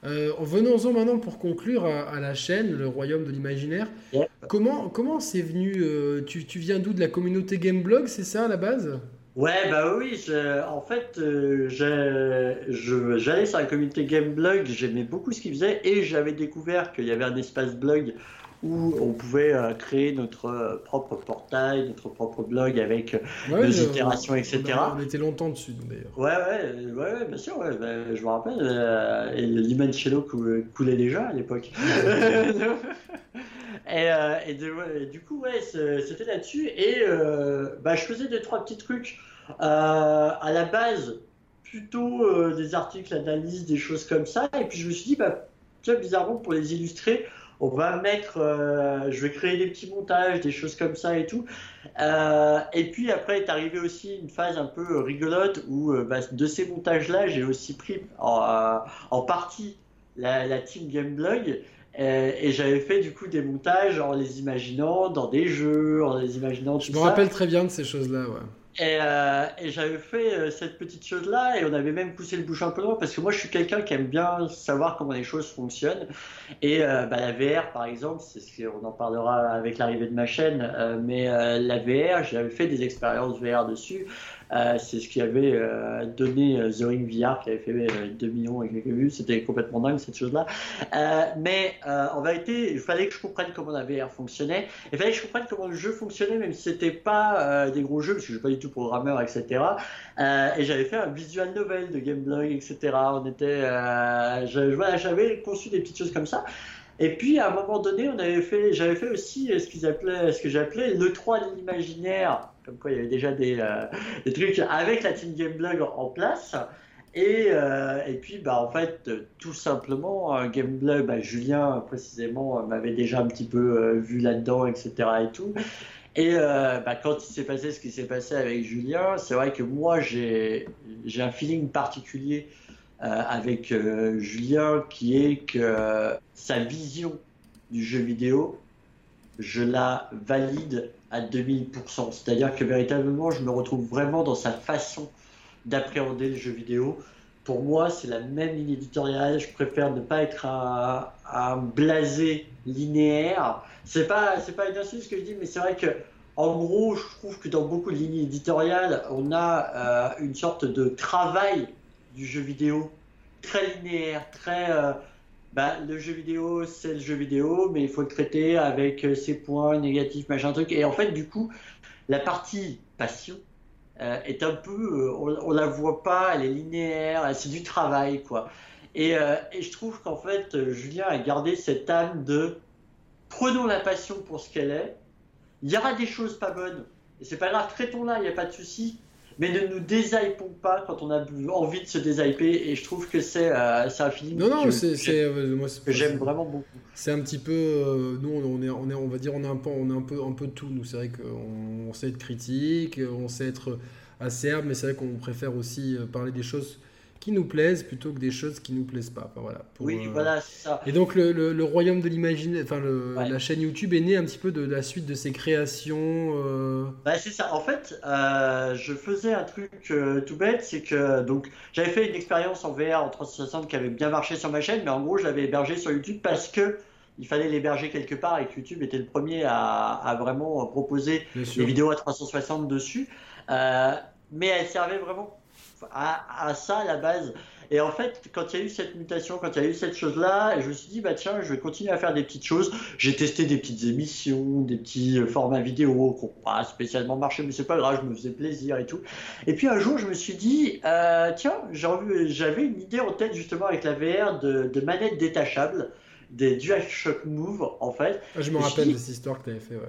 Euh, venons-en maintenant pour conclure à, la chaîne, le royaume de l'imaginaire. Comment comment c'est venu euh, tu, tu, viens d'où de la communauté Gameblog, c'est ça à la base? Ouais, bah oui, en fait, euh, j'allais sur la communauté Gameblog, j'aimais beaucoup ce qu'ils faisaient et j'avais découvert qu'il y avait un espace blog où on pouvait euh, créer notre euh, propre portail, notre propre blog avec euh, nos itérations, etc. On, était longtemps dessus, d'ailleurs. Ouais, ouais, ouais, bien sûr, ouais, bah, je me rappelle, et le limoncello coulait déjà à l'époque. et, et, du coup, ouais, c'était là-dessus, et bah, je faisais deux, trois petits trucs. à la base, plutôt des articles, d'analyse, des choses comme ça, et puis je me suis dit, bah, bizarrement, pour les illustrer, on va mettre, euh, je vais créer des petits montages, des choses comme ça et tout. Euh, et puis après est arrivé aussi une phase un peu rigolote où euh, bah, de ces montages-là, j'ai aussi pris en, partie la, la, team Gameblog. Et, j'avais fait du coup des montages en les imaginant dans des jeux, en les imaginant. Je me rappelle très bien de ces choses-là, ouais. Euh, et, j'avais fait euh, cette petite chose-là et on avait même poussé le bouchon un peu loin parce que moi je suis quelqu'un qui aime bien savoir comment les choses fonctionnent. Et euh, bah, la VR par exemple, c'est ce qu'on en parlera avec l'arrivée de ma chaîne, mais la VR, j'avais fait des expériences VR dessus. Euh, c'est ce qui avait euh, donné euh, The Ring VR qui avait fait 2 millions et quelques vues. C'était complètement dingue cette chose-là. mais en vérité, il fallait que je comprenne comment la VR fonctionnait. Il fallait que je comprenne comment le jeu fonctionnait, même si c'était pas des gros jeux, parce que je suis pas du tout programmeur, etc. et j'avais fait un visual novel de gameplay, etc. On était, j'avais conçu des petites choses comme ça. Et puis à un moment donné, on avait fait, j'avais fait aussi ce qu'ils appelaient, ce que j'appelais le 3 de l'imaginaire, comme quoi il y avait déjà des, euh, trucs avec la team Gameblog en place. Et, euh, et puis bah en fait tout simplement Gameblog, bah, Julien précisément m'avait déjà un petit peu euh, vu là-dedans, etc. et tout. Et bah, quand il s'est passé ce qui s'est passé avec Julien, c'est vrai que moi j'ai un feeling particulier euh, avec euh, Julien, qui est que sa vision du jeu vidéo, je la valide à 2000%. C'est-à-dire que véritablement, je me retrouve vraiment dans sa façon d'appréhender le jeu vidéo. Pour moi, c'est la même ligne éditoriale. Je préfère ne pas être un, un blasé linéaire. C'est pas, c'est pas une insulte ce que je dis, mais c'est vrai que, en gros, je trouve que dans beaucoup de lignes éditoriales, on a euh, une sorte de travail du jeu vidéo très linéaire, très. Euh, bah, le jeu vidéo, c'est le jeu vidéo, mais il faut le traiter avec euh, ses points négatifs, machin truc. Et en fait, du coup, la partie passion euh, est un peu. on, la voit pas, elle est linéaire, c'est du travail, quoi. Et, et je trouve qu'en fait, Julien a gardé cette âme de prenons la passion pour ce qu'elle est. Il y aura des choses pas bonnes. Et c'est pas grave, traitons-la, il n'y a pas de souci mais ne nous déshypons pas quand on a envie de se déshyper. Et je trouve que c'est euh, un film non, non, c'est, euh, que j'aime vraiment beaucoup. C'est un petit peu. Euh, nous, on est, on est, on va dire, on est un peu, on est un peu, un peu de tout. Nous, c'est vrai qu'on sait être critique, on sait être acerbe, mais c'est vrai qu'on préfère aussi parler des choses qui nous plaisent plutôt que des choses qui nous plaisent pas. voilà, oui, euh, voilà, c'est ça. Et donc le, le, royaume de l'imaginaire, enfin la chaîne YouTube est née un petit peu de, la suite de ses créations. Euh... Bah, c'est ça. En fait, euh, je faisais un truc tout bête, c'est que donc j'avais fait une expérience en VR en 360 qui avait bien marché sur ma chaîne, mais en gros je l'avais hébergé sur YouTube parce que il fallait l'héberger quelque part et que YouTube était le premier à, à vraiment proposer des vidéos à 360 dessus. mais elle servait vraiment à, ça à la base. Et en fait, quand il y a eu cette mutation, quand il y a eu cette chose-là, je me suis dit, bah tiens, je vais continuer à faire des petites choses. J'ai testé des petites émissions, des petits euh, formats vidéo qui n'ont pas spécialement marché, mais c'est pas grave, je me faisais plaisir et tout. Et puis un jour, je me suis dit, euh, tiens, j'avais une idée en tête justement avec la VR de, de manettes détachables, des DualShock Move en fait. Ah, je me rappelle de cette histoire que tu avais fait, ouais.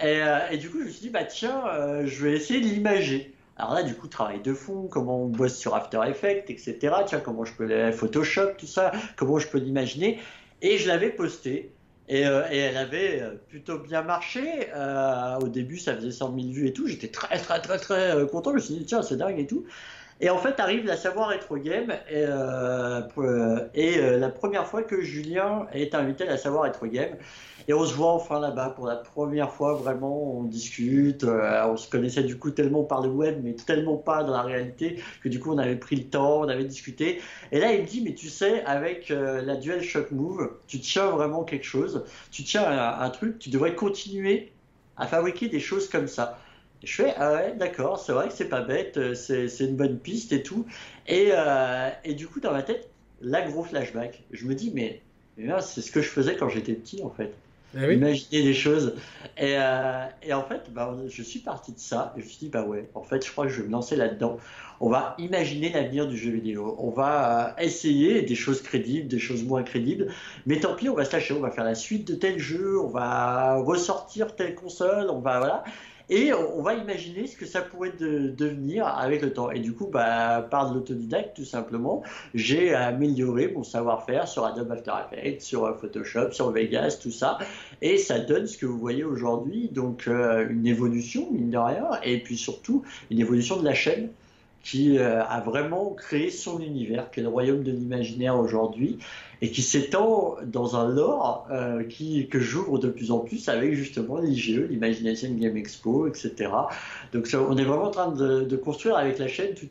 Et, euh, et, du coup, je me suis dit, bah tiens, je vais essayer de l'imager. Alors là, du coup, travail de fond, comment on bosse sur After Effects, etc. Tiens, comment je peux Photoshop, tout ça, comment je peux l'imaginer. Et je l'avais posté. Et, euh, et, elle avait euh, plutôt bien marché. Euh, au début, ça faisait 100 000 vues et tout. J'étais très, très, très, très content. Je me suis dit, tiens, c'est dingue et tout. Et en fait, arrive la Savoir Retro Game. Et, la première fois que Julien est invité à la Savoir Retro Game. Et on se voit enfin là-bas pour la première fois, vraiment, on discute. Euh, on se connaissait du coup tellement par le web, mais tellement pas dans la réalité, que du coup on avait pris le temps, on avait discuté. Et là, il me dit, mais tu sais, avec euh, la Dual Shock Move, tu tiens vraiment quelque chose, tu tiens un, truc, tu devrais continuer à fabriquer des choses comme ça. Je fais, ah ouais, d'accord, c'est vrai que c'est pas bête, euh, c'est une bonne piste et tout. Et, et du coup, dans ma tête, là, gros flashback. Je me dis, mais c'est ce que je faisais quand j'étais petit en fait. Eh imaginer des choses. Et, euh, et en fait, bah, je suis parti de ça. Et je me suis dit, bah ouais, en fait, je crois que je vais me lancer là-dedans. On va imaginer l'avenir du jeu vidéo. On va euh, essayer des choses crédibles, des choses moins crédibles. Mais tant pis, on va se lâcher. On va faire la suite de tel jeu. On va ressortir telle console. On va, voilà. Et on va imaginer ce que ça pourrait devenir avec le temps. Et du coup, bah, par de l'autodidacte, tout simplement, j'ai amélioré mon savoir-faire sur Adobe After Effects, sur Photoshop, sur Vegas, tout ça, et ça donne ce que vous voyez aujourd'hui, donc euh, une évolution, mine de rien, et puis surtout une évolution de la chaîne qui euh, a vraiment créé son univers, qui est le royaume de l'imaginaire aujourd'hui, et qui s'étend dans un lore euh, que j'ouvre de plus en plus avec justement l'IGE, l'Imagination Game Expo, etc. Donc on est vraiment en train de, construire avec la chaîne tout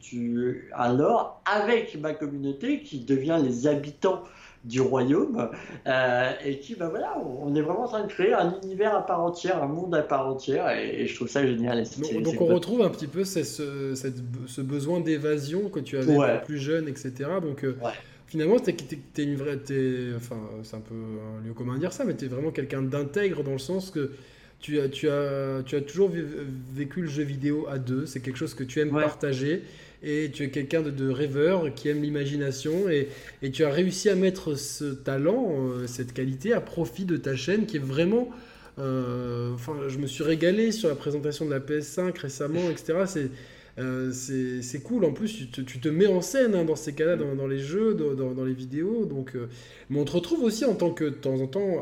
un lore avec ma communauté qui devient les habitants du royaume euh, et qui ben voilà on est vraiment en train de créer un univers à part entière un monde à part entière et, je trouve ça génial. Donc, on retrouve un petit peu ce, ce, besoin d'évasion que tu avais plus jeune etc donc euh, finalement tu es, une vraie enfin c'est un peu un lieu commun à dire ça mais tu es vraiment quelqu'un d'intègre dans le sens que tu as, tu, as, tu as toujours vécu le jeu vidéo à deux, c'est quelque chose que tu aimes partager et tu es quelqu'un de, rêveur qui aime l'imagination et, et, tu as réussi à mettre ce talent, euh, cette qualité à profit de ta chaîne qui est vraiment... Euh, enfin, je me suis régalé sur la présentation de la PS5 récemment, etc. C'est euh, c'est cool. En plus, tu te, mets en scène hein, dans ces cas-là, dans, les jeux, dans, dans les vidéos. Donc, mais on te retrouve aussi en tant que, de temps en temps,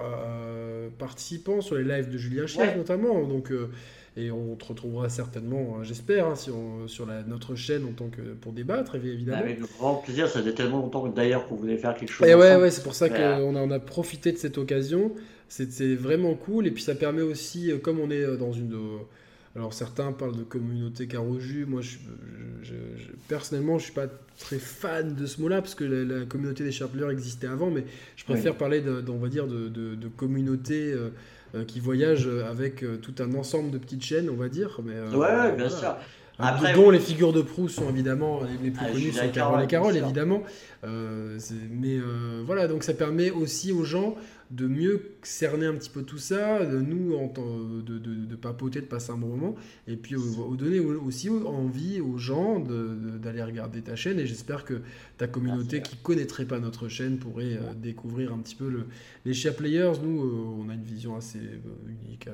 participant sur les lives de Julien Chies notamment. Donc, et on te retrouvera certainement, hein, j'espère, hein, sur, la, notre chaîne en tant que pour débattre, évidemment. Avec grand plaisir, ça fait tellement longtemps d'ailleurs qu'on voulait faire quelque chose. Et ouais, ouais, c'est pour ça qu'on a, profité de cette occasion. C'est vraiment cool. Et puis ça permet aussi, euh, comme on est euh, dans une. Euh, alors certains parlent de communauté caroju. Moi, je, je, je, personnellement, je suis pas très fan de ce mot-là parce que la, communauté des Sharplers existait avant, mais je préfère parler, de, on va dire, de, de, communauté. Euh, qui voyage avec euh, tout un ensemble de petites chaînes, on va dire. Mais, euh, ouais, bien sûr. Après, dont les figures de proue sont évidemment les plus ah, connues, sont Carole et Carole, évidemment. mais voilà, donc ça permet aussi aux gens de mieux cerner un petit peu tout ça, de nous en, de, de, de, papoter, de passer un bon moment, et puis donner aussi envie aux gens d'aller regarder ta chaîne. Et j'espère que ta communauté qui connaîtrait pas notre chaîne pourrait euh, découvrir un petit peu le, les Chia Players. Nous, euh, on a une vision assez euh, unique,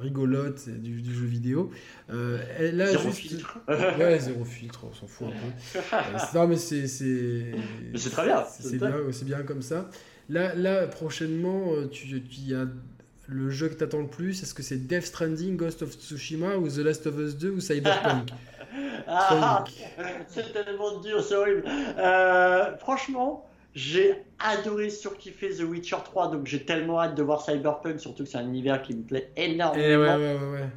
rigolote du, du, jeu vidéo. là, zéro filtre. ouais, zéro filtre, on s'en fout un peu. non, mais c'est. C'est très bien. C'est bien, bien comme ça. Là, là prochainement, euh, tu, tu as le jeu que t'attends le plus. Est-ce que c'est Death Stranding, Ghost of Tsushima ou The Last of Us 2 ou Cyberpunk ah, C'est tellement dur, c'est horrible. Euh, franchement, j'ai adoré surkiffer The Witcher 3, donc j'ai tellement hâte de voir Cyberpunk, surtout que c'est un univers qui me plaît énormément. Et eh ouais, ouais, ouais,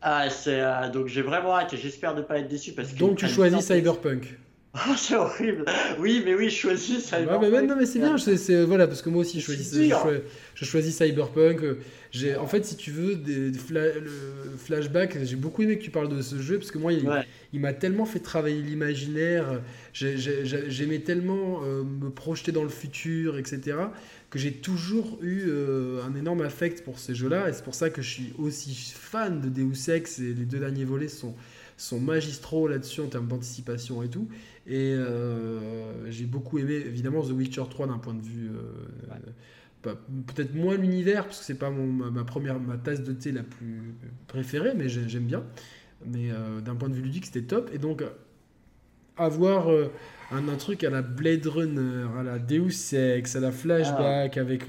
Ah, c'est, euh, donc j'ai vraiment hâte et j'espère ne pas être déçu parce que. Donc tu choisis Cyberpunk. Oh, c'est horrible. Oui, mais oui, je choisis Cyberpunk. mais, non, mais c'est bien. C'est, voilà, parce que moi aussi, je choisis, je, choisis Cyberpunk. J'ai, en fait, si tu veux, des, le flashback, j'ai beaucoup aimé que tu parles de ce jeu parce que moi, il, m'a tellement fait travailler l'imaginaire. j'aimais tellement euh, me projeter dans le futur, etc. Que j'ai toujours eu euh, un énorme affect pour ces jeux-là. Et c'est pour ça que je suis aussi fan de Deus Ex. Et les deux derniers volets sont sont magistraux là-dessus en termes d'anticipation et tout. Et euh, j'ai beaucoup aimé, évidemment, The Witcher 3 d'un point de vue. Euh, peut-être moins l'univers, parce que c'est pas mon, ma, première ma tasse de thé la plus préférée, mais j'aime bien. Mais euh, d'un point de vue ludique, c'était top. Et donc, avoir un, un, truc à la Blade Runner, à la Deus Ex, à la Flashback, ah. avec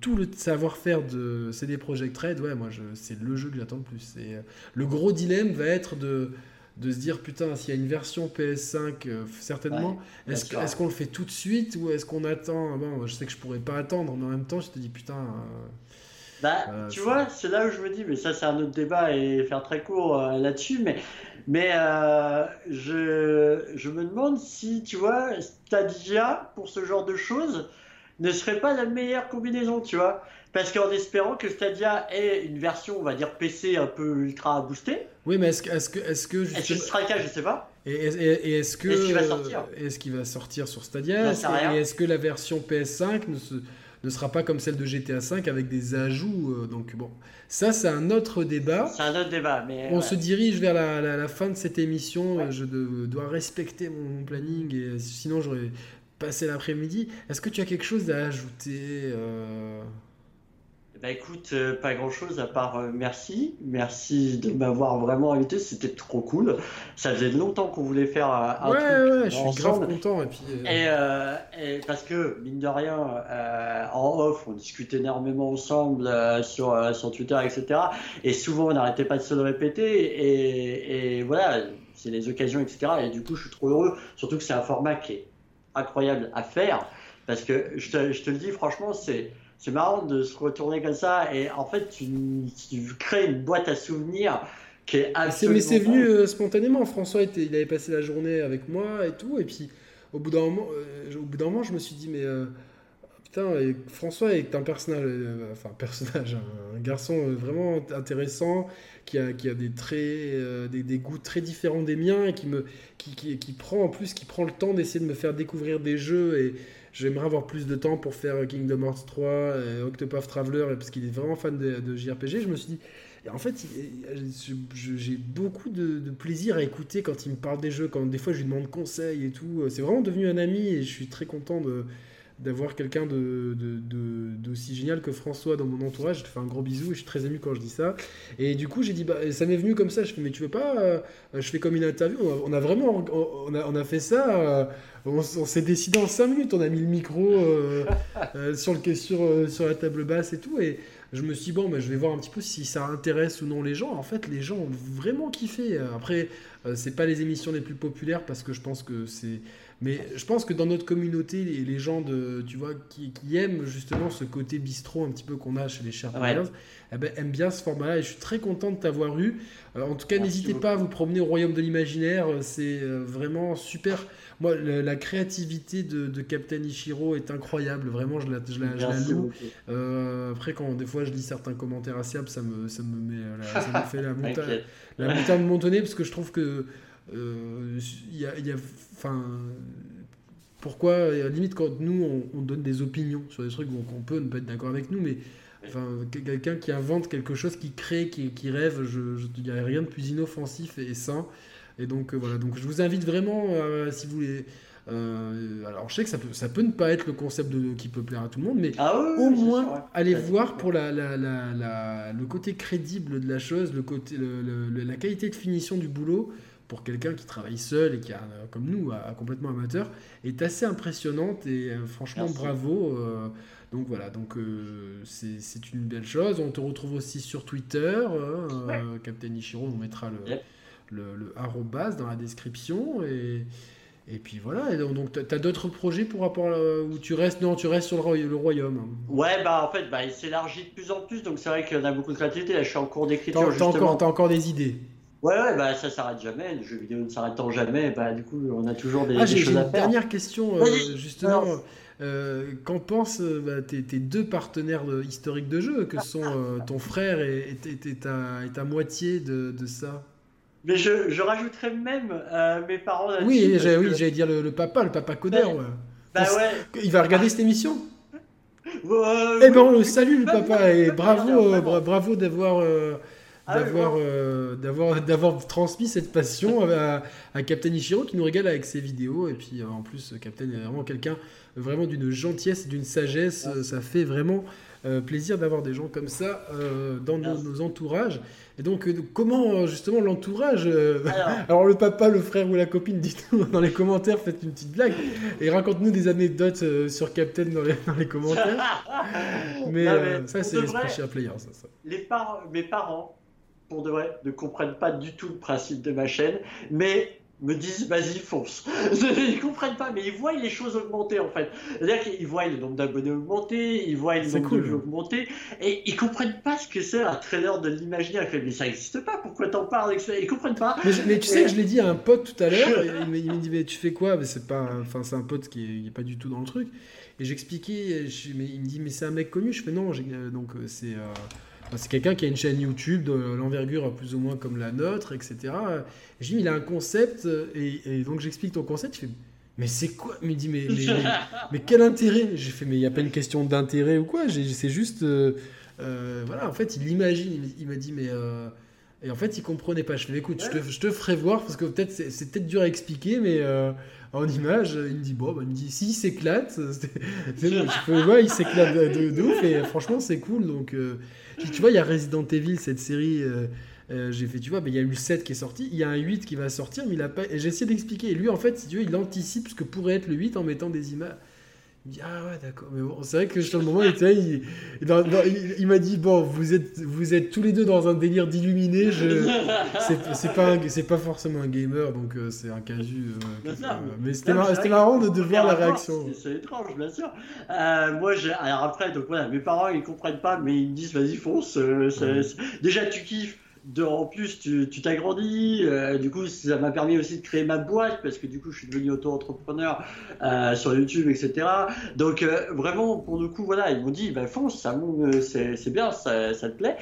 tout le savoir-faire de CD Projekt Red, ouais, moi, c'est le jeu que j'attends le plus. Et, le gros dilemme va être de, de se dire, putain, s'il y a une version PS5, euh, certainement, est-ce qu'on le fait tout de suite ou est-ce qu'on attend? Bon, je sais que je pourrais pas attendre, mais en même temps, je te dis, putain. bah, tu vois, c'est là où je me dis, mais ça, c'est un autre débat et faire très court là-dessus, mais. Mais je, je me demande si, tu vois, Stadia, pour ce genre de choses, ne serait pas la meilleure combinaison, tu vois. Parce qu'en espérant que Stadia ait une version, on va dire PC un peu ultra boostée. Oui, mais est-ce que. Est-ce que, est ce sera le cas Je sais pas. Et, est-ce que. Est-ce qu'il va sortir Est-ce qu'il va sortir sur Stadia Et est-ce que la version PS5 ne, ne sera pas comme celle de GTA 5 avec des ajouts euh, Donc bon, ça c'est un autre débat. C'est un autre débat, mais. On se dirige vers la, la, fin de cette émission. Je dois respecter mon planning et sinon j'aurais passer l'après-midi. Est-ce que tu as quelque chose à ajouter euh bah écoute, euh, pas grand chose à part euh, merci. Merci de m'avoir vraiment invité, c'était trop cool. Ça faisait longtemps qu'on voulait faire un ouais, truc. Ouais, je suis grave content. Et, puis, et, parce que, mine de rien, en off, on discutait énormément ensemble sur, sur Twitter, etc. Et souvent, on n'arrêtait pas de se le répéter. Et, et voilà, c'est les occasions, etc. Et du coup, je suis trop heureux, surtout que c'est un format qui est incroyable à faire. Parce que je te, je te le dis, franchement, c'est c'est marrant de se retourner comme ça et en fait tu, crées une boîte à souvenirs qui est absolument. Mais c'est venu euh, spontanément. François était, il avait passé la journée avec moi et tout et puis au bout d'un moment, euh, au bout d'un moment je me suis dit mais euh, putain François est un personnage, enfin personnage, un, garçon vraiment intéressant qui a, qui a des traits, des, des, goûts très différents des miens et qui me qui, qui, qui prend en plus qui prend le temps d'essayer de me faire découvrir des jeux et J'aimerais avoir plus de temps pour faire Kingdom Hearts 3, et Octopath Traveler, parce qu'il est vraiment fan de, JRPG. Je me suis dit, et en fait, j'ai beaucoup de, plaisir à écouter quand il me parle des jeux, quand des fois je lui demande conseil et tout. C'est vraiment devenu un ami et je suis très content de, d'avoir quelqu'un de, d'aussi génial que François dans mon entourage. Je te fais un gros bisou et je suis très ému quand je dis ça. Et du coup, j'ai dit, bah, ça m'est venu comme ça. Je fais, mais tu veux pas euh, Je fais comme une interview. On a, vraiment, on a, on a, fait ça. Euh, on, s'est décidé en 5 minutes. On a mis le micro euh, sur, le, sur, sur la table basse et tout. Et je me suis dit, bon, bah, je vais voir un petit peu si ça intéresse ou non les gens. En fait, les gens ont vraiment kiffé. Après, c'est pas les émissions les plus populaires parce que je pense que c'est mais je pense que dans notre communauté, les, les gens de, tu vois, qui, aiment justement ce côté bistrot un petit peu qu'on a chez les chers eh ben, aiment bien ce format-là. Et je suis très content de t'avoir eu. Euh, en tout cas, n'hésitez pas à vous promener au royaume de l'imaginaire. C'est euh, vraiment super. Moi, la, créativité de, de, Captain Ichiro est incroyable. Vraiment, je la, je la, je la loue. Euh, après, quand des fois je lis certains commentaires à Siab, ça me, ça me, met, ça me fait la montagne, la montagne parce que je trouve que euh, il y a, enfin, pourquoi, à la limite, quand nous, on, donne des opinions sur des trucs où on peut ne pas être d'accord avec nous, mais enfin, quelqu'un qui invente quelque chose, qui crée, qui, qui rêve, je ne dirais rien de plus inoffensif et, sain. Et donc, euh, voilà. Donc, je vous invite vraiment, euh, si vous voulez. alors, je sais que ça peut, ça peut ne pas être le concept de, qui peut plaire à tout le monde, mais ah au moins, allez voir pour la, la, la, le côté crédible de la chose, le côté, la qualité de finition du boulot pour quelqu'un qui travaille seul et qui a, comme nous, a, complètement amateur, est assez impressionnante et euh, franchement bravo. Euh, donc voilà, donc euh, c'est une belle chose. On te retrouve aussi sur Twitter, Captain Ichiro, on mettra le, le, arrobas dans la description et et puis voilà, donc tu as d'autres projets pour rapport où tu restes non, tu restes sur le, royaume. Ouais, bah en fait, bah, il s'élargit de plus en plus, donc c'est vrai qu'il y en a beaucoup de créativité. Là, je suis en cours d'écriture. T'as encore, as encore des idées Ouais, ouais, bah ça s'arrête jamais. Le jeu vidéo ne s'arrêtant jamais, bah du coup, on a toujours des, ah, choses à faire. J'ai une dernière question, euh, justement. Euh, Qu'en pensent euh, bah, tes, deux partenaires historiques de jeu, que sont euh, ton frère et, et, ta, et, ta, moitié de, de ça? Mais je, je rajouterais même mes parents. Oui, j'allais dire le, papa, le papa codeur. Bah, ouais. Il va regarder cette émission? Eh ben, on le salue, le papa, et bravo, bravo d'avoir ah d'avoir euh, d'avoir d'avoir transmis cette passion à, à, Captain Ichiro qui nous régale avec ses vidéos. Et puis euh, en plus Captain est vraiment quelqu'un vraiment d'une gentillesse d'une sagesse. Ah. ça fait vraiment euh, plaisir d'avoir des gens comme ça dans nos, entourages. Et donc comment justement l'entourage alors... le papa le frère ou la copine dites-nous dans les commentaires faites une petite blague. Et raconte-nous des anecdotes sur Captain dans les, dans les commentaires. Mais, ça c'est l'esprit player ça, ça. Les par mes parents pour de vrai, ne comprennent pas du tout le principe de ma chaîne, mais me disent vas-y fonce. ils comprennent pas, mais ils voient les choses augmenter en fait. C'est-à-dire qu'ils voient le nombre d'abonnés augmenter, ils voient le nombre de augmenter, et ils comprennent pas ce que c'est un trailer de l'imaginaire. Mais ça n'existe pas, pourquoi t'en parles Ils comprennent pas. Mais, tu sais que je l'ai dit à un pote tout à l'heure, il, me dit mais tu fais quoi? Mais c'est pas, enfin c'est un pote qui est, pas du tout dans le truc. Et j'expliquais, mais il me dit mais c'est un mec connu. Je fais non, donc euh, c'est euh, c'est quelqu'un qui a une chaîne YouTube de l'envergure plus ou moins comme la nôtre, etc. Et je dis, il a un concept, et, donc j'explique ton concept, il fait, mais c'est quoi il dit, mais, mais, quel intérêt? J'ai fait, mais il n'y a pas une question d'intérêt ou quoi, c'est juste... Euh, euh, voilà, en fait, il imagine, il, m'a dit, mais... Euh, et en fait, il comprenait pas. Je fais, écoute, je, te, je, te, ferai voir, parce que peut-être c'est peut-être dur à expliquer, mais en image. Il me dit, bon, bah, il me dit, si, il s'éclate. ouais, il s'éclate de, ouf et franchement, c'est cool. Donc, tu vois, il y a Resident Evil, cette série. j'ai fait, tu vois, il y a eu le 7 qui est sorti, il y a un 8 qui va sortir, mais il a pas. J'ai essayé d'expliquer. Et lui, en fait, si tu veux, il anticipe ce que pourrait être le 8 en mettant des images. Il me dit Ah ouais, d'accord. Mais bon, c'est vrai que sur le moment, il, il, il, m'a dit Bon, vous êtes, vous êtes tous les deux dans un délire d'illuminé. C'est pas, pas forcément un gamer, donc euh, c'est un casu. Euh, mais c'était marrant de, de voir la réaction. C'est étrange, bien sûr. Euh, moi, alors après, donc voilà, mes parents, ils comprennent pas, mais ils me disent Vas-y, fonce. Déjà, tu kiffes de, en plus, tu t'agrandis. Euh, du coup, ça m'a permis aussi de créer ma boîte parce que du coup, je suis devenu auto-entrepreneur euh, sur YouTube, etc. Donc, euh, vraiment, pour le coup, voilà, ils m'ont dit, bah, fonce, ça, c'est bien, ça, ça, te plaît.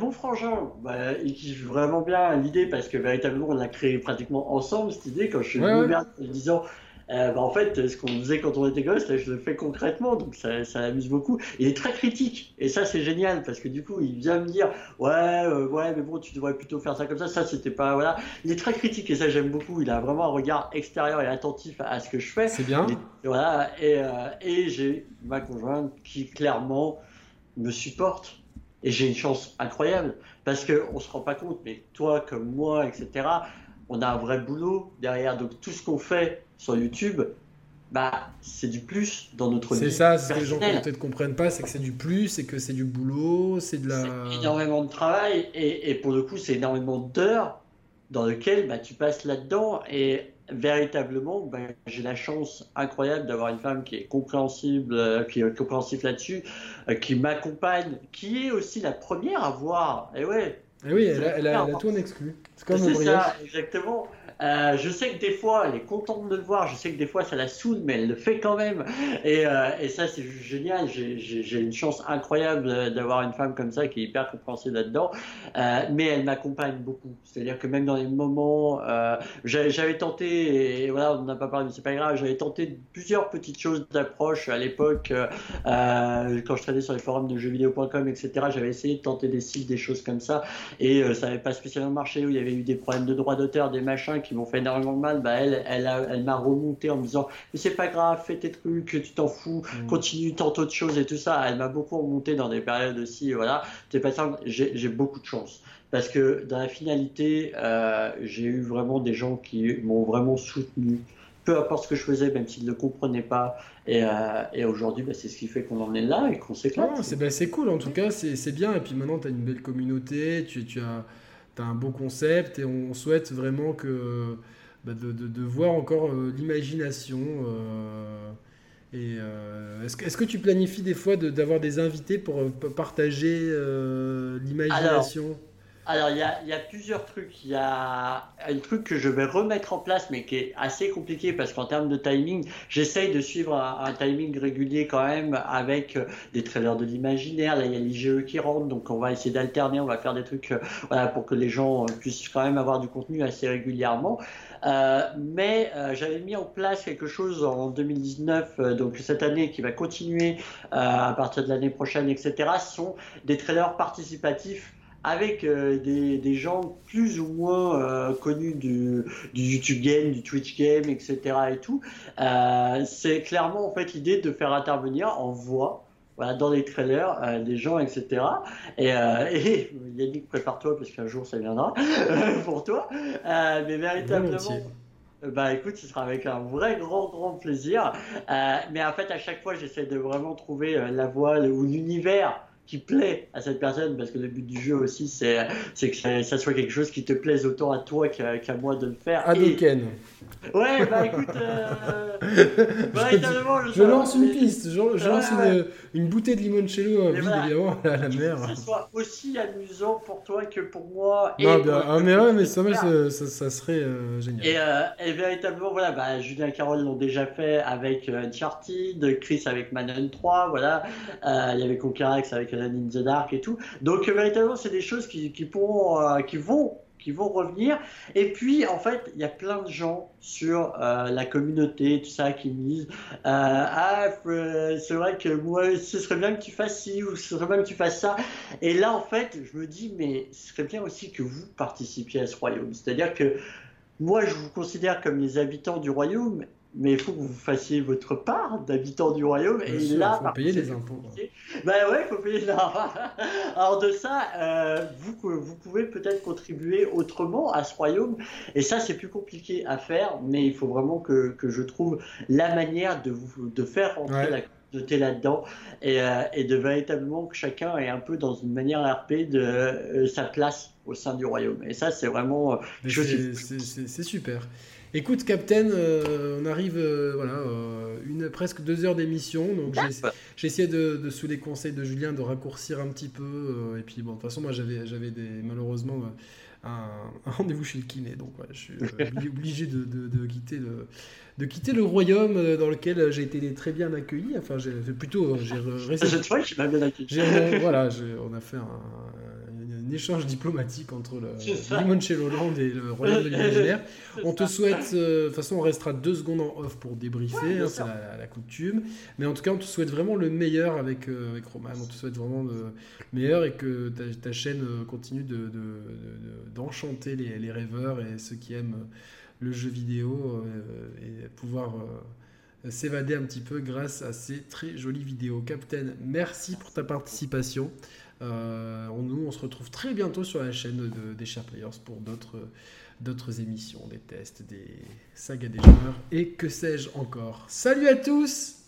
mon frangin, bah, il kiffe vraiment bien l'idée parce que véritablement, on l'a créé pratiquement ensemble, cette idée, quand je suis venu en disant euh, bah, en fait, ce qu'on faisait quand on était gosse, là, je le fais concrètement, donc ça, ça amuse beaucoup. Il est très critique, et ça, c'est génial, parce que du coup, il vient me dire, ouais, euh, ouais, mais bon, tu devrais plutôt faire ça comme ça, ça, c'était pas, voilà. Il est très critique, et ça, j'aime beaucoup. Il a vraiment un regard extérieur et attentif à ce que je fais. C'est bien. Et, voilà, et, euh, et j'ai ma conjointe qui, clairement, me supporte. Et j'ai une chance incroyable, parce qu'on se rend pas compte, mais toi, comme moi, etc., on a un vrai boulot derrière. Donc tout ce qu'on fait sur YouTube, bah, c'est du plus dans notre vie. C'est ça, ce que les gens peut-être comprennent pas, c'est que c'est du plus, c'est que c'est du boulot, c'est de la. énormément de travail et, et pour le coup, c'est énormément d'heures dans lesquelles bah, tu passes là-dedans et véritablement, bah, j'ai la chance incroyable d'avoir une femme qui est compréhensible, euh, qui est compréhensive là-dessus, euh, qui m'accompagne, qui est aussi la première à voir. Et ouais. Et oui, elle a, elle a, tout en exclu. C'est comme ça, exactement. Euh, je sais que des fois, elle est contente de le voir. Je sais que des fois, ça la saoule, mais elle le fait quand même. Et, euh, ça, c'est génial. J'ai une chance incroyable d'avoir une femme comme ça qui est hyper compréhensive là-dedans. Euh, mais elle m'accompagne beaucoup. C'est-à-dire que même dans les moments, j'avais tenté, et voilà, on n'a pas parlé, mais c'est pas grave, j'avais tenté plusieurs petites choses d'approche à l'époque, quand je traînais sur les forums de jeuxvideo.com, etc. J'avais essayé de tenter des sites, des choses comme ça, et ça n'avait pas spécialement marché, où il y avait eu des problèmes de droit d'auteur, des machins qui m'ont fait énormément de mal, bah elle, elle, elle m'a remonté en me disant mais c'est pas grave, fais tes trucs, tu t'en fous, mm. continue, tente autre chose et tout ça. Elle m'a beaucoup remonté dans des périodes aussi, voilà. C'est pas simple, j'ai beaucoup de chance parce que dans la finalité, euh, j'ai eu vraiment des gens qui m'ont vraiment soutenu peu importe ce que je faisais, même s'ils ne comprenaient pas. Et, euh, et aujourd'hui, bah, c'est ce qui fait qu'on en est là et qu'on s'éclate. c'est bah, cool, en tout cas, c'est bien. Et puis maintenant, tu as une belle communauté, tu, tu as tu as un beau concept et on souhaite vraiment que bah, de, voir encore euh, l'imagination. Euh, et euh, est-ce que, est que, tu planifies des fois d'avoir des invités pour partager l'imagination? Alors, il y a, y a, plusieurs trucs. Il y a un truc que je vais remettre en place, mais qui est assez compliqué parce qu'en termes de timing, j'essaye de suivre un, timing régulier quand même avec euh, des trailers de l'imaginaire. Là, il y a l'IGE qui rentre, donc on va essayer d'alterner. On va faire des trucs euh, voilà, pour que les gens puissent quand même avoir du contenu assez régulièrement. Euh, mais euh, j'avais mis en place quelque chose en 2019, euh, donc cette année qui va continuer à partir de l'année prochaine, etc. Sont des trailers participatifs avec euh, des, des, gens plus ou moins euh, connus du, du, YouTube game, du Twitch game, etc. et tout. Euh, c'est clairement en fait l'idée de faire intervenir en voix. Voilà, dans les trailers, des gens, etc. Et, et Yannick, prépare-toi parce qu'un jour ça viendra pour toi. mais véritablement, bah écoute, ce sera avec un vrai grand grand plaisir. mais en fait, à chaque fois, j'essaie de vraiment trouver la voix ou l'univers qui plaît à cette personne, parce que le but du jeu aussi, c'est que ça, soit quelque chose qui te plaise autant à toi qu'à moi de le faire. À Et... Ouais, bah écoute, euh... je, lance une piste, je, lance une, une, bouteille de limoncello vide voilà. évidemment à la mer. Que ce soit aussi amusant pour toi que pour moi. Et bien, ah, mais ouais, mais ça, ça, ça, serait euh, génial. Et, euh, et, véritablement, voilà, bah, Julien et Carole l'ont déjà fait avec euh, Uncharted, Chris avec Manon 3, voilà, euh, il y avait Conquerax avec Ninja Dark et tout. Donc véritablement, c'est des choses qui, qui, pourront, qui vont qui vont revenir. Et puis, en fait, il y a plein de gens sur euh, la communauté, tout ça, qui me disent euh, Ah, c'est vrai que moi, ce serait bien que tu fasses ci ou ce serait bien que tu fasses ça. Et là, en fait, je me dis Mais ce serait bien aussi que vous participiez à ce royaume. C'est-à-dire que moi je vous considère comme les habitants du royaume mais il faut que vous fassiez votre part d'habitants du royaume. et là, il faut payer les impôts. Ben ouais, il faut payer. Alors de ça, euh, vous, vous pouvez peut-être contribuer autrement à ce royaume. Et ça, c'est plus compliqué à faire, mais il faut vraiment que, que je trouve la manière de, vous, de faire rentrer la communauté là-dedans et, euh, et, de véritablement que chacun ait un peu dans une manière RP de euh, sa place au sein du royaume. Et ça, c'est vraiment. C'est super. Écoute, Captain, euh, on arrive, euh, voilà, euh, une, presque deux heures d'émission. Donc j'ai essayé de, sous les conseils de Julien, de raccourcir un petit peu. et puis bon, de toute façon, moi j'avais, des, malheureusement un, rendez-vous chez le kiné. Donc je suis obligé de, de, quitter le, de quitter le royaume dans lequel j'ai été très bien accueilli. Enfin, j'ai plutôt. J'ai Cette fois, je suis bien accueilli. voilà, on a fait un échange diplomatique entre le Limoncello Hollande et le royaume de l'imaginaire. on te souhaite, euh, de toute façon, on restera deux secondes en off pour débriefer, hein, c'est la, coutume. Mais en tout cas, on te souhaite vraiment le meilleur avec, euh, avec Roman. On te souhaite vraiment le meilleur et que ta, chaîne euh, continue d'enchanter de, de, les, les, rêveurs et ceux qui aiment le jeu vidéo et pouvoir s'évader un petit peu grâce à ces très jolies vidéos. Captain, merci pour ta participation. Euh, nous, on se retrouve très bientôt sur la chaîne de, des Share Players pour d'autres d'autres émissions, des tests, des sagas des joueurs et que sais-je encore. Salut à tous